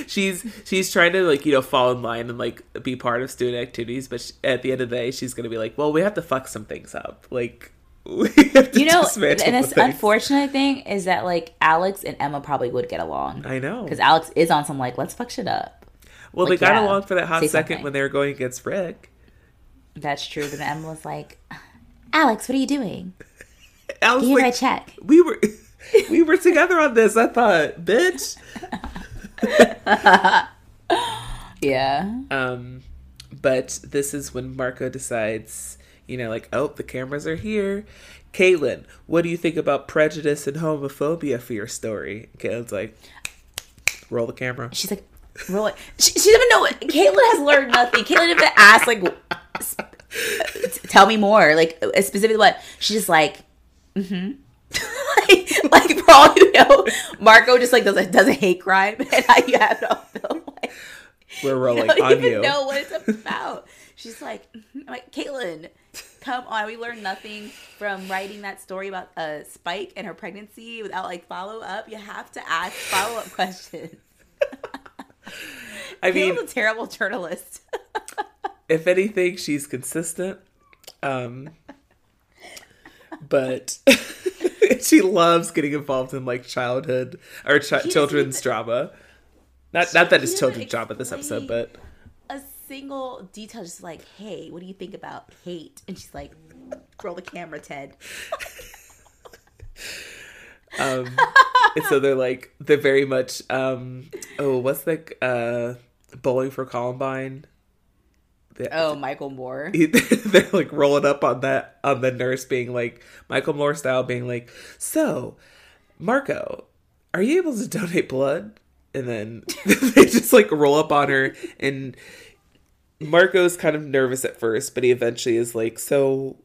Speaker 2: she's she's trying to like you know fall in line and like be part of student activities but she, at the end of the day she's gonna be like well we have to fuck some things up like we have to
Speaker 1: You know, and this unfortunate thing is that like Alex and Emma probably would get along.
Speaker 2: i know
Speaker 1: Because Alex is on some like let's fuck shit up.
Speaker 2: well
Speaker 1: like,
Speaker 2: they got
Speaker 1: yeah,
Speaker 2: along for that hot second
Speaker 1: something.
Speaker 2: when they were going against rick
Speaker 1: That's true. But then Emma was like, Alex, what are you doing?
Speaker 2: Alex
Speaker 1: Give me my
Speaker 2: like
Speaker 1: check.
Speaker 2: we were we were together on this i thought bitch
Speaker 1: Yeah.
Speaker 2: Um, but this is when Marco decides, you know, like, oh, the cameras are here. Caitlin, what do you think about prejudice and homophobia for your story? Caitlin's like, roll the camera.
Speaker 1: She's like, roll it. She, she doesn't even know what. Caitlin has learned nothing. Caitlin didn't ask, like, tell me more. Like uh, specifically what she's just like, mm-hmm. like, like for all you know, Marco just like does a does a hate crime, and I you have no film. Like,
Speaker 2: We're rolling
Speaker 1: I don't
Speaker 2: on
Speaker 1: even
Speaker 2: you.
Speaker 1: know what it's about. She's like, mhm. I'm like Caitlin, come on. We learned nothing from writing that story about uh, Spike and her pregnancy without like follow up. You have to ask follow up questions.
Speaker 2: I mean,
Speaker 1: Caitlin's a terrible journalist.
Speaker 2: if anything, she's consistent. Um, but she loves getting involved in like childhood or ch- children's
Speaker 1: even-
Speaker 2: drama. Not not that it's children's drama this episode, but
Speaker 1: a single detail, just like, hey, what do you think about hate? And she's like, roll the camera, Ted.
Speaker 2: um, and so they're like they're very much um, oh what's the uh, bowling for Columbine? The-
Speaker 1: Oh, Michael Moore.
Speaker 2: they're like rolling up on that on the nurse being like Michael Moore style being like so Marco are you able to donate blood and then they just like roll up on her and Marco's kind of nervous at first but he eventually is like so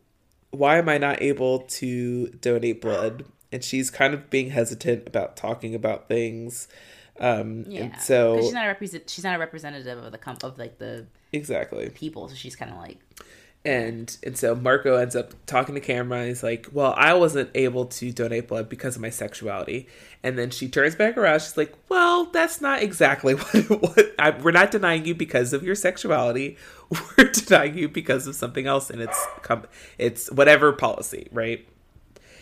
Speaker 2: why am I not able to donate blood and she's kind of being hesitant about talking about things um
Speaker 1: Yeah.
Speaker 2: and so
Speaker 1: she's not a represent. She's not a representative of the comp of like the
Speaker 2: exactly
Speaker 1: people, so she's kind of like,
Speaker 2: and and so Marco ends up talking to camera he's like, "Well, I wasn't able to donate blood because of my sexuality." And then she turns back around. She's like, "Well, that's not exactly what. what I, we're not denying you because of your sexuality. We're denying you because of something else, and it's it's whatever policy, right?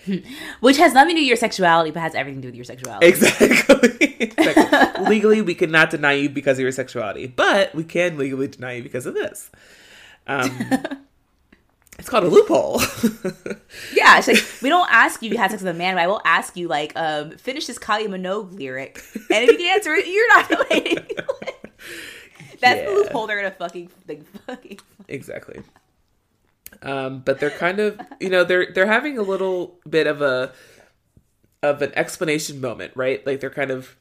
Speaker 1: which has nothing to do with your sexuality, but has everything to do with your sexuality.
Speaker 2: Exactly. exactly. legally, we cannot deny you because of your sexuality, but we can legally deny you because of this. Um, it's called a loophole."
Speaker 1: Yeah, it's like we don't ask you if you had sex with a man, but I will ask you like, um, finish this Kylie Minogue lyric, and if you can answer it, you're not donating. That's
Speaker 2: Yeah.
Speaker 1: the loophole they're gonna fucking, like, fucking.
Speaker 2: exactly um but they're kind of you know they're they're having a little bit of a of an explanation moment right like they're kind of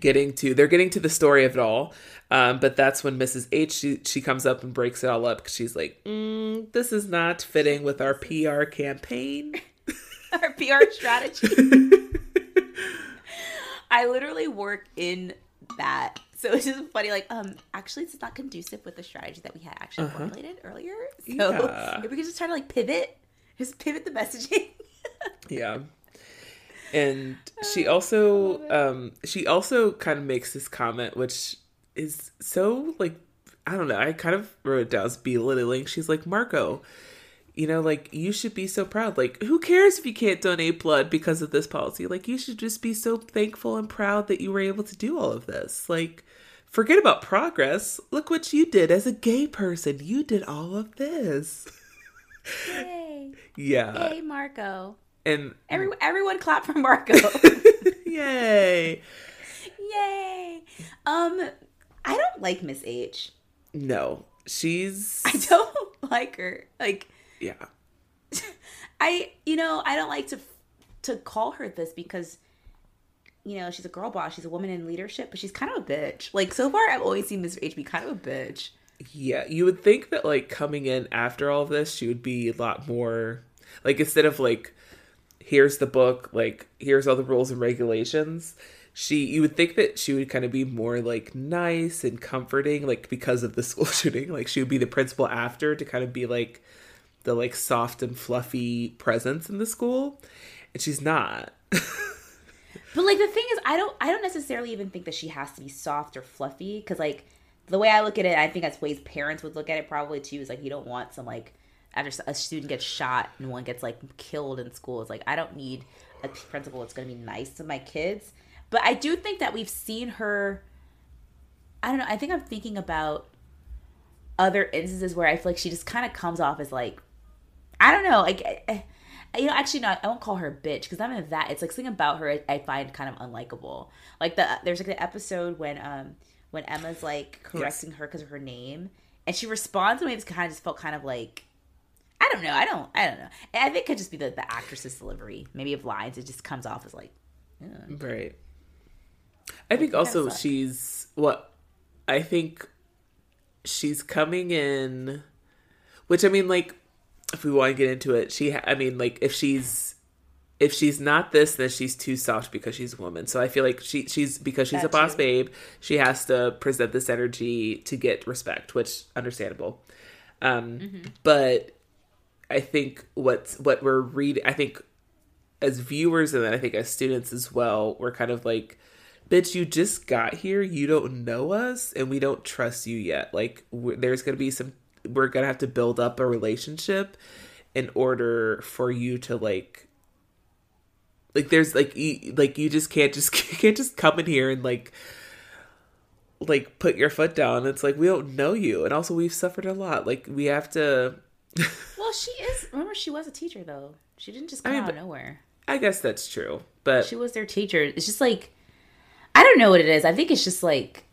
Speaker 2: getting to they're getting to the story of it all um but that's when mrs h she, she comes up and breaks it all up because she's like mm, this is not fitting with our pr campaign
Speaker 1: Our PR strategy. I literally work in that. So it's just funny, like, um, actually, it's not conducive with the strategy that we had actually formulated earlier. So
Speaker 2: Uh-huh. Yeah.
Speaker 1: if we could just try to like pivot, just pivot the messaging.
Speaker 2: Yeah. And she also um she also kind of makes this comment which is so like I don't know, I kind of wrote it down as belittling. She's like, Marco, you know, like you should be so proud. Like, who cares if you can't donate blood because of this policy? Like you should just be so thankful and proud that you were able to do all of this. Like forget about progress. Look what you did as a gay person. You did all of this.
Speaker 1: Yay!
Speaker 2: Yeah.
Speaker 1: Yay, Marco!
Speaker 2: And
Speaker 1: Every, everyone clap for Marco!
Speaker 2: yay.
Speaker 1: Yay! Um, I don't like Miss H.
Speaker 2: No, she's
Speaker 1: I don't like her. Like,
Speaker 2: yeah,
Speaker 1: I you know I don't like to to call her this because you know she's a girl boss, she's a woman in leadership, but she's kind of a bitch. Like so far, I've always seen Miss H be kind of a bitch.
Speaker 2: yeah. You would think that like coming in after all of this, she would be a lot more like instead of like here's the book, like here's all the rules and regulations. She, you would think that she would kind of be more like nice and comforting, like because of the school shooting. Like she would be the principal after to kind of be like the like soft and fluffy presence in the school, and she's not.
Speaker 1: But like the thing is, I don't I don't necessarily even think that she has to be soft or fluffy because like the way I look at it, I think that's ways parents would look at it probably too. Is like you don't want some like after a student gets shot and one gets like killed in school. It's like I don't need a principal that's going to be nice to my kids. But I do think that we've seen her. I don't know. I think I'm thinking about other instances where I feel like she just kind of comes off as like I don't know, like eh, eh, you know, actually no, I won't call her a bitch because I'm in that. It's like something about her I, I find kind of unlikable. Like the there's like the episode when um when Emma's like correcting her because of her name, and she responds in a way that's kind of just felt kind of like I don't know. I don't. I don't know. And I think it could just be the the actress's delivery, maybe of lines. It just comes off as like
Speaker 2: Right. I think also she's what I think she's coming in, which I mean, like, if we want to get into it, she, ha- I mean, like, if she's if she's not this, then she's too soft because she's a woman. So I feel like she she's because she's
Speaker 1: That
Speaker 2: a boss
Speaker 1: too.
Speaker 2: babe, she has to present this energy to get respect, which understandable. Um, but I think what's what we're reading, I think as viewers and then I think as students as well, we're kind of like, bitch, you just got here, you don't know us, and we don't trust you yet. Like, there's gonna be some, we're gonna have to build up a relationship in order for you to like like there's like you, like you just can't just you can't just come in here and like like put your foot down it's like we don't know you and also we've suffered a lot like we have to
Speaker 1: Well, she is. Remember, she was a teacher though. She didn't just
Speaker 2: I
Speaker 1: come
Speaker 2: mean,
Speaker 1: out of nowhere.
Speaker 2: i guess that's true but
Speaker 1: She was their teacher. It's just like I don't know what it is. I think it's just like.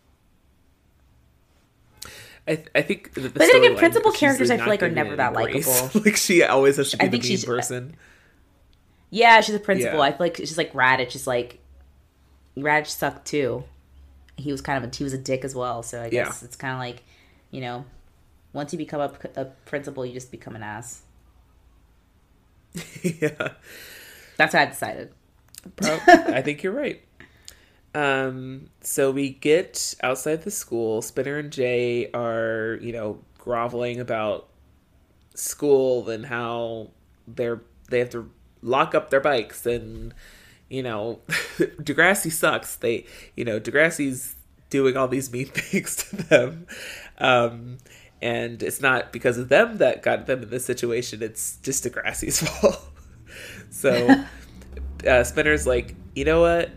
Speaker 2: I, I think that the
Speaker 1: But then again, principal characters I feel like are never that likable.
Speaker 2: like she always has to be
Speaker 1: I
Speaker 2: the
Speaker 1: think
Speaker 2: mean
Speaker 1: she's- uh,
Speaker 2: person
Speaker 1: Yeah, she's a principal.
Speaker 2: Yeah.
Speaker 1: I feel like she's like Raditch is like Raditch sucked too. He was kind of a he was a dick as well. So I guess
Speaker 2: Yeah.
Speaker 1: it's kind of like you know, once you become a, a principal, you just become an ass.
Speaker 2: yeah
Speaker 1: That's what I decided.
Speaker 2: I think you're right. Um, so we get outside the school. Spinner and Jay are, you know, groveling about school and how they're they have to lock up their bikes and you know Degrassi sucks. They you know Degrassi's doing all these mean things to them. Um and it's not because of them that got them in this situation. It's just Degrassi's fault. so uh, Spinner's like, you know what?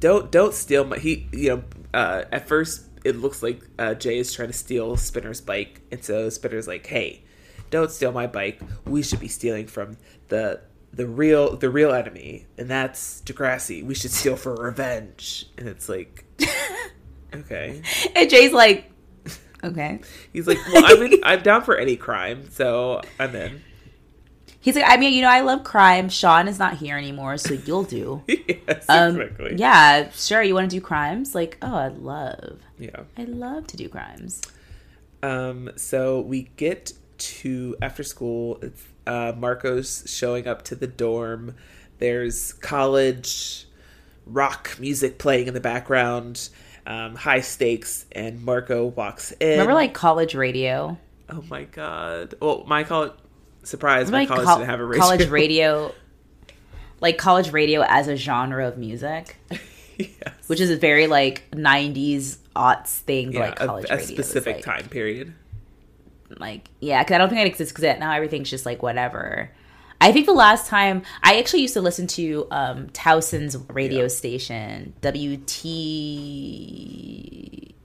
Speaker 2: Don't don't steal my. He you know uh, at first it looks like uh, Jay is trying to steal Spinner's bike, and so Spinner's like, hey, don't steal my bike. We should be stealing from the the real the real enemy, and that's Degrassi. We should steal for revenge. And it's like, okay.
Speaker 1: And Jay's like, okay.
Speaker 2: He's like, well, I'm in, I'm down for any crime, so I'm in.
Speaker 1: He's like, I mean, you know, I love crime. Sean is not here anymore, so you'll do.
Speaker 2: yes,
Speaker 1: Um,
Speaker 2: exactly.
Speaker 1: yeah, sure. You want to do crimes? Like, oh, I'd love.
Speaker 2: yeah.
Speaker 1: I love to do crimes.
Speaker 2: Um, so we get to after school. It's uh, Marco's showing up to the dorm. There's college rock music playing in the background. Um, high stakes, and Marco walks in.
Speaker 1: Remember, like college radio.
Speaker 2: oh my god! Well, my college surprise, my college
Speaker 1: col-
Speaker 2: didn't have a radio.
Speaker 1: college radio, like college radio as a genre of music,
Speaker 2: yes.
Speaker 1: which is a very like '90s aughts thing.
Speaker 2: yeah,
Speaker 1: like
Speaker 2: a-
Speaker 1: college
Speaker 2: a,
Speaker 1: radio is,
Speaker 2: specific
Speaker 1: like-
Speaker 2: time period.
Speaker 1: Like, yeah, because I don't think it exists because now everything's just like whatever. I think the last time I actually used to listen to um, Towson's radio
Speaker 2: Yeah.
Speaker 1: station,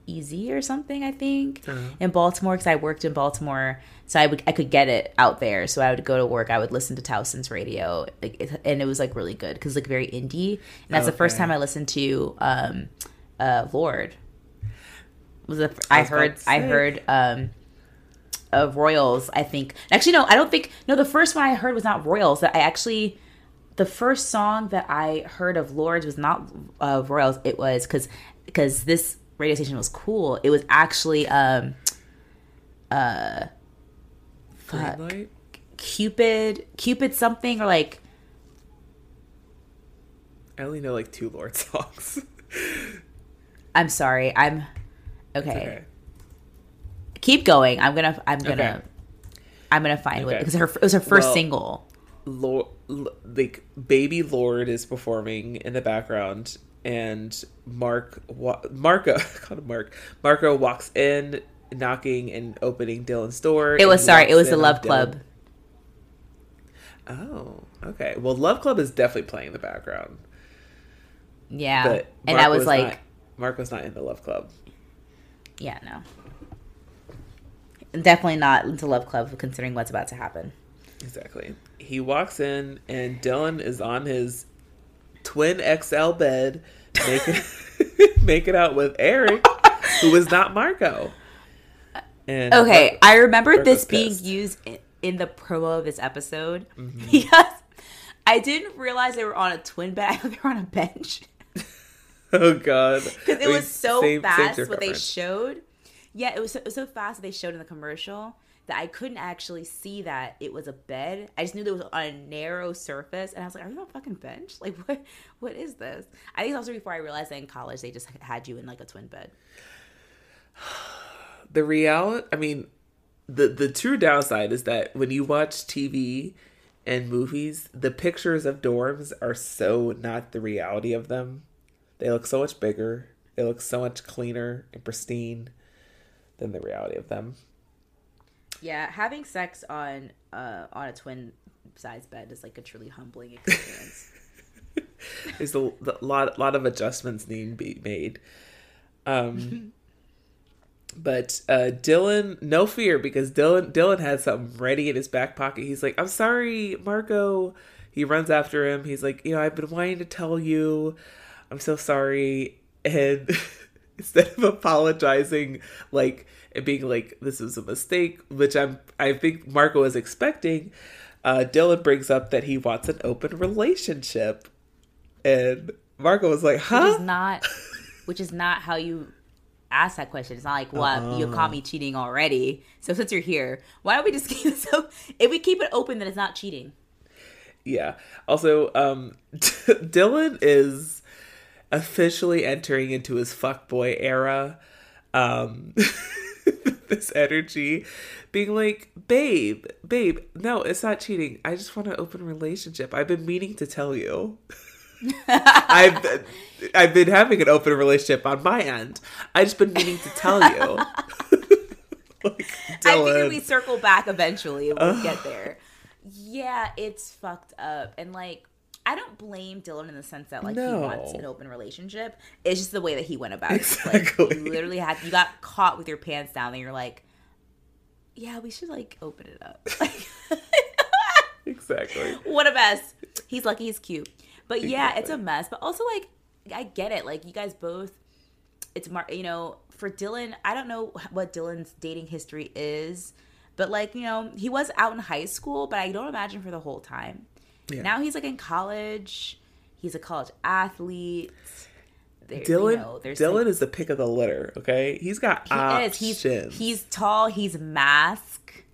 Speaker 1: WTEZ or something, I think,
Speaker 2: Uh-huh.
Speaker 1: in Baltimore because I worked in Baltimore, so I would I could get it out there. So I would go to work, I would listen to Towson's radio, like, it, and it was like really good because like very indie. And that's the first time I listened to um, uh, Lorde. Was the, I,
Speaker 2: was
Speaker 1: heard I heard um of Royals, I think. Actually, no, I don't think. No, the first one I heard was not Royals. That I actually, the first song that I heard of Lorde's was not uh, Royals. It was because because this radio station was cool. It was actually um uh fuck, Cupid Cupid something or like
Speaker 2: I only know like two Lorde songs.
Speaker 1: I'm sorry. I'm okay.
Speaker 2: okay.
Speaker 1: Keep going. I'm gonna I'm gonna
Speaker 2: Okay.
Speaker 1: I'm gonna find what
Speaker 2: Okay.
Speaker 1: because her it was her first
Speaker 2: Well,
Speaker 1: single.
Speaker 2: Lorde, like baby Lorde is performing in the background, and Mark, wa- Marco, called him Mark. Marco walks in, knocking and opening Dylan's door.
Speaker 1: It was sorry. It was the Love
Speaker 2: Dylan.
Speaker 1: Club.
Speaker 2: Oh, okay. Well, Love Club is definitely playing in the background,
Speaker 1: Yeah,
Speaker 2: but
Speaker 1: and I was
Speaker 2: Marco's
Speaker 1: like
Speaker 2: not, Marco's not in the Love Club.
Speaker 1: Yeah, no. Definitely not into Love Club considering what's about to happen.
Speaker 2: Exactly. He walks in, and Dylan is on his twin XL bed, making making out with Eric, who is not Marco. And
Speaker 1: Okay, I remember
Speaker 2: Marco's
Speaker 1: this being
Speaker 2: pissed.
Speaker 1: used in, in the promo of this episode
Speaker 2: Mm-hmm.
Speaker 1: because I didn't realize they were on a twin bed. I thought they were on a bench
Speaker 2: oh god,
Speaker 1: because it was so fast what they
Speaker 2: showed.
Speaker 1: showed. Yeah, it was so, it was so fast. that They showed in the commercial that I couldn't actually see that it was a bed. I just knew it was a narrow surface, and I was like, "Are you on a fucking bench? Like, what? What is this?" I think also before I realized that in college they just had you in like a twin bed.
Speaker 2: The reality, I mean, the the true downside is that when you watch TV and movies, the pictures of dorms are so not the reality of them. They look so much bigger. They look so much cleaner and pristine than the reality of them.
Speaker 1: Yeah, having sex on uh on a twin size bed is like a truly humbling experience.
Speaker 2: There's a, lot lot of adjustments need to be made. Um but uh Dylan no fear because Dylan Dylan has something ready in his back pocket. He's like, "I'm sorry, Marco." He runs after him. He's like, "You know, I've been wanting to tell you. I'm so sorry." And instead of apologizing like and being like this was a mistake, which I'm I think Marco is expecting, uh Dylan brings up that he wants an open relationship. And Marco was like, "Huh?"
Speaker 1: Which is not which is not how you ask that question. It's not like, well, you caught me cheating already. So since you're here, why don't we just keep it so if we keep it open then it's not cheating.
Speaker 2: Yeah. Also, um Dylan is officially entering into his fuckboy era. Um this energy being like, "Babe, babe, no, it's not cheating. I just want an open relationship. I've been meaning to tell you." I've been, I've been having an open relationship on my end. I just been meaning to tell you. like,
Speaker 1: I figured we circle back eventually and we'll get there. Yeah, it's fucked up. And like I don't blame Dylan in the sense that like
Speaker 2: No.
Speaker 1: he wants an open relationship. It's just the way that he went about it.
Speaker 2: Exactly.
Speaker 1: Like you literally had you got caught with your pants down and you're like, Yeah, we should like open it up.
Speaker 2: exactly.
Speaker 1: what a mess. He's lucky he's cute. But yeah, it's a mess. But also like I get it. Like you guys both it's mar you know, for Dylan, I don't know what Dylan's dating history is, but like, you know, he was out in high school, but I don't imagine for the whole time.
Speaker 2: Yeah.
Speaker 1: Now he's like in college. He's a college athlete. There, you
Speaker 2: Dylan
Speaker 1: know,
Speaker 2: Dylan
Speaker 1: some-
Speaker 2: is the pick of the litter, okay? He's got
Speaker 1: he
Speaker 2: options.
Speaker 1: is. He's he's tall. He's mask.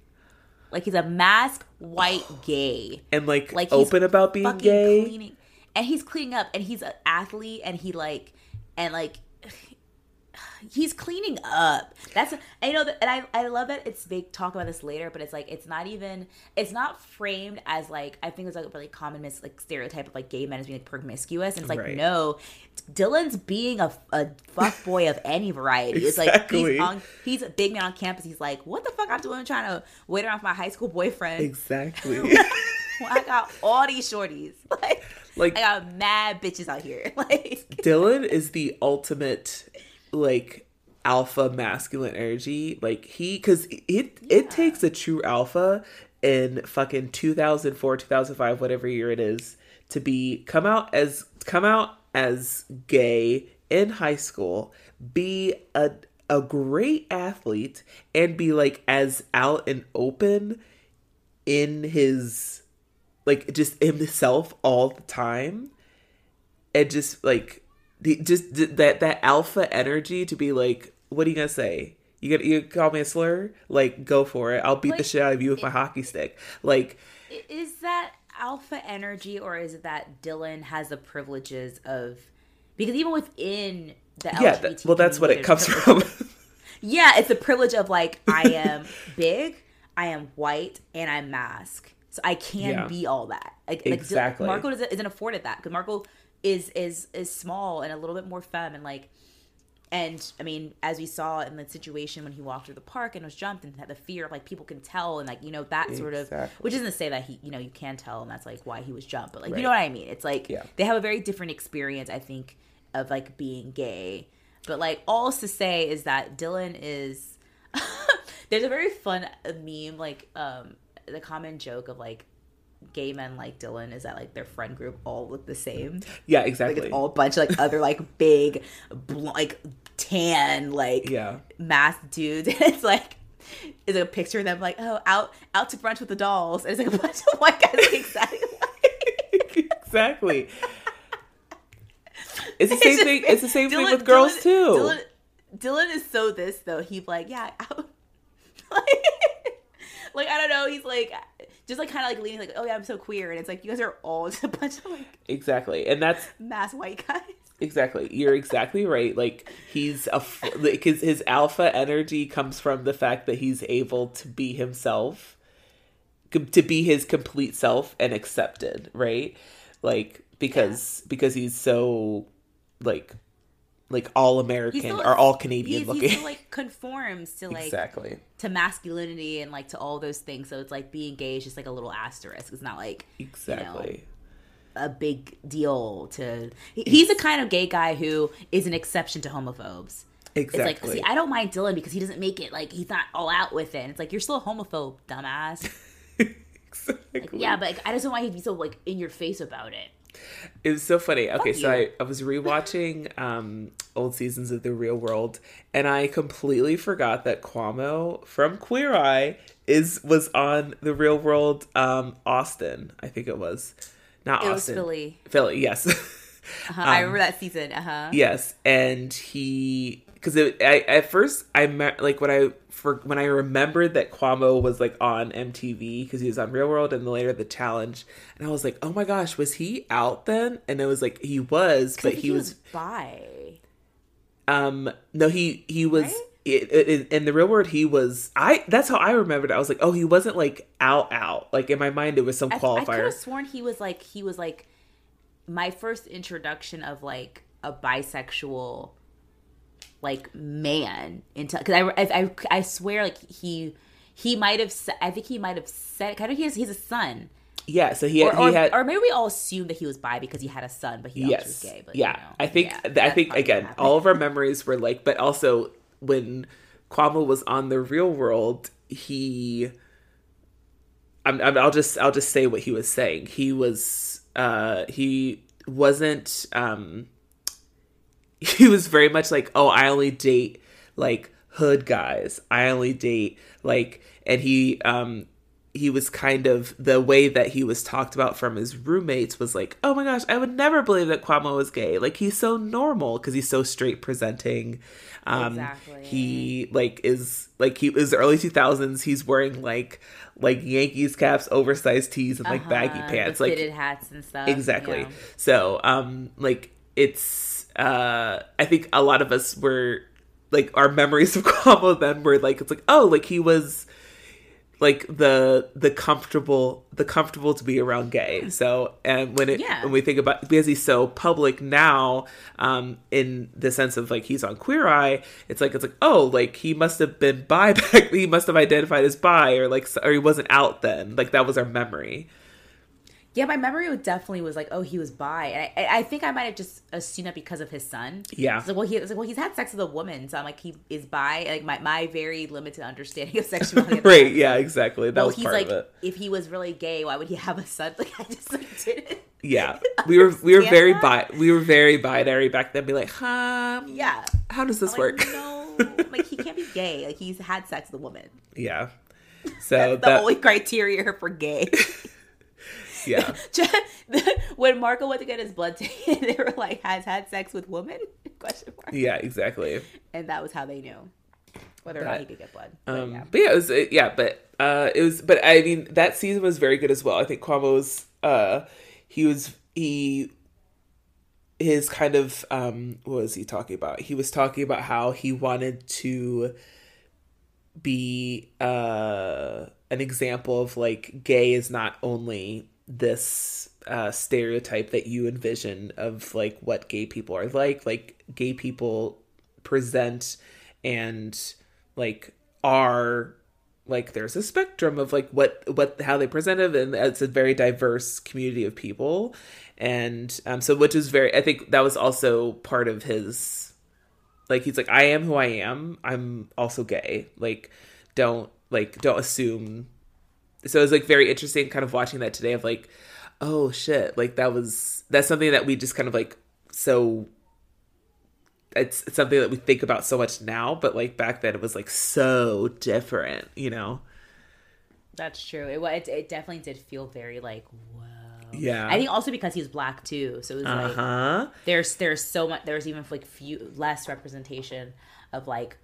Speaker 1: Like he's a mask white gay.
Speaker 2: and like,
Speaker 1: Like
Speaker 2: open about being gay.
Speaker 1: cleaning, and he's cleaning up, and he's an athlete, and he like, and like, he's cleaning up. That's I you know, that, and I I love that it's they talk about this later, but it's like it's not even it's not framed as like I think it's like a really common mis like stereotype of like gay men as being like promiscuous, and it's like
Speaker 2: Right.
Speaker 1: no, Dylan's being a a fuck boy of any variety. It's like he's on he's a big man on campus. He's like, what the fuck I'm doing trying to wait around for my high school boyfriend.
Speaker 2: Exactly.
Speaker 1: Well, I got all these shorties. Like,
Speaker 2: Like-
Speaker 1: I got mad bitches out here. Like,
Speaker 2: Dylan is the ultimate like alpha masculine energy. Like he cuz it it takes a true alpha in fucking 2004, 2005, whatever year it is to be come out as come out as gay in high school, be a a great athlete and be like as out and open in his like just in himself all the time and just like the just th- that that alpha energy to be like what are you gonna say you gonna you call me a slur like go for it i'll beat the shit out of you with my hockey stick like
Speaker 1: is that alpha energy or is it that Dylan has the privileges of. Because even within the
Speaker 2: yeah
Speaker 1: LGBT
Speaker 2: that, well that's what it comes from
Speaker 1: Yeah, it's the privilege of like, I am big, I am white, and I'm mask. So I can
Speaker 2: Yeah.
Speaker 1: be all that. Like,
Speaker 2: Exactly.
Speaker 1: Like, Marco isn't afforded that because Marco is is is small and a little bit more femme and like and I mean, as we saw in the situation when he walked through the park and was jumped and had the fear of like people can tell and like you know that sort of which isn't to say that he you know you can tell and that's like why he was jumped but like
Speaker 2: Right.
Speaker 1: you know what I mean it's like
Speaker 2: Yeah.
Speaker 1: they have a very different experience I think of like being gay but like all to say is that Dylan is there's a very fun meme like um the common joke of like gay men like Dylan is that like their friend group all look the same?
Speaker 2: Yeah
Speaker 1: like
Speaker 2: exactly.
Speaker 1: it's all a bunch of like other like big bl- like tan like
Speaker 2: yeah.
Speaker 1: mass dudes. And it's like is a picture of them like oh out out to brunch with the dolls. And it's like a bunch of white guys like, exactly like
Speaker 2: exactly. It's the same
Speaker 1: just-
Speaker 2: thing it's the same thing
Speaker 1: Dylan-
Speaker 2: with girls
Speaker 1: Dylan-
Speaker 2: too.
Speaker 1: Dylan- Dylan is so this though. He's like, yeah, like, like I don't know. He's like, just like kind of like leaning like, oh yeah, I'm so queer, and it's like you guys are all just a bunch of like
Speaker 2: exactly, and that's
Speaker 1: mass white guys.
Speaker 2: Exactly. You're exactly right. Like he's a like his his alpha energy comes from the fact that he's able to be himself, to be his complete self and accepted, right? Like because yeah. because he's so like like all American still, or all Canadian looking. He still,
Speaker 1: like conforms to like
Speaker 2: exactly
Speaker 1: to masculinity and like to all those things. So it's like being gay is just like a little asterisk. It's not like
Speaker 2: exactly. You know,
Speaker 1: a big deal to he's the kind of gay guy who is an exception to homophobes
Speaker 2: exactly
Speaker 1: it's like see i don't mind dylan because he doesn't make it like he's not all out with it and it's like you're still a homophobe dumbass exactly. Like, yeah but like, i just don't want him to be so like in your face about it
Speaker 2: it was so funny. Okay, so I, I was rewatching um, old seasons of The Real World, and I completely forgot that Karamo from Queer Eye is was on The Real World um, Austin. I think it was not it Austin.
Speaker 1: Philly.
Speaker 2: Philly, yes.
Speaker 1: uh-huh. um, I remember that season. Uh huh.
Speaker 2: Yes, and he because I at first I met like when I for when I remembered that Karamo was like on MTV because he was on Real World and then later the Challenge, and I was like, oh my gosh, was he out then? And it was like he was, but he,
Speaker 1: he
Speaker 2: was,
Speaker 1: was bi.
Speaker 2: Um, no, he he was. Right? It, it, in the real world he was i that's how i remembered it. i was like oh he wasn't like out out like in my mind it was some qualifier i, I could have
Speaker 1: sworn he was like he was like my first introduction of like a bisexual like man into because I, I I swear like he he might have I think he might have said kind of he's he's a son.
Speaker 2: Yeah, so he, had,
Speaker 1: or,
Speaker 2: he had,
Speaker 1: or maybe we all assumed that he was bi because he had a son, but he yes, was gay. But
Speaker 2: yeah,
Speaker 1: you know,
Speaker 2: I think yeah, I think again, all of our memories were like, but also when Karamo was on the Real World, he, I'm, I'm, I'll just I'll just say what he was saying. He was uh he wasn't um he was very much like, oh, I only date like hood guys. I only date like, and he um he was kind of the way that he was talked about from his roommates was like, oh my gosh, I would never believe that Karamo was gay. Like he's so normal because he's so straight presenting. Um, exactly. He like is like he was early two thousands. He's wearing like like Yankees caps, oversized tees, and like uh-huh, baggy pants, like
Speaker 1: fitted hats and stuff.
Speaker 2: Exactly. Yeah. So um like it's uh, I think a lot of us were like our memories of Karamo then were like it's like oh like he was like the the comfortable the comfortable to be around gay. So and when it yeah. when we think about because he's so public now um in the sense of like he's on queer eye it's like it's like oh like he must have been bi back he must have identified as bi or like or he wasn't out then. Like that was our memory
Speaker 1: yeah, my memory definitely was like, oh, he was bi, and I, I think I might have just assumed that because of his son.
Speaker 2: Yeah.
Speaker 1: So well, he was like, well, he's had sex with a woman, so I'm like, he is bi. Like my, my very limited understanding of sexuality.
Speaker 2: right. Yeah. Exactly. That well, was
Speaker 1: he's
Speaker 2: part
Speaker 1: like,
Speaker 2: of it.
Speaker 1: If he was really gay, why would he have a son? Like I just like didn't.
Speaker 2: Yeah, we were we were very bi we were very binary back then. Be like, huh?
Speaker 1: Yeah.
Speaker 2: How does this
Speaker 1: I'm
Speaker 2: work?
Speaker 1: Like, no, like he can't be gay. Like he's had sex with a woman.
Speaker 2: Yeah. So
Speaker 1: That's the only criteria for gay.
Speaker 2: Yeah.
Speaker 1: when Marco went to get his blood taken, they were like, "Has had sex with women?" Question mark.
Speaker 2: Yeah, exactly.
Speaker 1: And that was how they knew whether or not he could get blood. But,
Speaker 2: um, yeah. but yeah, it was yeah, but uh, it was. But I mean, that season was very good as well. I think was uh, he was he his kind of um what was he talking about? He was talking about how he wanted to be uh an example of like gay is not only this uh, stereotype that you envision of like what gay people are like. Like gay people present and like are like there's a spectrum of like what what how they present it and it's a very diverse community of people and um so which is very i think that was also part of his like he's like i am who i am i'm also gay like don't like don't assume so it was like very interesting kind of watching that today of like oh shit like that was that's something that we just kind of like so it's, it's something that we think about so much now but like back then it was like so different you know?
Speaker 1: That's true. It, it, it definitely did feel very like whoa.
Speaker 2: Yeah.
Speaker 1: I think also because he's black too, so it was
Speaker 2: Uh
Speaker 1: like there's there's so much there's even like few less representation of like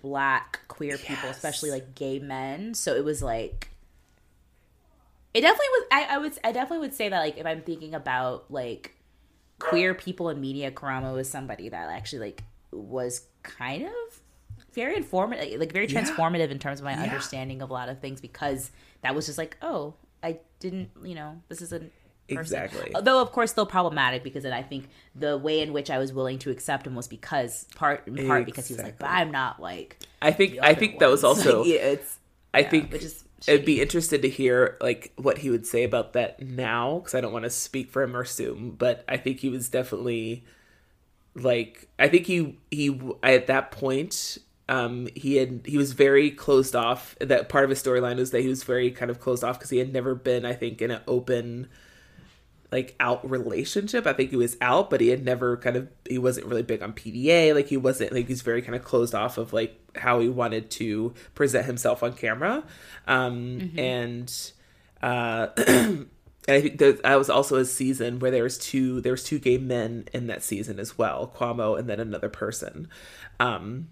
Speaker 1: black queer people, especially like gay men. So it was like it definitely was. I, I would I definitely would say that like if I'm thinking about like queer people in media, Karamo was somebody that actually like was kind of very informative, like very
Speaker 2: Yeah.
Speaker 1: transformative in terms of my
Speaker 2: Yeah.
Speaker 1: understanding of a lot of things because that was just like oh I didn't you know this is a person.
Speaker 2: Exactly.
Speaker 1: Though of course still problematic because then I think the way in which I was willing to accept him was because part in part because he was like, but I'm not like
Speaker 2: I think I think that was also
Speaker 1: Like, yeah, it's
Speaker 2: I
Speaker 1: yeah,
Speaker 2: think
Speaker 1: which is
Speaker 2: I'd be interested to hear like what he would say about that now because I don't want to speak for him or assume, but I think he was definitely like I think he he at that point um he had he was very closed off. That part of his storyline was that he was very kind of closed off because he had never been I think in an open like out relationship. I think he was out, but he had never kind of he wasn't really big on PDA. Like he wasn't like he's very kind of closed off of like how he wanted to present himself on camera. Um and uh and I think that that was also a season where there was two there was two gay men in that season as well, Karamo and then another person. Um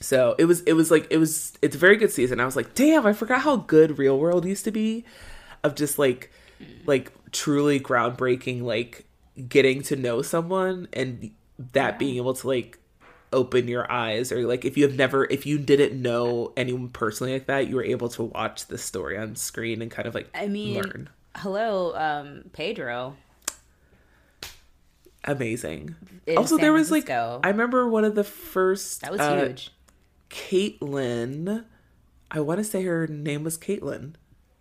Speaker 2: so it was it was like it was it's a very good season. I was like, damn, I forgot how good Real World used to be of just like like truly groundbreaking like getting to know someone and that being able to like open your eyes or like if you have never if you didn't know anyone personally like that you were able to watch the story on screen and kind of like
Speaker 1: I mean,
Speaker 2: learn
Speaker 1: hello, um, Pedro.
Speaker 2: amazing
Speaker 1: in
Speaker 2: also
Speaker 1: San
Speaker 2: there was
Speaker 1: Francisco.
Speaker 2: like i remember one of the first
Speaker 1: that was
Speaker 2: uh,
Speaker 1: huge.
Speaker 2: Caitlyn, I want to say her name was Caitlyn.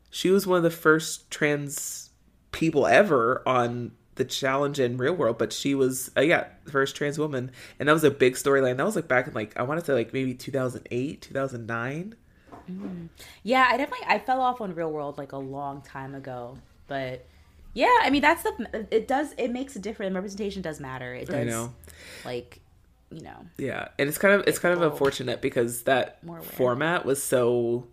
Speaker 2: She was one of the first trans people ever on the challenge in real world, but she was, uh, yeah, first trans woman. And that was a big storyline. That was like back in like, I want to say like maybe 2008, 2009.
Speaker 1: Yeah, I definitely I fell off on Real World like a long time ago, but yeah, I mean that's the it does it makes a difference. Representation does matter. It does
Speaker 2: I know.
Speaker 1: like you know
Speaker 2: Yeah. And it's kind of, it's kind of unfortunate because that format was so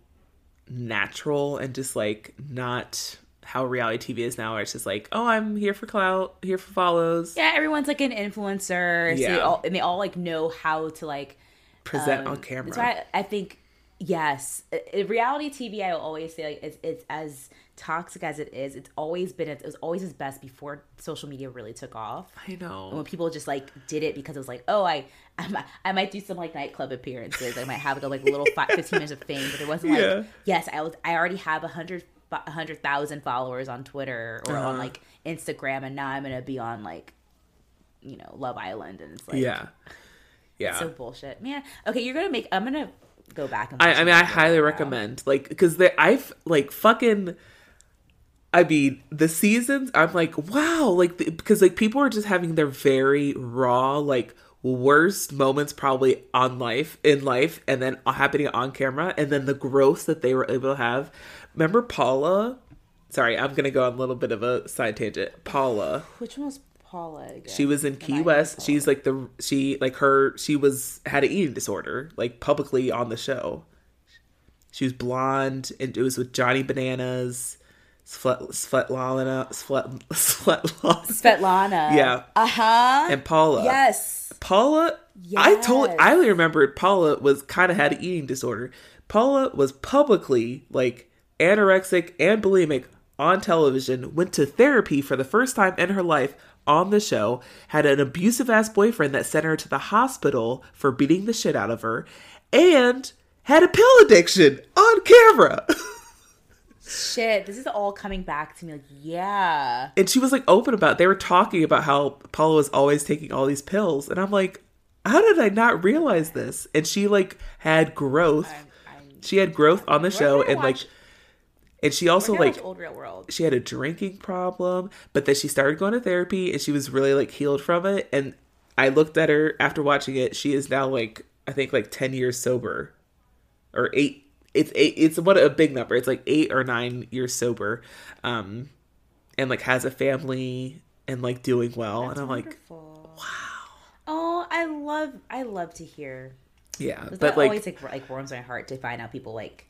Speaker 2: natural and just like not how reality TV is now, where it's just like, oh, I'm here for clout, here for follows.
Speaker 1: yeah everyone's like an influencer. So
Speaker 2: Yeah.
Speaker 1: they all, and they all like know how to like
Speaker 2: Present
Speaker 1: um,
Speaker 2: on camera.
Speaker 1: That's why I, I think yes, reality TV. I will always say like it's it's as toxic as it is. It's always been it was always its best before social media really took off.
Speaker 2: I know.
Speaker 1: when people just like did it because it was like, oh, I, I, might, I might do some like nightclub appearances. I might have like a like, little five, 15 minutes of fame, but it wasn't like,
Speaker 2: Yeah.
Speaker 1: yes, I was, I already have a hundred, hundred thousand followers on Twitter or on
Speaker 2: Uh-huh.
Speaker 1: like Instagram, and now I'm gonna be on like, you know, Love Island, and it's like,
Speaker 2: yeah. Yeah.
Speaker 1: so bullshit, man. Okay, you're gonna make. I'm gonna go back and.
Speaker 2: I, I mean, I highly recommend like because they I've like fucking. I mean, the seasons. I'm like, wow, like the, because like people are just having their very raw, like worst moments probably on life in life, and then happening on camera, and then the growth that they were able to have. Remember Paula? Sorry, I'm gonna go on a little bit of a side tangent. Paula.
Speaker 1: Which one was Paula? Again?
Speaker 2: She was in Key West. She's like the she like her she was had an eating disorder like publicly on the show. She was blonde and it was with Johnny Bananas, Svet, Svetlana, Svet, Svetlana,
Speaker 1: Svetlana.
Speaker 2: Yeah.
Speaker 1: Uh huh.
Speaker 2: and Paula.
Speaker 1: Yes.
Speaker 2: Paula. I told I only remembered Paula was kind of had an eating disorder. Paula was publicly like anorexic and bulimic on television. Went to therapy for the first time in her life on the show. Had an abusive ass boyfriend that sent her to the hospital for beating the shit out of her, and had a pill addiction on camera.
Speaker 1: Shit, this is all coming back to me. Like, yeah.
Speaker 2: and she was like open about it. they were talking about how Paula was always taking all these pills and I'm like how did I not realize this and she like had growth
Speaker 1: I'm, I'm,
Speaker 2: she had growth on the show and like and she also like
Speaker 1: Old Real World.
Speaker 2: she had a drinking problem but then she started going to therapy and she was really like healed from it and I looked at her after watching it she is now like I think like 10 years sober or 8 it's eight it's what a big number it's like 8 or 9 years sober um and like has a family and like doing well and I'm like
Speaker 1: Wow. Oh, I love, I love to hear.
Speaker 2: yeah
Speaker 1: But
Speaker 2: like
Speaker 1: always like, like warms my heart to find out people like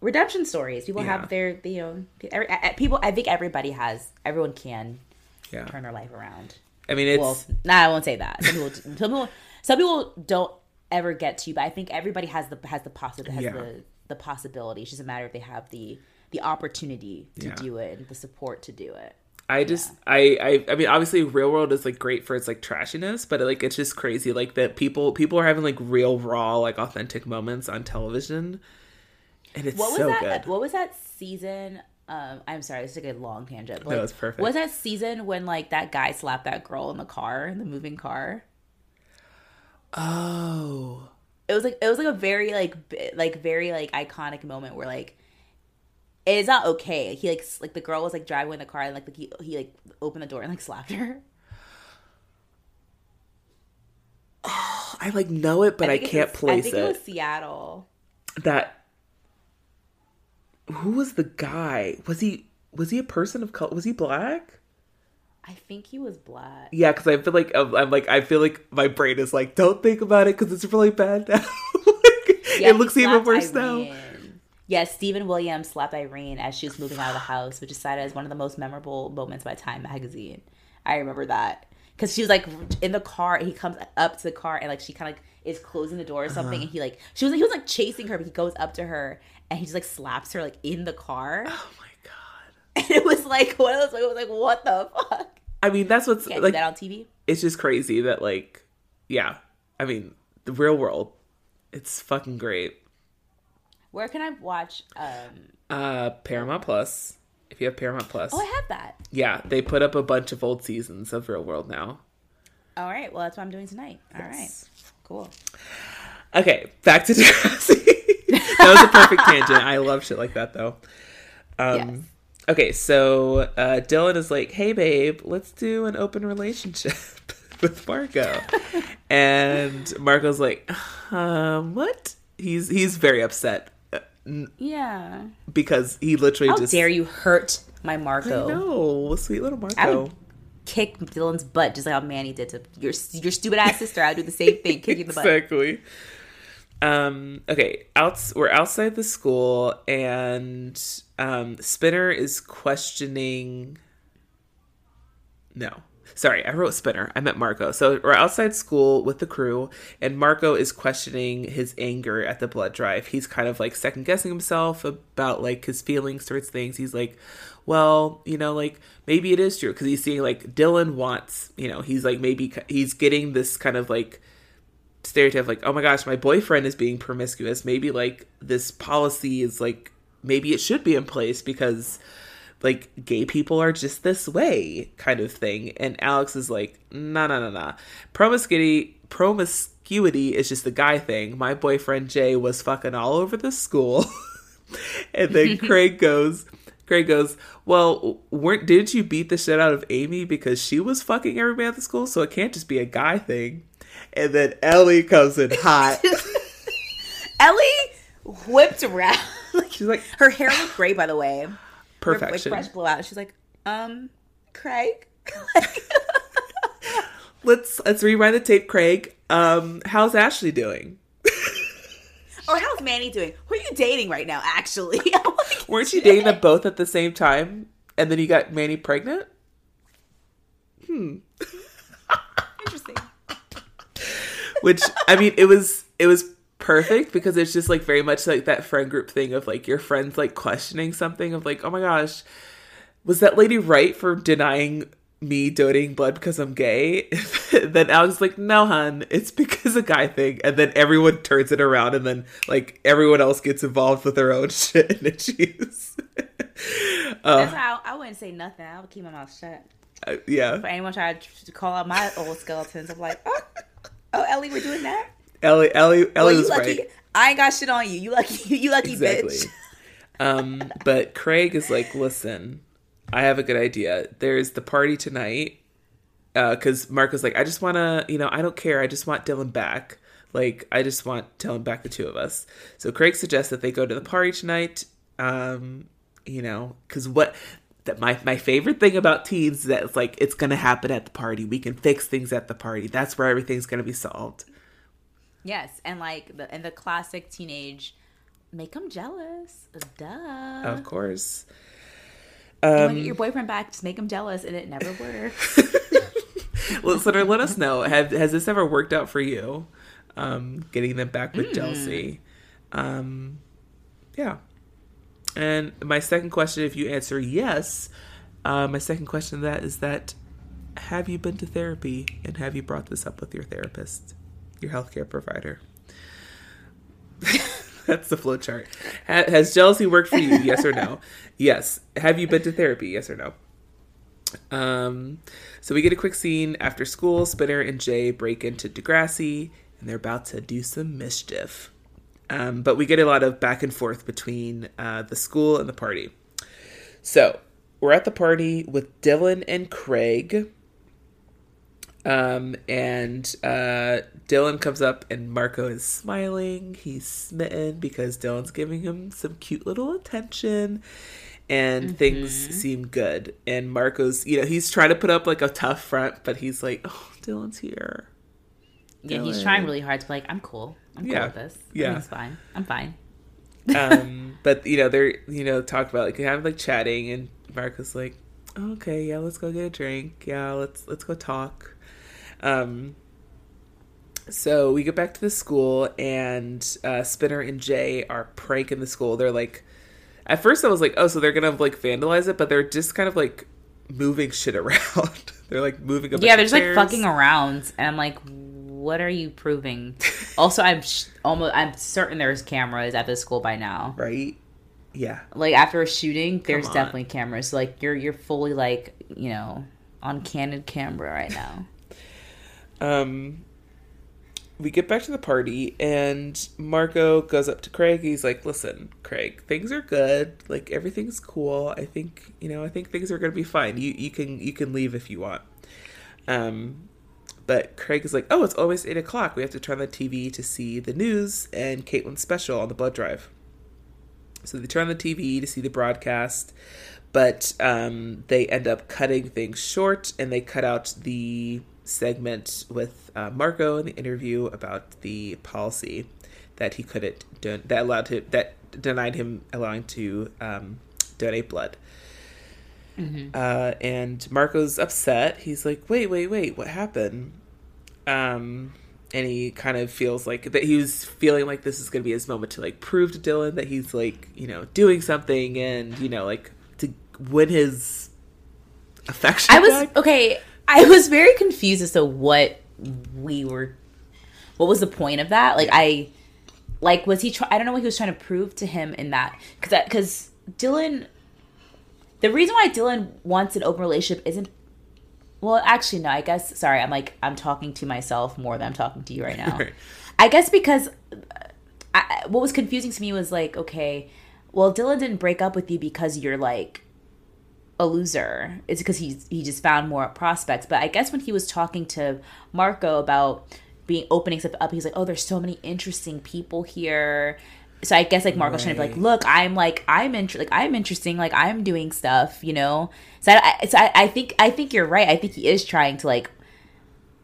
Speaker 1: redemption stories. People
Speaker 2: Yeah.
Speaker 1: have their, you know, every, I- I- people. I think everybody has. Everyone can
Speaker 2: Yeah.
Speaker 1: turn their life around.
Speaker 2: I mean, it's
Speaker 1: well, nah, I won't say that. Some people, some people, some people don't ever get to, but I think everybody has the has the possibility has
Speaker 2: Yeah.
Speaker 1: the the possibility. It's just a matter if they have the the opportunity to
Speaker 2: Yeah.
Speaker 1: do it and the support to do it.
Speaker 2: I just I, I I mean obviously real world is like great for its like trashiness, but like it's just crazy like that people people are having like real raw like authentic moments on television, and it's
Speaker 1: What was
Speaker 2: so
Speaker 1: that?
Speaker 2: good.
Speaker 1: What was that season? Um, I'm sorry, it's like a long tangent. But
Speaker 2: No,
Speaker 1: like,
Speaker 2: it's perfect.
Speaker 1: Was that season when like that guy slapped that girl in the car, in the moving car?
Speaker 2: Oh,
Speaker 1: it was like it was like a very like like very like iconic moment where like it's not okay. He like s- like the girl was like driving in the car and like, he he like opened the door and like slapped her.
Speaker 2: I like know it, but I,
Speaker 1: it
Speaker 2: can't
Speaker 1: was-
Speaker 2: place
Speaker 1: I think
Speaker 2: it.
Speaker 1: it was Seattle.
Speaker 2: That who was the guy? Was he was he a person of color? Was he black?
Speaker 1: I think he was black.
Speaker 2: Yeah, because I feel like I'm, I'm like I feel like my brain is like don't think about it because it's really bad now. Like,
Speaker 1: Yeah,
Speaker 2: it looks even worse now.
Speaker 1: Irene. Yes, Stephen Williams slapped Irene as she was moving out of the house, which is cited as one of the most memorable moments by Time magazine. I remember that because she was like in the car. And he comes up to the car and like she kind of like, is closing the door or something,
Speaker 2: Uh-huh.
Speaker 1: and he like she was he was like chasing her, but he goes up to her and he just like slaps her like in the car,
Speaker 2: Oh my god.
Speaker 1: and it was like one of those. Like, it was like what the fuck?
Speaker 2: I mean, that's what's
Speaker 1: Can't
Speaker 2: like.
Speaker 1: do that on TV.
Speaker 2: It's just crazy that like, yeah. I mean, the real world, it's fucking great.
Speaker 1: Where can I watch? um
Speaker 2: Uh, Paramount Plus. If you have Paramount Plus,
Speaker 1: Oh, I have that.
Speaker 2: yeah, they put up a bunch of old seasons of Real World now.
Speaker 1: All right, well that's what I'm doing tonight. All right, cool.
Speaker 2: Okay, back to Degrassi. That was a perfect tangent. I love shit like that though. Um,
Speaker 1: Yes.
Speaker 2: Okay, so uh, Dylan is like, "Hey, babe, let's do an open relationship with Marco," and Marco's like, um, "What?" He's he's very upset uh,
Speaker 1: Yeah.
Speaker 2: because he literally
Speaker 1: How
Speaker 2: just
Speaker 1: dare you hurt my Marco?
Speaker 2: no sweet little Marco.
Speaker 1: I would kick Dylan's butt just like how Manny did to your your stupid ass sister. I'd do the same thing, kick you in the butt.
Speaker 2: exactly. Um, okay, outs we're outside the school and um Spinner is questioning No. Sorry, I wrote Spinner. I meant Marco. So we're outside school with the crew, and Marco is questioning his anger at the blood drive. He's kind of like second guessing himself about like his feelings towards things. He's like, well, you know, like maybe it is true because he's seeing like Dylan wants, you know, he's like maybe he's getting this kind of like stereotype like oh my gosh my boyfriend is being promiscuous. Maybe like this policy is like maybe it should be in place because like gay people are just this way kind of thing. And alex is like nah nah nah nah. Promiscuity promiscuity is just a guy thing. My boyfriend jay was fucking all over the school. And then craig goes Craig goes, "Well, weren't didn't you beat the shit out of Amy because she was fucking everybody at the school? So it can't just be a guy thing." And then Ellie comes in hot.
Speaker 1: Ellie whipped around. like,
Speaker 2: She's like,
Speaker 1: her hair looked great, by the way. Her, like,
Speaker 2: "Perfection."
Speaker 1: fresh blowout. She's like, um, Craig.
Speaker 2: Let's let's rewind the tape, Craig. Um, how's Ashley doing?
Speaker 1: or how's Manny doing? Who are you dating right now? Actually,
Speaker 2: Weren't you dating them both at the same time, and then you got Manny pregnant? Hmm.
Speaker 1: Interesting.
Speaker 2: Which I mean, it was it was perfect because it's just like very much like that friend group thing of like your friends like questioning something of like, oh my gosh, was that lady right for denying me donating blood because I'm gay? then I was like, no, hun, it's because a guy thing, and then everyone turns it around, and then like everyone else gets involved with their own shit and issues. uh,
Speaker 1: That's how I, I wouldn't say nothing. I would keep my mouth shut.
Speaker 2: uh, yeah,
Speaker 1: For anyone trying to call out my old skeletons, I'm like, oh, oh Ellie, we're doing that.
Speaker 2: Ellie, Ellie, Ellie
Speaker 1: Well, you
Speaker 2: was
Speaker 1: lucky.
Speaker 2: right.
Speaker 1: I ain't got shit on you. You lucky. You lucky
Speaker 2: exactly.
Speaker 1: bitch.
Speaker 2: um, but Craig is like, listen, I have a good idea. There's the party tonight. Because Mark was like, I just want to, you know, I don't care. I just want Dylan back. Like, I just want Dylan back, the two of us. So Craig suggests that they go to the party tonight. Um, you know, because what that my my favorite thing about teens is that it's like it's gonna happen at the party. We can fix things at the party. That's where everything's gonna be solved.
Speaker 1: Yes, and like the and the classic teenage Make them jealous. Duh.
Speaker 2: of course.
Speaker 1: you want to
Speaker 2: Um,
Speaker 1: get your boyfriend back, just make him jealous, and it never works.
Speaker 2: listener, let us know. Have has this ever worked out for you? Um, getting them back
Speaker 1: Mm.
Speaker 2: with jealousy. Um, yeah. And my second question, if you answer yes, uh, my second question to that is that have you been to therapy and have you brought this up with your therapist, your healthcare provider? That's the flow chart. Ha- has jealousy worked for you? Yes or no? Yes. Have you been to therapy? Yes or no? Um, so we get a quick scene after school. Spinner and Jay break into Degrassi, and they're about to do some mischief. Um, but we get a lot of back and forth between uh, the school and the party. So we're at the party with Dylan and Craig. Um, and uh, Dylan comes up, and Marco is smiling. He's smitten because Dylan's giving him some cute little attention and things seem good. And Marco's, you know, he's trying to put up like a tough front, but he's like, "Oh, Dylan's here."
Speaker 1: Yeah, he's trying really hard to be like, I'm cool. I'm cool
Speaker 2: Yeah.
Speaker 1: with this.
Speaker 2: Yeah.
Speaker 1: It's fine. I'm fine.
Speaker 2: Um, but you know, they're you know talk about like kind of like chatting, and Marco's like, "Okay, yeah, let's go get a drink. Yeah, let's let's go talk." Um. So we get back to the school, and uh, Spinner and Jay are pranking the school. They're like, at first I was like, oh, so they're gonna like vandalize it, but they're just kind of like moving shit around. they're like moving. A
Speaker 1: Yeah, they're just
Speaker 2: of
Speaker 1: like fucking around, and I'm like, what are you proving? also, I'm sh- almost, I'm certain there's cameras at the school by now.
Speaker 2: right. Yeah,
Speaker 1: Like after a shooting, there's definitely cameras. So, like you're you're fully like you know on candid camera right now.
Speaker 2: um we get back to the party and Marco goes up to Craig. He's like, "Listen, Craig, things are good. Like everything's cool. I think, you know, I think things are going to be fine. You you can you can leave if you want." Um but Craig is like, "Oh, it's almost 8 o'clock. We have to turn the TV to see the news and Caitlin's special on the blood drive." So they turn on the TV to see the broadcast, but um, they end up cutting things short and they cut out the segment with uh, Marco in the interview about the policy that he couldn't don- that allowed him that denied him allowing to um, donate blood. Uh, and Marco's upset. He's like, "Wait, wait, wait! What happened?" Um, and he kind of feels like that he was feeling like this is going to be his moment to like prove to Dylan that he's like you know doing something and you know like to win his affection.
Speaker 1: I was
Speaker 2: back.
Speaker 1: okay. I was very confused as to what we were. What was the point of that? Like I, like was he? Try, I don't know what he was trying to prove to him in that because that, because Dylan. The reason why Dylan wants an open relationship isn't. Well, actually, no. I guess sorry. I'm like I'm talking to myself more than I'm talking to you right now.
Speaker 2: Right.
Speaker 1: I guess because uh, I, what was confusing to me was like, okay, well, Dylan didn't break up with you because you're like a loser. It's because he's he just found more prospects. But I guess when he was talking to Marco about being opening stuff up, he's like, oh, there's so many interesting people here. So I guess like Marco's trying to be like, look, I'm like I'm inter- like I'm interesting, like I'm doing stuff, you know. So I, I- so I, I think I think you're right. I think he is trying to like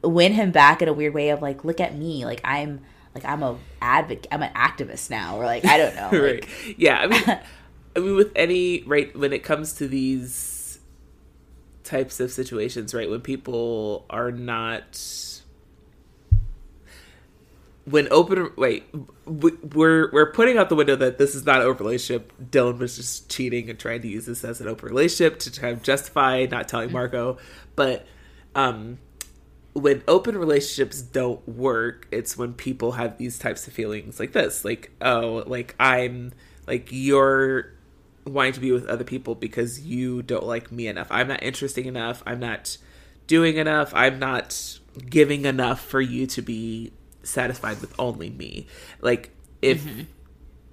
Speaker 1: win him back in a weird way of like, look at me, like I'm like I'm a advocate, I'm an activist now, or like I don't know, like,
Speaker 2: right. Yeah, I mean, I mean, with any right when it comes to these types of situations, right, when people are not when open wait we're we're putting out the window that this is not an open relationship. Dylan was just cheating and trying to use this as an open relationship to kind of justify not telling marco. But um when open relationships don't work it's when people have these types of feelings like this like oh like i'm like you're wanting to be with other people because you don't like me enough. I'm not interesting enough. I'm not doing enough. I'm not giving enough for you to be satisfied with only me like if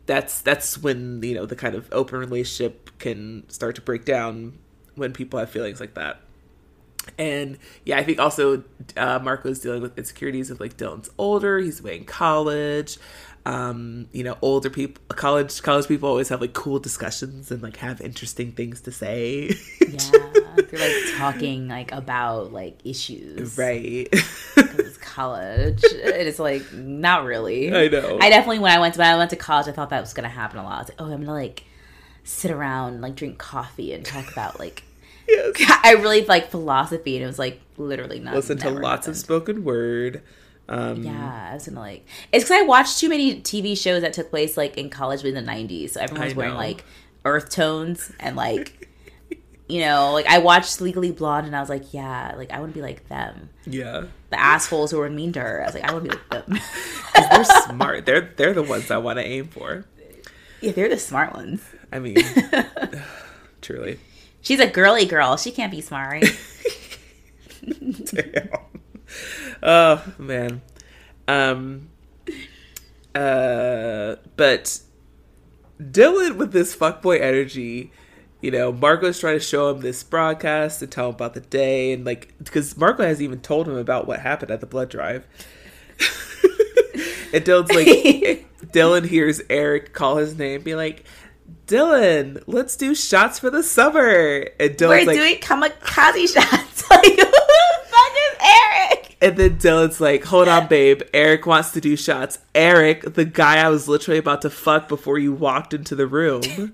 Speaker 2: that's that's when you know the kind of open relationship can start to break down when people have feelings like that and yeah, I think also uh, Marco's dealing with insecurities of like Dylan's older, he's away in college. Um, you know, older people, college college people always have like cool discussions and like have interesting things to say.
Speaker 1: yeah, they're like talking like about like issues,
Speaker 2: right.
Speaker 1: College. it's like not really.
Speaker 2: I know.
Speaker 1: I definitely when I went to when I went to college, I thought that was gonna happen a lot. I was like, oh, I'm gonna like sit around, like drink coffee, and talk about like.
Speaker 2: Yes.
Speaker 1: I really like philosophy, and it was like literally not.
Speaker 2: Listen to lots of spoken word. Um,
Speaker 1: Yeah, I was gonna like. It's because I watched too many TV shows that took place like in college in the '90s, so everyone was wearing like earth tones and like, you know, like I watched Legally Blonde, and I was like, yeah, like I want to be like them.
Speaker 2: Yeah.
Speaker 1: The assholes who were mean to her, I was like, I want to be like them.
Speaker 2: they're smart. They're they're the ones I want to aim for.
Speaker 1: yeah, they're the smart ones.
Speaker 2: I mean, truly.
Speaker 1: She's a girly girl. She can't be smart.
Speaker 2: Damn. Oh man. Um. Uh. But Dylan with this fuckboy energy. You know, Marco's trying to show him this broadcast and tell him about the day, and like, because Marco hasn't even told him about what happened at the blood drive. and Dylan's like, Dylan hears Eric call his name, be like, Dylan, let's do shots for the summer. And Dylan's like,
Speaker 1: We're
Speaker 2: like,
Speaker 1: doing kamikaze shots. like, who the fuck is Eric?
Speaker 2: And then Dylan's like, hold on, babe. Eric wants to do shots. Eric, the guy I was literally about to fuck before you walked into the room.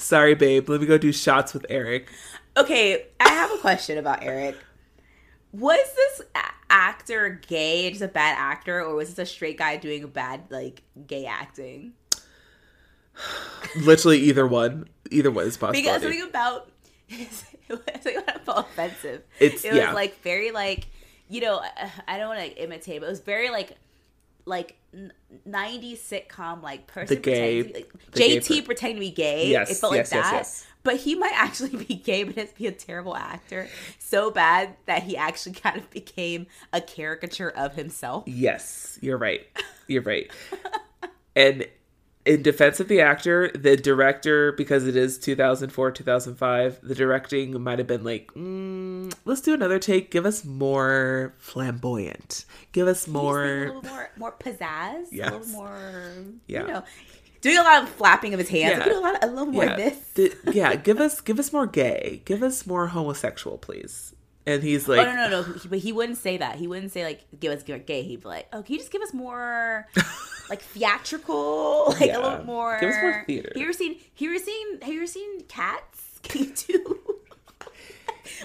Speaker 2: Sorry, babe. Let me go do shots with Eric.
Speaker 1: Okay, I have a question about Eric. Was this actor gay, just a bad actor, or was this a straight guy doing a bad like gay acting?
Speaker 2: Literally either one. Either one is
Speaker 1: Because
Speaker 2: possible.
Speaker 1: something about something about it felt offensive.
Speaker 2: It's-
Speaker 1: it was
Speaker 2: yeah.
Speaker 1: like very like you know I- don't want to imitate, but it was very like like 90s sitcom like person
Speaker 2: The gay-
Speaker 1: pretending like,
Speaker 2: the gay
Speaker 1: JT
Speaker 2: per-
Speaker 1: pretending to be gay.
Speaker 2: Yes,
Speaker 1: it felt
Speaker 2: yes,
Speaker 1: like
Speaker 2: yes,
Speaker 1: that.
Speaker 2: yes.
Speaker 1: But he might actually be gay, but it's be a terrible actor. So bad that he actually kind of became a caricature of himself.
Speaker 2: yes, you're right. You're right. and in defense of the actor, the director, because it is 2004, 2005, the directing might have been like, mm, let's do another take. Give us more flamboyant. Give us more.
Speaker 1: a little more more pizzazz. A little more
Speaker 2: Yeah.
Speaker 1: you know. Doing a lot of flapping of his hands.
Speaker 2: Yeah.
Speaker 1: Doing a lot a little more
Speaker 2: yeah,
Speaker 1: this.
Speaker 2: th- yeah, give us give us more gay. Give us more homosexual, please. And he's like,
Speaker 1: oh no no no! But he wouldn't say that. He wouldn't say like give us gay. He'd be like, oh, can you just give us more like theatrical, like
Speaker 2: Yeah.
Speaker 1: a little more.
Speaker 2: Give us more theater.
Speaker 1: Have you ever seen? Have you ever seen? Have you ever seen Cats? Can you do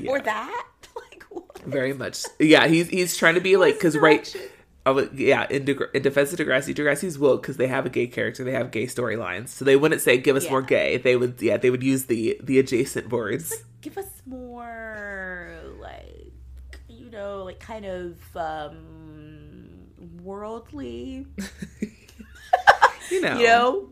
Speaker 1: or
Speaker 2: Yeah.
Speaker 1: that? Like what?
Speaker 2: very much. Yeah, he's he's trying to be like because right. Oh, yeah, in, Deg- in defense of Degrassi, Degrassi's woke because they have a gay character, they have gay storylines, so they wouldn't say "give us more gay." They would, yeah, they would use the the adjacent words.
Speaker 1: Give us more like you know like kind of um worldly.
Speaker 2: You know,
Speaker 1: You know.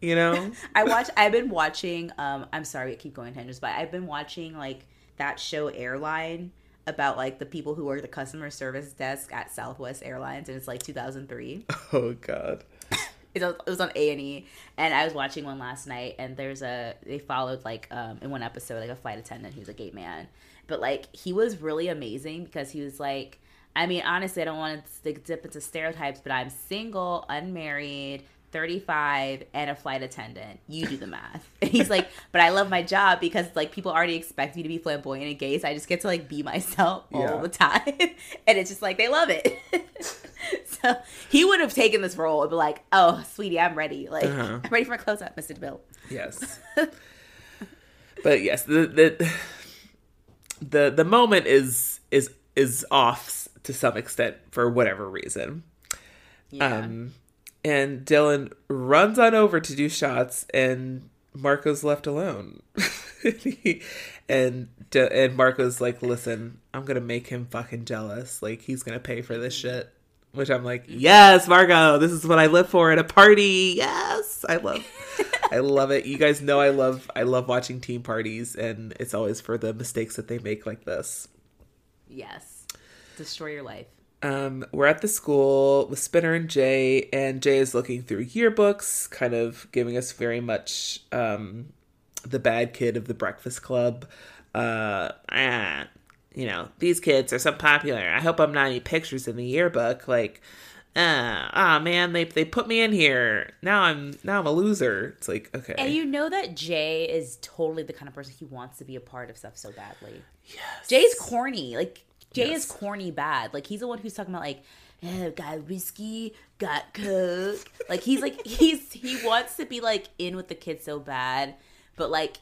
Speaker 2: you know.
Speaker 1: I watch. I've been watching. Um, I'm sorry, I keep going tangents, but I've been watching like that show Airline about like the people who work the customer service desk at Southwest Airlines, and it's like 2003.
Speaker 2: Oh God.
Speaker 1: It was, on A and E, and I was watching one last night. And there's a they followed like um in one episode like a flight attendant who's a gay man, but like he was really amazing because he was like. I mean, honestly, I don't want to dip into stereotypes, but I'm single, unmarried, 35, and a flight attendant. You do the math. And he's like, but I love my job because like people already expect me to be flamboyant and gay, so I just get to like be myself all
Speaker 2: Yeah.
Speaker 1: the time, and it's just like they love it. so he would have taken this role and be like, "Oh, sweetie, I'm ready. Like,
Speaker 2: Uh-huh.
Speaker 1: I'm ready for a close up, Mister Bill."
Speaker 2: Yes. but yes, the the the the moment is is is off to some extent for whatever reason.
Speaker 1: Yeah.
Speaker 2: Um and Dylan runs on over to do shots and Marco's left alone. and and Marco's like, "Listen, I'm going to make him fucking jealous. Like he's going to pay for this shit." Which I'm like, "Yes, Marco, this is what I live for at a party." Yes, I love I love it. You guys know I love I love watching team parties and it's always for the mistakes that they make like this.
Speaker 1: yes. Destroy your life.
Speaker 2: Um, we're at the school with Spinner and Jay, and Jay is looking through yearbooks, kind of giving us very much um, the bad kid of the Breakfast Club. Uh, ah, you know, these kids are so popular. I hope I'm not any pictures in the yearbook. Like, ah, ah, man, they they put me in here. Now I'm now I'm a loser. It's like okay,
Speaker 1: And you know that Jay is totally the kind of person he wants to be a part of stuff so badly. Yes. Jay's corny. Like Jay
Speaker 2: Yes.
Speaker 1: is corny bad. Like he's the one who's talking about like, oh, got whiskey, got coke. like he's like he's he wants to be like in with the kids so bad, but like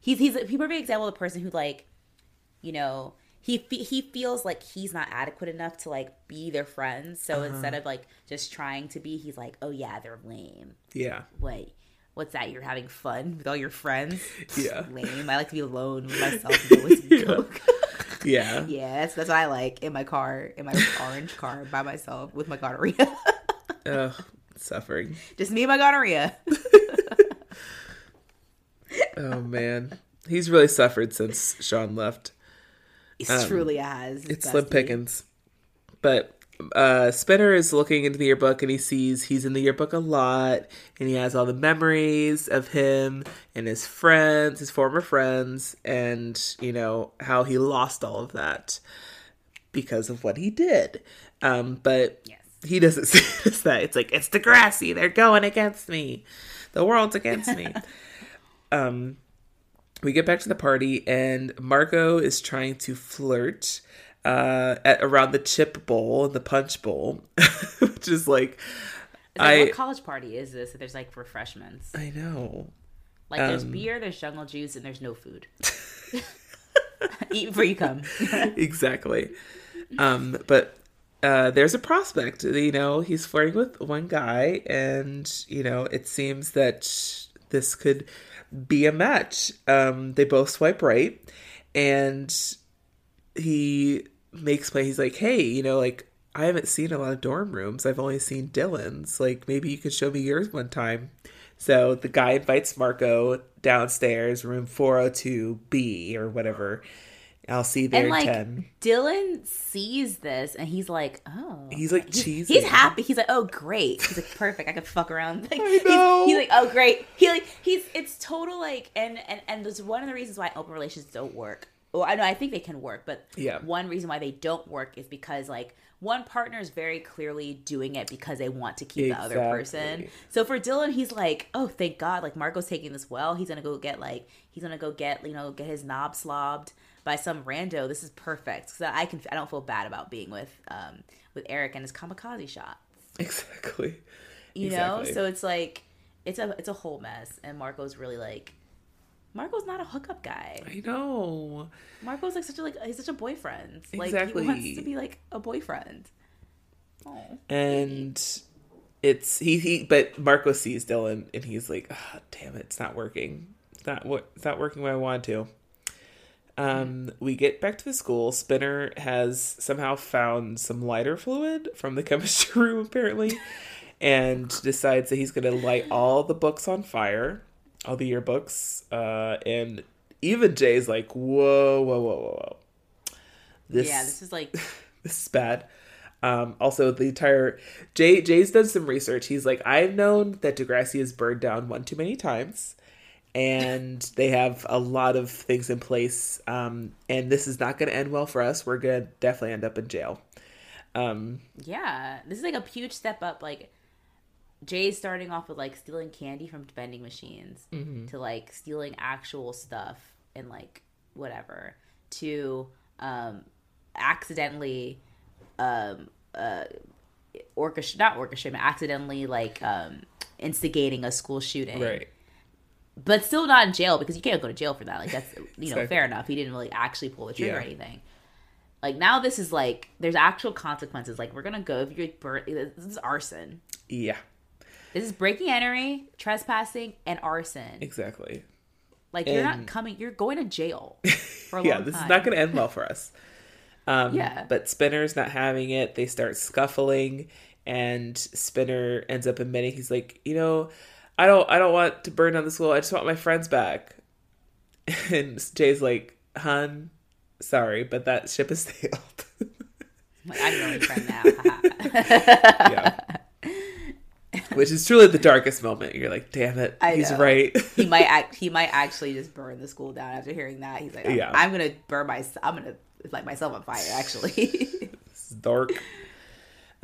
Speaker 1: he's he's a he's a perfect example of the person who like, you know. He, fe- he feels like he's not adequate enough to like be their friends so
Speaker 2: Uh-huh.
Speaker 1: instead of like just trying to be he's like oh yeah they're lame
Speaker 2: Yeah.
Speaker 1: wait what's that you're having fun with all your friends
Speaker 2: Yeah.
Speaker 1: lame i like to be alone with myself and
Speaker 2: Yeah.
Speaker 1: coke
Speaker 2: Yeah.
Speaker 1: yeah, that's, that's what I like in my car, in my orange car by myself with my gonorrhea.
Speaker 2: Ugh, suffering.
Speaker 1: Just me and my gonorrhea.
Speaker 2: Oh man, he's really suffered since Sean left.
Speaker 1: It truly has.
Speaker 2: Um, It's slim pickings. But uh, Spinner is looking into the yearbook and he sees he's in the yearbook a lot and he has all the memories of him and his friends, his former friends, and you know how he lost all of that because of what he did. Um, but
Speaker 1: Yes.
Speaker 2: he doesn't see that. It's like it's Degrassi. They're going against me. The world's against me. um, we get back to the party and Marco is trying to flirt uh, at around the chip bowl and the punch bowl, which is like I
Speaker 1: what college party is this? There's like refreshments,
Speaker 2: I know.
Speaker 1: like there's
Speaker 2: Um,
Speaker 1: beer, there's jungle juice, and there's no food. Eat before you come.
Speaker 2: exactly. Um, but uh, there's a prospect. You know, he's flirting with one guy, and you know, it seems that this could be a match. Um, they both swipe right, and he makes play. He's like, "Hey, you know, like I haven't seen a lot of dorm rooms. I've only seen Dylan's. Like, maybe you could show me yours one time." So the guy invites Marco downstairs, room 402B or whatever. I'll see there
Speaker 1: And like
Speaker 2: 10.
Speaker 1: Dylan sees this and he's like, oh.
Speaker 2: He's like cheesy.
Speaker 1: he's happy. He's like, oh great. He's like, perfect. I can fuck around. Like, he's-. He's, like, oh great. He like he's it's total like and and and there's one of the reasons why open relations don't work. Well, I know I think they can work, but
Speaker 2: Yeah.
Speaker 1: one reason why they don't work is because like one partner is very clearly doing it because they want to keep the other person. So for Dylan, he's like, oh, thank God, like Marco's taking this well. He's gonna go get like he's gonna go get you know get his knob slobbed by some rando. This is perfect because I can I don't feel bad about being with um with Eric and his kamikaze shot.
Speaker 2: Exactly.
Speaker 1: You
Speaker 2: Exactly.
Speaker 1: know, so it's like it's a it's a whole mess, and Marco's really like. Marco's not a hookup guy.
Speaker 2: I know.
Speaker 1: Marco's like such a like he's such a boyfriend. Like
Speaker 2: Exactly.
Speaker 1: he wants to be like a boyfriend. Oh.
Speaker 2: And it's he he but Marco sees Dylan and he's like, ah, damn it, it's not working. It's not what it's not working way I want to. Um, we get back to the school. Spinner has somehow found some lighter fluid from the chemistry room, apparently, and decides that he's going to light all the books on fire, all the yearbooks. Uh, and even Jay's like, whoa, whoa, whoa, whoa, whoa. This,
Speaker 1: yeah, this is like
Speaker 2: this is bad. Um, also, the entire Jay Jay's done some research. He's like, I've known that Degrassi has burned down one too many times, and they have a lot of things in place. Um, and this is not going to end well for us. We're going to definitely end up in jail. Um,
Speaker 1: Yeah, this is like a huge step up. Like Jay's starting off with like stealing candy from vending machines to like stealing actual stuff and like whatever to um accidentally um uh orchestra not orchestrating accidentally like um instigating a school shooting
Speaker 2: right.
Speaker 1: But still not in jail because you can't go to jail for that. Like that's you know fair enough. He didn't really actually pull the trigger or anything. Like now, this is like there's actual consequences. Like we're gonna go if you're bur- this is arson.
Speaker 2: Yeah.
Speaker 1: This is breaking entry, trespassing, and arson.
Speaker 2: Exactly.
Speaker 1: Like you're not coming. You're going to jail for a
Speaker 2: yeah, this
Speaker 1: time.
Speaker 2: is not going to end well for us. Um,
Speaker 1: Yeah.
Speaker 2: But Spinner's not having it. They start scuffling, and Spinner ends up admitting he's like, you know, I don't, I don't want to burn down the school. I just want my friends back. And Jay's like, hun, sorry, but that ship has sailed.
Speaker 1: Like, I'm your only friend now.
Speaker 2: yeah. Which is truly the darkest moment. You're like, damn it,
Speaker 1: I
Speaker 2: he's
Speaker 1: know.
Speaker 2: right.
Speaker 1: he might act. He might actually just burn the school down after hearing that. He's like, I'm,
Speaker 2: Yeah.
Speaker 1: I'm gonna burn my. I'm gonna light myself on fire. Actually.
Speaker 2: It's dark.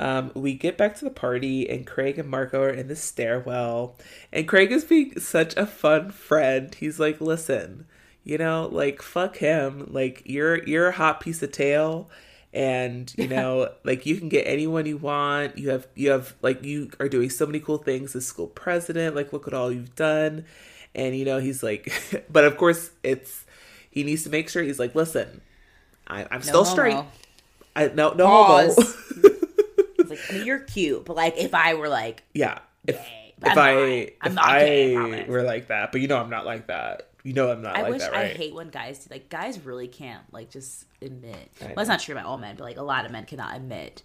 Speaker 2: Um, we get back to the party, and Craig and Marco are in the stairwell. And Craig is being such a fun friend. He's like, "Listen, You know, like fuck him. Like you're you're a hot piece of tail and you know like you can get anyone you want you have you have like you are doing so many cool things as school president like look at all you've done and you know he's like but of course it's he needs to make sure he's like listen I, i'm still straight. I, no no
Speaker 1: Pause.
Speaker 2: homo.
Speaker 1: Like, I mean, you're cute, but like, if I were like,
Speaker 2: yeah if,
Speaker 1: Gay.
Speaker 2: if i if
Speaker 1: I'm not gay, I
Speaker 2: i were like that but you know i'm not like that you know i'm not
Speaker 1: I
Speaker 2: like
Speaker 1: wish
Speaker 2: that
Speaker 1: I hate when guys do like guys really can't like just admit. Well, it's
Speaker 2: know.
Speaker 1: not true about all men, but like a lot of men cannot admit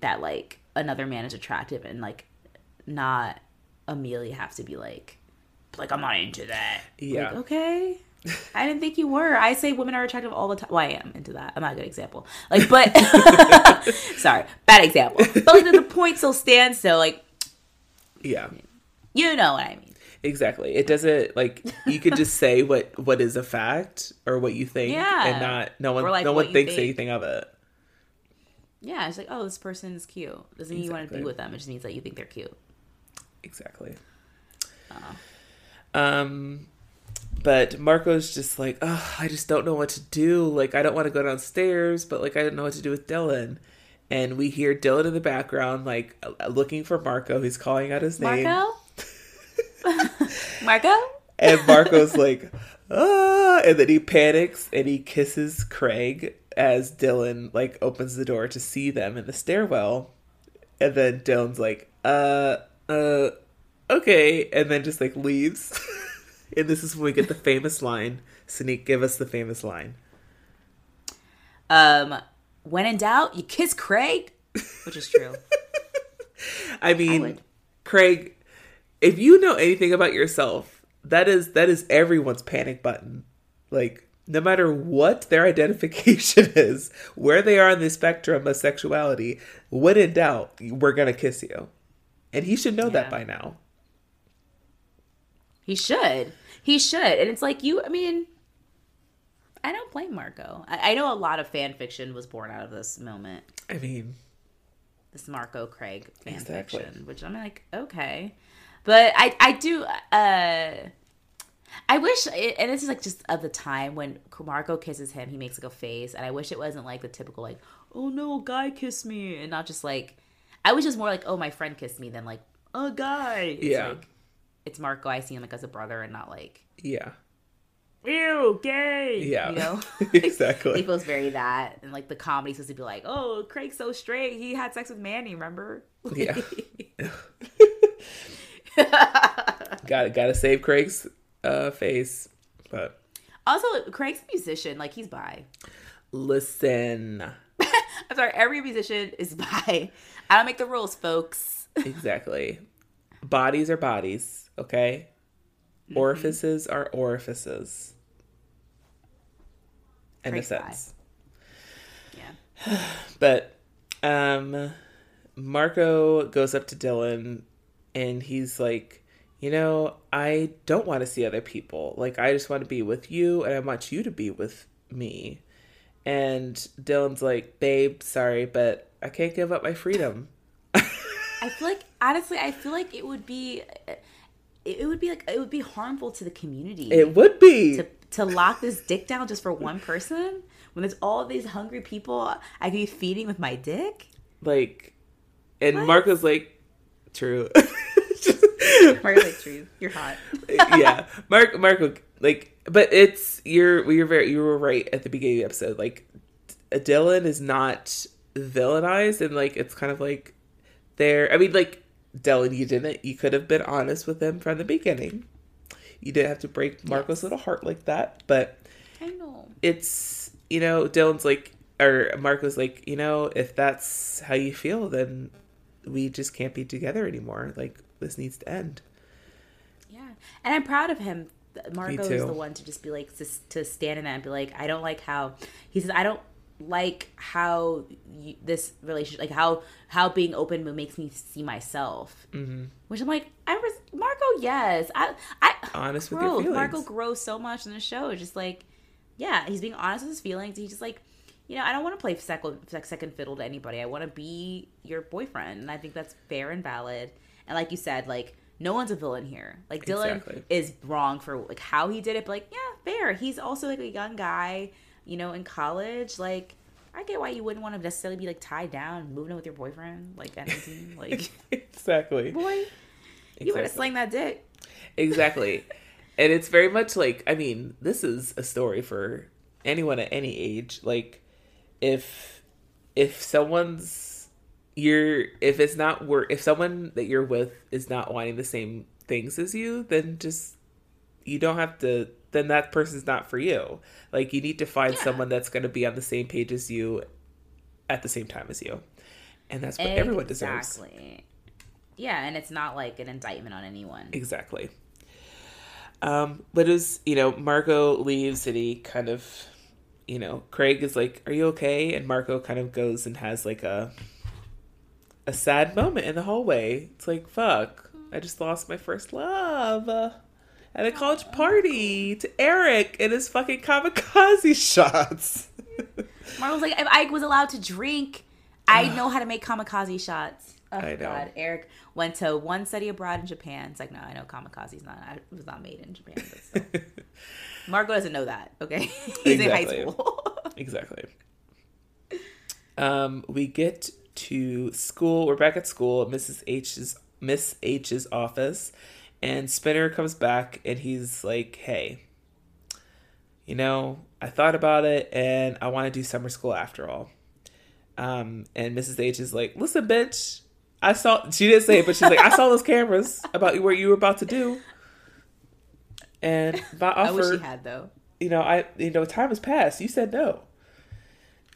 Speaker 1: that like another man is attractive and like not immediately have to be like, like I'm not into that.
Speaker 2: Yeah.
Speaker 1: Like, okay. I didn't think you were. I say women are attractive all the time. Well, I am into that. I'm not a good example. Like, but sorry, bad example. But like the, point still stands. So like,
Speaker 2: yeah
Speaker 1: you know what I mean.
Speaker 2: Exactly. It doesn't like you could just say what what is a fact or what you think,
Speaker 1: Yeah.
Speaker 2: and not no one
Speaker 1: like,
Speaker 2: no one thinks
Speaker 1: think.
Speaker 2: anything of it.
Speaker 1: Yeah, it's like, oh, this person is cute. Doesn't mean you want to be with them. It just means that you think they're cute.
Speaker 2: Exactly.
Speaker 1: Uh,
Speaker 2: Um, but Marco's just like, oh, I just don't know what to do. Like, I don't want to go downstairs, but like, I don't know what to do with Dylan. And we hear Dylan in the background, like uh, looking for Marco. He's calling out his name,
Speaker 1: Marco? Marco?
Speaker 2: and Marco's like, ah, and then he panics and he kisses Craig as Dylan like opens the door to see them in the stairwell, and then Dylan's like, uh, uh, okay, and then just like leaves. and this is when we get the famous line. Sneak, give us the famous line.
Speaker 1: Um, when in doubt, you kiss Craig, which is true.
Speaker 2: I mean,
Speaker 1: would.
Speaker 2: Craig, if you know anything about yourself, that is that is everyone's panic button. Like no matter what their identification is, where they are on the spectrum of sexuality, when in doubt, we're gonna kiss you. And he should know that by now.
Speaker 1: He should. He should. And it's like you. I mean, I don't blame Marco. I, I know a lot of fan fiction was born out of this moment.
Speaker 2: I mean,
Speaker 1: This Marco Craig fan
Speaker 2: Exactly.
Speaker 1: fiction, which I'm like, okay, but I I do. uh I wish, and this is like just of the time when Marco kisses him, he makes like a face, and I wish it wasn't like the typical like, oh no, a guy kissed me, and not just like, I wish it was more like, oh my friend kissed me, than like a guy. It's
Speaker 2: Yeah.
Speaker 1: like, it's Marco. I see him like as a brother, and not like,
Speaker 2: yeah.
Speaker 1: ew, gay.
Speaker 2: Yeah.
Speaker 1: you know.
Speaker 2: exactly.
Speaker 1: It feels very that, and like the comedy's supposed to be like, "Oh, Craig's so straight. He had sex with Manny. Remember?"
Speaker 2: Yeah. Got gotta save Craig's uh, face. But
Speaker 1: also, Craig's a musician. Like he's bi.
Speaker 2: listen.
Speaker 1: I'm sorry. Every musician is bi. I don't make the rules, folks.
Speaker 2: Exactly. bodies are bodies, okay?
Speaker 1: Mm-hmm.
Speaker 2: Orifices are orifices. In a sense.
Speaker 1: Yeah.
Speaker 2: But um Marco goes up to Dylan and he's like, "You know, I don't want to see other people. Like I just want to be with you and I want you to be with me." And Dylan's like, "Babe, sorry, but I can't give up my freedom."
Speaker 1: I feel like honestly, I feel like it would be, it, would be like it would be harmful to the community.
Speaker 2: It would be.
Speaker 1: to to lock this dick down just for one person when there's all these hungry people I could be feeding with my dick.
Speaker 2: like and
Speaker 1: What?
Speaker 2: Marco's like, "True."
Speaker 1: Mario's like, "True, you're hot."
Speaker 2: yeah, Mark, Marco, like, but it's you're you're very you were right at the beginning of the episode. Like, Dylan is not villainized, and like it's kind of like there. I mean, like Dylan, you didn't. You could have been honest with him from the beginning. You didn't have to break Marco's
Speaker 1: Yes.
Speaker 2: little heart like that, but
Speaker 1: I know.
Speaker 2: it's you know Dylan's like or Marco's like you know if that's how you feel then we just can't be together anymore like this needs to end
Speaker 1: Yeah, and I'm proud of him. Marco is the one to just be like to, to stand in that and be like, I don't like how he says I don't like how you, this relationship, like how how being open makes me see myself. Mm-hmm. Which I'm like, I was Marco. Yes, I I
Speaker 2: Honest with your feelings.
Speaker 1: Marco grows so much in the show. Just like, yeah, he's being honest with his feelings. He's just like. You know, I don't want to play second, second fiddle to anybody. I want to be your boyfriend, and I think that's fair and valid. And like you said, like no one's a villain here. Like Dylan
Speaker 2: Exactly.
Speaker 1: is wrong for like how he did it, but like yeah, fair. He's also like a young guy, you know, in college. Like I get why you wouldn't want to necessarily be like tied down, moving in with your boyfriend, like at 18. Like
Speaker 2: exactly.
Speaker 1: boy, you better
Speaker 2: Exactly.
Speaker 1: sling that dick.
Speaker 2: Exactly. and it's very much like I mean, this is a story for anyone at any age. Like if if someone's you're if it's not work if someone that you're with is not wanting the same things as you, then just you don't have to then that person's not for you. Like you need to find
Speaker 1: Yeah.
Speaker 2: someone that's going to be on the same page as you at the same time as you. And that's what everyone deserves.
Speaker 1: Exactly. Yeah, and it's not like an indictment on anyone.
Speaker 2: Exactly. Um, but it was, you know, Marco leaves and he kind of, you know, Craig is like, "Are you okay?" And Marco kind of goes and has like a a sad moment in the hallway. It's like, "Fuck, I just lost my first love." At a college party to Eric and his fucking kamikaze shots.
Speaker 1: Mark was like, if I was allowed to drink, I know how to make kamikaze shots. Oh,
Speaker 2: I know.
Speaker 1: God. Eric went to one study abroad in Japan. It's like, no, I know kamikaze's not. It was not made in Japan. But still. Marco doesn't know that. Okay, he's in high school.
Speaker 2: Exactly. Um, we get to school. We're back at school at Mrs. H's Miss H's office, and Spinner comes back and he's like, "Hey, you know, I thought about it, and I want to do summer school after all." Um, and Mrs. H is like, "Listen, bitch, I saw." She didn't say it, but she's like, "I saw those cameras about what you were about to do." And my offer
Speaker 1: I wish he had though.
Speaker 2: you know, I you know, time has passed. You said no.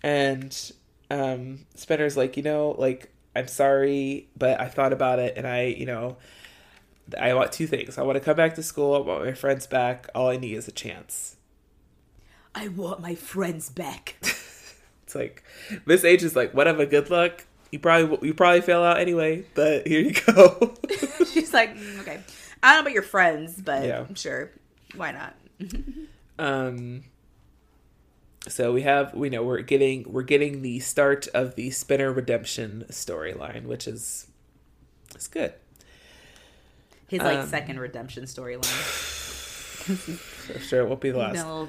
Speaker 2: And um Spinner's like, you know, like I'm sorry, but I thought about it and I, you know, I want two things. I want to come back to school, I want my friends back. All I need is a chance.
Speaker 1: I want my friends back.
Speaker 2: It's like Miss H is like, whatever, good luck. You probably you probably fail out anyway, but here you go.
Speaker 1: She's like, "Mm, okay, I don't know about your friends, but
Speaker 2: Yeah.
Speaker 1: I'm sure. Why not?
Speaker 2: um so we have we know we're getting we're getting the start of the spinner redemption storyline which is it's good
Speaker 1: His like
Speaker 2: Um,
Speaker 1: second redemption storyline.
Speaker 2: sure it won't be the last
Speaker 1: little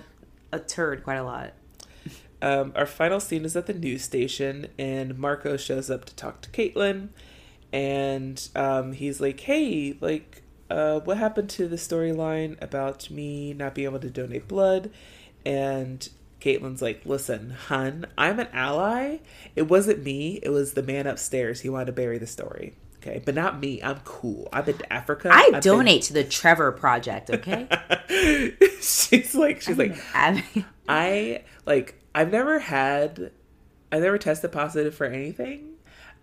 Speaker 1: a turd quite a lot.
Speaker 2: um our final scene is at the news station and marco shows up to talk to caitlin and um he's like hey like uh what happened to the storyline about me not being able to donate blood and Caitlin's like, listen, hun, I'm an ally. It wasn't me. It was the man upstairs. He wanted to bury the story. Okay, but not me. I'm cool. I've been to Africa.
Speaker 1: I
Speaker 2: I've been-
Speaker 1: donate to the Trevor Project. Okay.
Speaker 2: she's like, she's like,
Speaker 1: I-
Speaker 2: I like. I've never had. I've never tested positive for anything.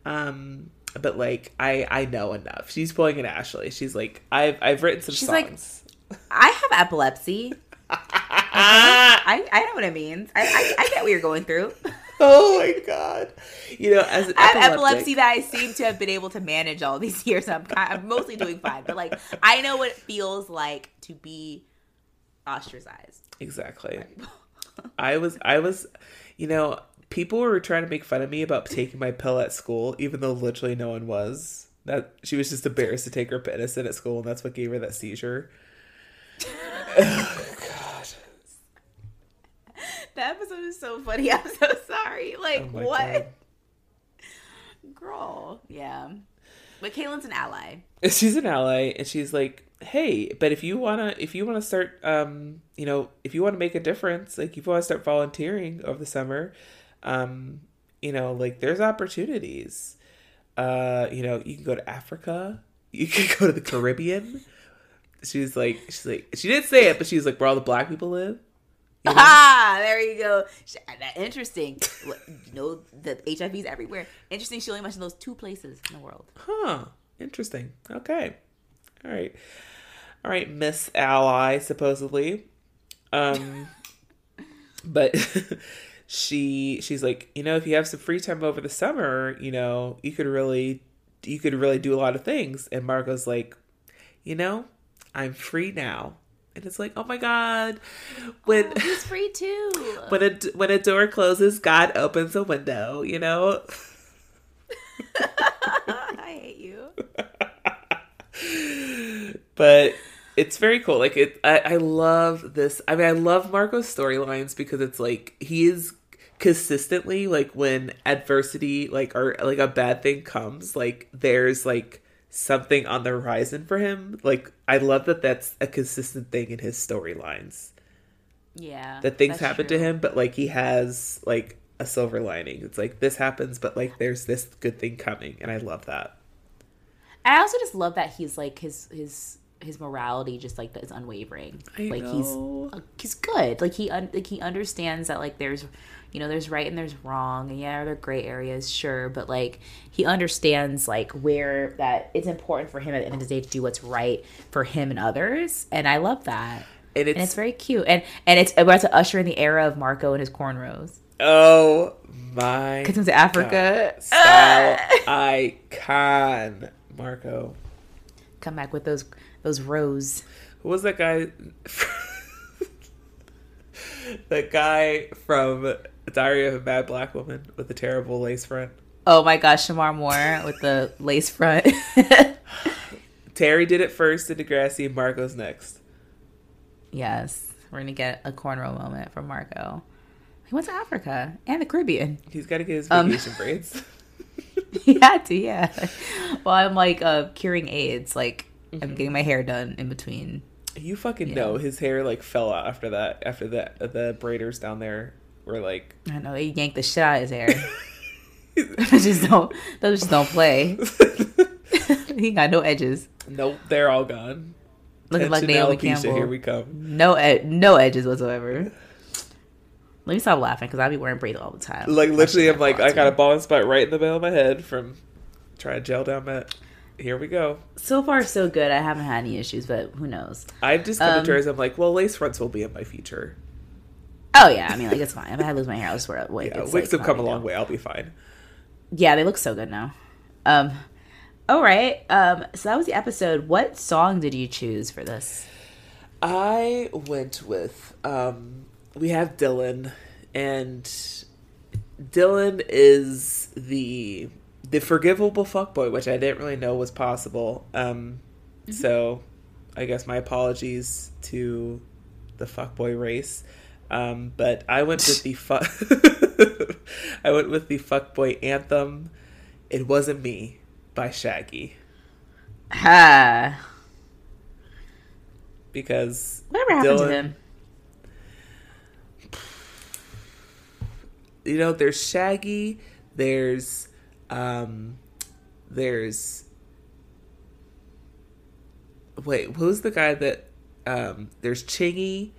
Speaker 2: Um, but like, I I know enough. She's pulling an Ashley. She's like, I've I've written some
Speaker 1: She's like,
Speaker 2: songs.
Speaker 1: I have epilepsy. I, I know what it means. I, I, I get what you're going through.
Speaker 2: oh my god. You know, as an
Speaker 1: I have
Speaker 2: epileptic-
Speaker 1: epilepsy that I seem to have been able to manage all these years. I'm, I'm mostly doing fine, but like I know what it feels like to be ostracized.
Speaker 2: Exactly. I was I was you know, people were trying to make fun of me about taking my pill at school, even though literally no one was. That she was just embarrassed to take her medicine at school and that's what gave her that seizure.
Speaker 1: That episode is so funny. I'm so sorry. Like
Speaker 2: Oh
Speaker 1: what,
Speaker 2: God.
Speaker 1: girl? Yeah, but Caitlin's an ally.
Speaker 2: she's an ally and she's like hey but if you want to if you want to start um you know if you want to make a difference like if you want to start volunteering over the summer um you know like there's opportunities uh you know you can go to africa you can go to the caribbean she's like she's like she didn't say it but she's like where all the black people live you know?
Speaker 1: Ah, there you go. Interesting. You know, the HIV is everywhere. Interesting. She only mentioned those two places in the world.
Speaker 2: Huh. Interesting. Okay. All right. All right, Miss Ally, supposedly. Um but she she's like, you know, if you have some free time over the summer, you know, you could really you could really do a lot of things. And Marco's like, you know, I'm free now. And it's like, oh my god, when
Speaker 1: Oh, he's free too.
Speaker 2: when a when a door closes, God opens a window. You know.
Speaker 1: I hate you.
Speaker 2: but it's very cool. Like it, I, I love this. I mean, I love Marco's storylines because it's like he is consistently like when adversity like or like a bad thing comes, like there's like something on the horizon for him. Like I love that that's a consistent thing in his storylines.
Speaker 1: Yeah.
Speaker 2: That things happen
Speaker 1: true.
Speaker 2: to him, but like he has like a silver lining. It's like this happens, but like there's this good thing coming, and I love that.
Speaker 1: I also just love that he's like his his his morality just like is unwavering.
Speaker 2: I
Speaker 1: like
Speaker 2: know.
Speaker 1: he's he's good. Like he un- like he understands that like there's you know there's right and there's wrong. And yeah there are gray areas? Sure. But like he understands like where that it's important for him at the end of the day to do what's right for him and others. And I love that.
Speaker 2: And it's,
Speaker 1: and it's very cute. And and it's about to usher in the era of Marco and his cornrows.
Speaker 2: Oh my
Speaker 1: comes to Africa.
Speaker 2: God. style icon, Marco.
Speaker 1: come back with those those rows.
Speaker 2: Who was that guy? that guy from Diary of a Bad Black Woman with a terrible lace front.
Speaker 1: oh my gosh Shemar Moore with the lace front
Speaker 2: Terry did it first in Degrassi. And Marco's next.
Speaker 1: Yes, we're gonna get a cornrow moment from Marco. He went to Africa and the Caribbean.
Speaker 2: He's got to get his
Speaker 1: Um,
Speaker 2: braids.
Speaker 1: he had to, yeah. Well, I'm like uh, curing AIDS. Like
Speaker 2: Mm-hmm.
Speaker 1: I'm getting my hair done in between.
Speaker 2: You fucking
Speaker 1: Yeah.
Speaker 2: know his hair like fell out after that. After that, the braiders down there were like,
Speaker 1: I know they yanked the shit out of his hair. just don't. Those just don't play. he got no edges.
Speaker 2: nope, they're all gone.
Speaker 1: Looking like Naomi Campbell.
Speaker 2: Here we come.
Speaker 1: No, ed- no edges whatsoever. Let me stop laughing because I be wearing braids all the time.
Speaker 2: Like literally, I'm like, I got a bald spot right in the middle of my head from trying to gel down that. Here we go.
Speaker 1: So far, so good. I haven't had any issues, but who knows?
Speaker 2: I've just come
Speaker 1: Um,
Speaker 2: to terms. I'm like, well, lace fronts will be in my future.
Speaker 1: Oh yeah, I mean like it's fine. If I lose my hair, I'll just wear a wig.
Speaker 2: Yeah,
Speaker 1: It's,
Speaker 2: wigs
Speaker 1: like,
Speaker 2: have come a long way. I'll be fine.
Speaker 1: Yeah, they look so good now. Um, all right. Um, so that was the episode. What song did you choose for this?
Speaker 2: I went with um we have Dylan and Dylan is the the forgivable fuckboy, which I didn't really know was possible. Um so I guess my apologies to the fuckboy race. Um but I went with the fuck I went with the fuckboy anthem. It wasn't me by Shaggy
Speaker 1: Ha.
Speaker 2: because
Speaker 1: Whatever happened to him?
Speaker 2: you know there's shaggy there's um there's wait who's the guy that um there's chingy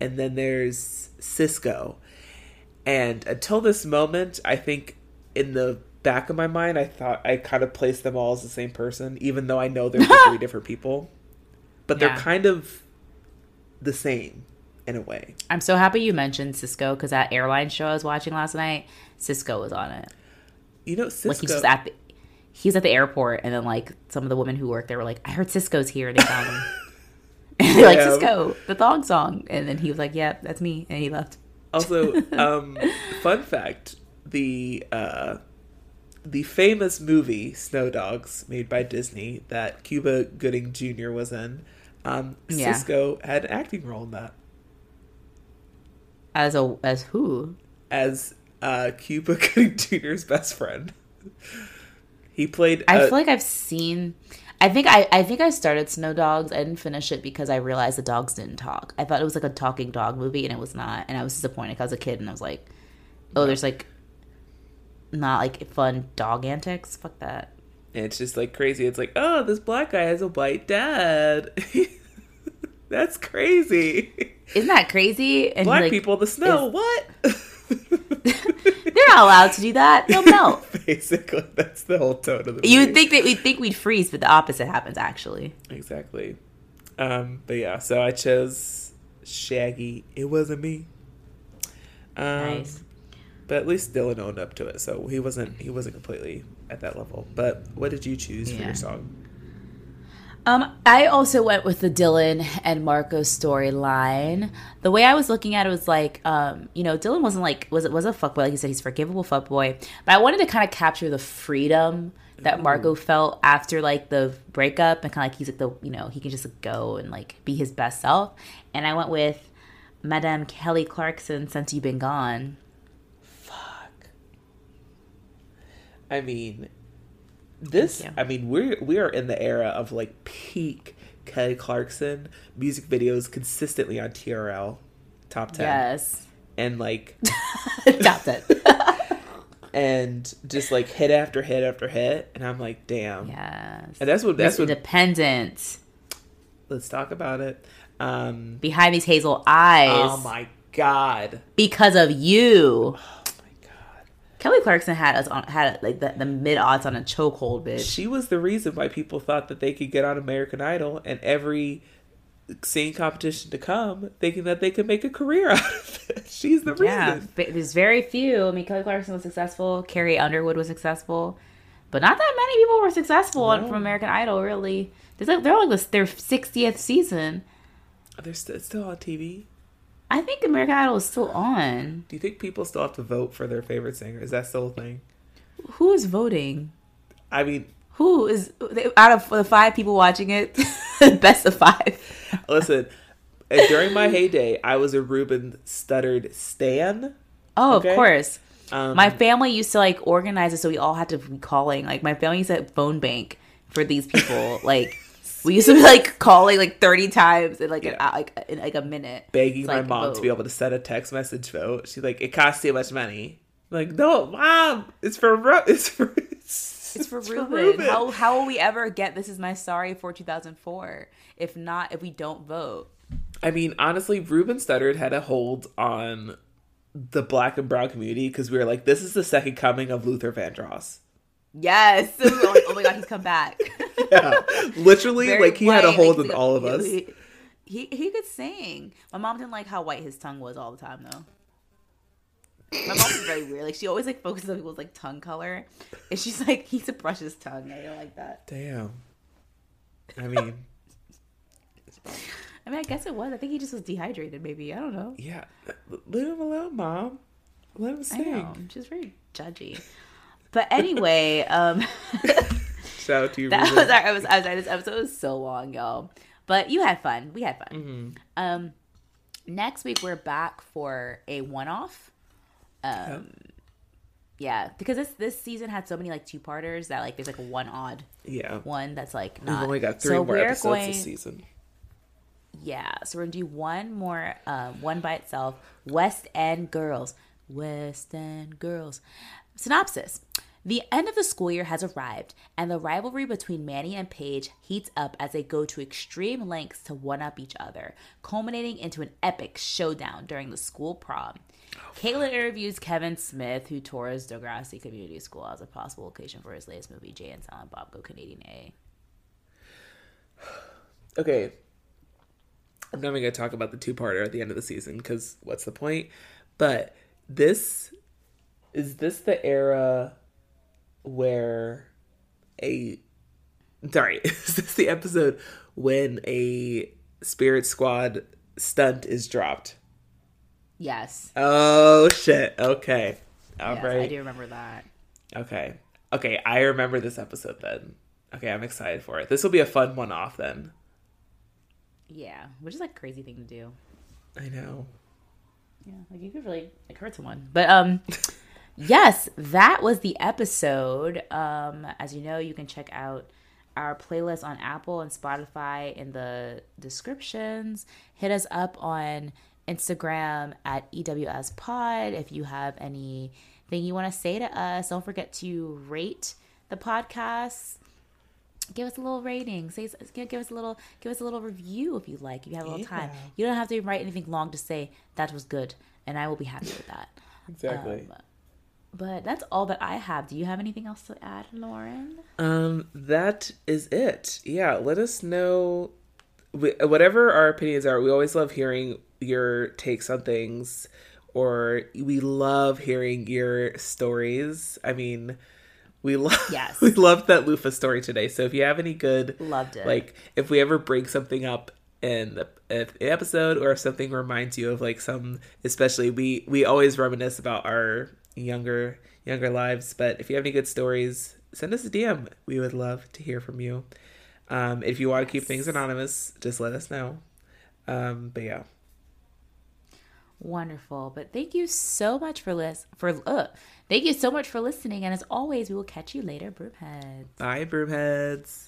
Speaker 2: and then there's Sisqo and until this moment i think in the back of my mind i thought i kind of placed them all as the same person even though i know they're three different people but
Speaker 1: Yeah.
Speaker 2: they're kind of the same in a way
Speaker 1: I'm so happy you mentioned Sisqo because that airline show I was watching last night, Sisqo was on it.
Speaker 2: you know Sisqo
Speaker 1: Like at the, he's at the airport, and then like some of the women who work there were like, "I heard Sisqo's here." And they found him. and they're like Sisqo, the thong song, and then he was like, "Yeah, that's me," and he left.
Speaker 2: Also, um, fun fact: the uh, the famous movie Snow Dogs, made by Disney, that Cuba Gooding Jr. was in, um,
Speaker 1: Yeah.
Speaker 2: Sisqo had an acting role in that
Speaker 1: As a as who?
Speaker 2: as uh, Cuba Gooding Jr.'s best friend. He played.
Speaker 1: I feel like I've seen. I think I, I think I started Snow Dogs. I didn't finish it because I realized the dogs didn't talk. I thought it was like a talking dog movie, and it was not. And I was disappointed because I was a kid, and I was like, "Oh, there's like not like fun dog antics. Fuck that."
Speaker 2: and it's just like crazy. It's like, oh, this black guy has a white dad. That's crazy.
Speaker 1: Isn't that crazy? And
Speaker 2: Black
Speaker 1: like,
Speaker 2: people, the snow. what?
Speaker 1: they're not allowed to do that. They'll melt.
Speaker 2: Basically, that's the whole tone of the movie.
Speaker 1: you would think that we'd think we'd freeze, but the opposite happens actually.
Speaker 2: exactly. Um, but yeah, so I chose Shaggy. It wasn't me. Um,
Speaker 1: Nice.
Speaker 2: But at least Dylan owned up to it, so he wasn't he wasn't completely at that level. But what did you choose for your song?
Speaker 1: Um, I also went with the Dylan and Marco storyline. The way I was looking at it was like, um, you know, Dylan wasn't like was it was a fuckboy, like you said, he's forgivable fuckboy. But I wanted to kind of capture the freedom that Marco felt after like the breakup and kind of like he's like the you know he can just like, go and like be his best self. And I went with Madame Kelly Clarkson since you've been gone.
Speaker 2: Fuck. I mean, this. I mean, we're we are in the era of like peak Kelly Clarkson music videos consistently on TRL top ten,
Speaker 1: Yes,
Speaker 2: and like
Speaker 1: Stop it.
Speaker 2: and just like hit after hit after hit, and I'm like, damn.
Speaker 1: yes,
Speaker 2: And that's what that's what.
Speaker 1: independent
Speaker 2: Let's talk about it. Um.
Speaker 1: behind these hazel eyes
Speaker 2: Oh my god.
Speaker 1: because of you. Kelly Clarkson had us on had like the, the mid odds on a chokehold, bitch.
Speaker 2: She was the reason why people thought that they could get on American Idol and every singing competition to come, thinking that they could make a career out of it. She's the
Speaker 1: Yeah,
Speaker 2: reason.
Speaker 1: but there's very few. I mean, Kelly Clarkson was successful. Carrie Underwood was successful, but not that many people were successful
Speaker 2: No.
Speaker 1: from American Idol. Really, there's like they're like this, their 60th season.
Speaker 2: They're st- still on TV.
Speaker 1: I think American Idol is still on.
Speaker 2: Do you think people still have to vote for their favorite singer? Is that still a thing?
Speaker 1: Who is voting?
Speaker 2: I mean,
Speaker 1: Who is out of the five people watching it? best of five.
Speaker 2: listen. during my heyday, I was a Ruben Studdard stan.
Speaker 1: Oh,
Speaker 2: Okay.
Speaker 1: of course.
Speaker 2: Um,
Speaker 1: My family used to like organize it so we all had to be calling. Like my family used to phone bank for these people. like we used to be like calling like thirty times in like
Speaker 2: Yeah.
Speaker 1: hou- like in like a minute.
Speaker 2: begging my
Speaker 1: like,
Speaker 2: mom to be able to send a text message vote. She's like, "It costs too much money." I'm like, no, mom, it's for Ru- it's for it's,
Speaker 1: It's for Ruben. How how will we ever get this is my sorry for two thousand four? If not, if we don't vote.
Speaker 2: I mean, honestly, Ruben Studdard had a hold on the black and brown community because we were like, this is the second coming of Luther Vandross.
Speaker 1: Yes. oh, oh my god, he's come back.
Speaker 2: Yeah, literally,
Speaker 1: Very
Speaker 2: like he had a hold
Speaker 1: like,
Speaker 2: on all of us.
Speaker 1: He, he he could sing. My mom didn't like how white his tongue was all the time though. My mom was very weird. Like she always like focuses on people's like tongue color, and she's like, he to brush his tongue. I don't like that.
Speaker 2: Damn. I mean,
Speaker 1: I mean, I guess it was. I think he just was dehydrated. Maybe I don't know.
Speaker 2: yeah, leave him alone, mom. Let him
Speaker 1: I
Speaker 2: sing.
Speaker 1: know. She's very judgy. But anyway, um,
Speaker 2: Shout out to you,
Speaker 1: that was our. I was. I was sorry. This episode was so long, y'all. But you had fun. We had fun.
Speaker 2: Mm-hmm.
Speaker 1: Um, next week we're back for a one-off. Um, yeah, because this this season had so many like two parters that like there's like one odd
Speaker 2: yeah,
Speaker 1: one that's like
Speaker 2: we've only got three
Speaker 1: so
Speaker 2: more episodes
Speaker 1: going,
Speaker 2: this season.
Speaker 1: Yeah, so we're gonna do one more, um, one by itself. West End Girls. West End Girls. Synopsis. The end of the school year has arrived, and the rivalry between Manny and Paige heats up as they go to extreme lengths to one up each other, culminating into an epic showdown during the school prom. Caitlin interviews Kevin Smith, who tours Degrassi Community School as a possible location for his latest movie, Jay and Silent Bob Go Canadian A.
Speaker 2: okay i'm not even gonna talk about the two-parter at the end of the season because what's the point but this is this the era where a sorry is this the episode when a spirit squad stunt is dropped?
Speaker 1: Yes,
Speaker 2: oh shit. Okay. All
Speaker 1: yes,
Speaker 2: right.
Speaker 1: I do remember that.
Speaker 2: okay. Okay i remember this episode then. Okay i'm excited for it. This will be a fun one off then.
Speaker 1: Yeah, which is like a crazy thing to do.
Speaker 2: i know.
Speaker 1: Yeah, like you could really like hurt someone. But um yes, that was the episode. Um as you know, you can check out our playlist on Apple and Spotify in the descriptions. Hit us up on Instagram at EWS Pod if you have anything you want to say to us. Don't forget to rate the podcast give us a little rating say give us a little give us a little review if you like if you have a little time you don't have to write anything long to say that was good and i will be happy with that
Speaker 2: exactly
Speaker 1: Um, but that's all that i have do you have anything else to add lauren
Speaker 2: Um, that is it. Yeah, let us know wh- whatever our opinions are. We always love hearing your takes on things, or we love hearing your stories. I mean, We love
Speaker 1: Yes.
Speaker 2: we loved that loofah story today. So if you have any good
Speaker 1: Loved it.
Speaker 2: like if we ever break something up in the, the episode or if something reminds you of like some especially we we always reminisce about our younger younger lives. But if you have any good stories send us a dm we would love to hear from you. Um if you want to keep things anonymous just let us know. Um but yeah.
Speaker 1: Wonderful. But thank you so much for lis- for uh, thank you so much for listening. And as always, we will catch you later, Broomheads.
Speaker 2: bye broomheads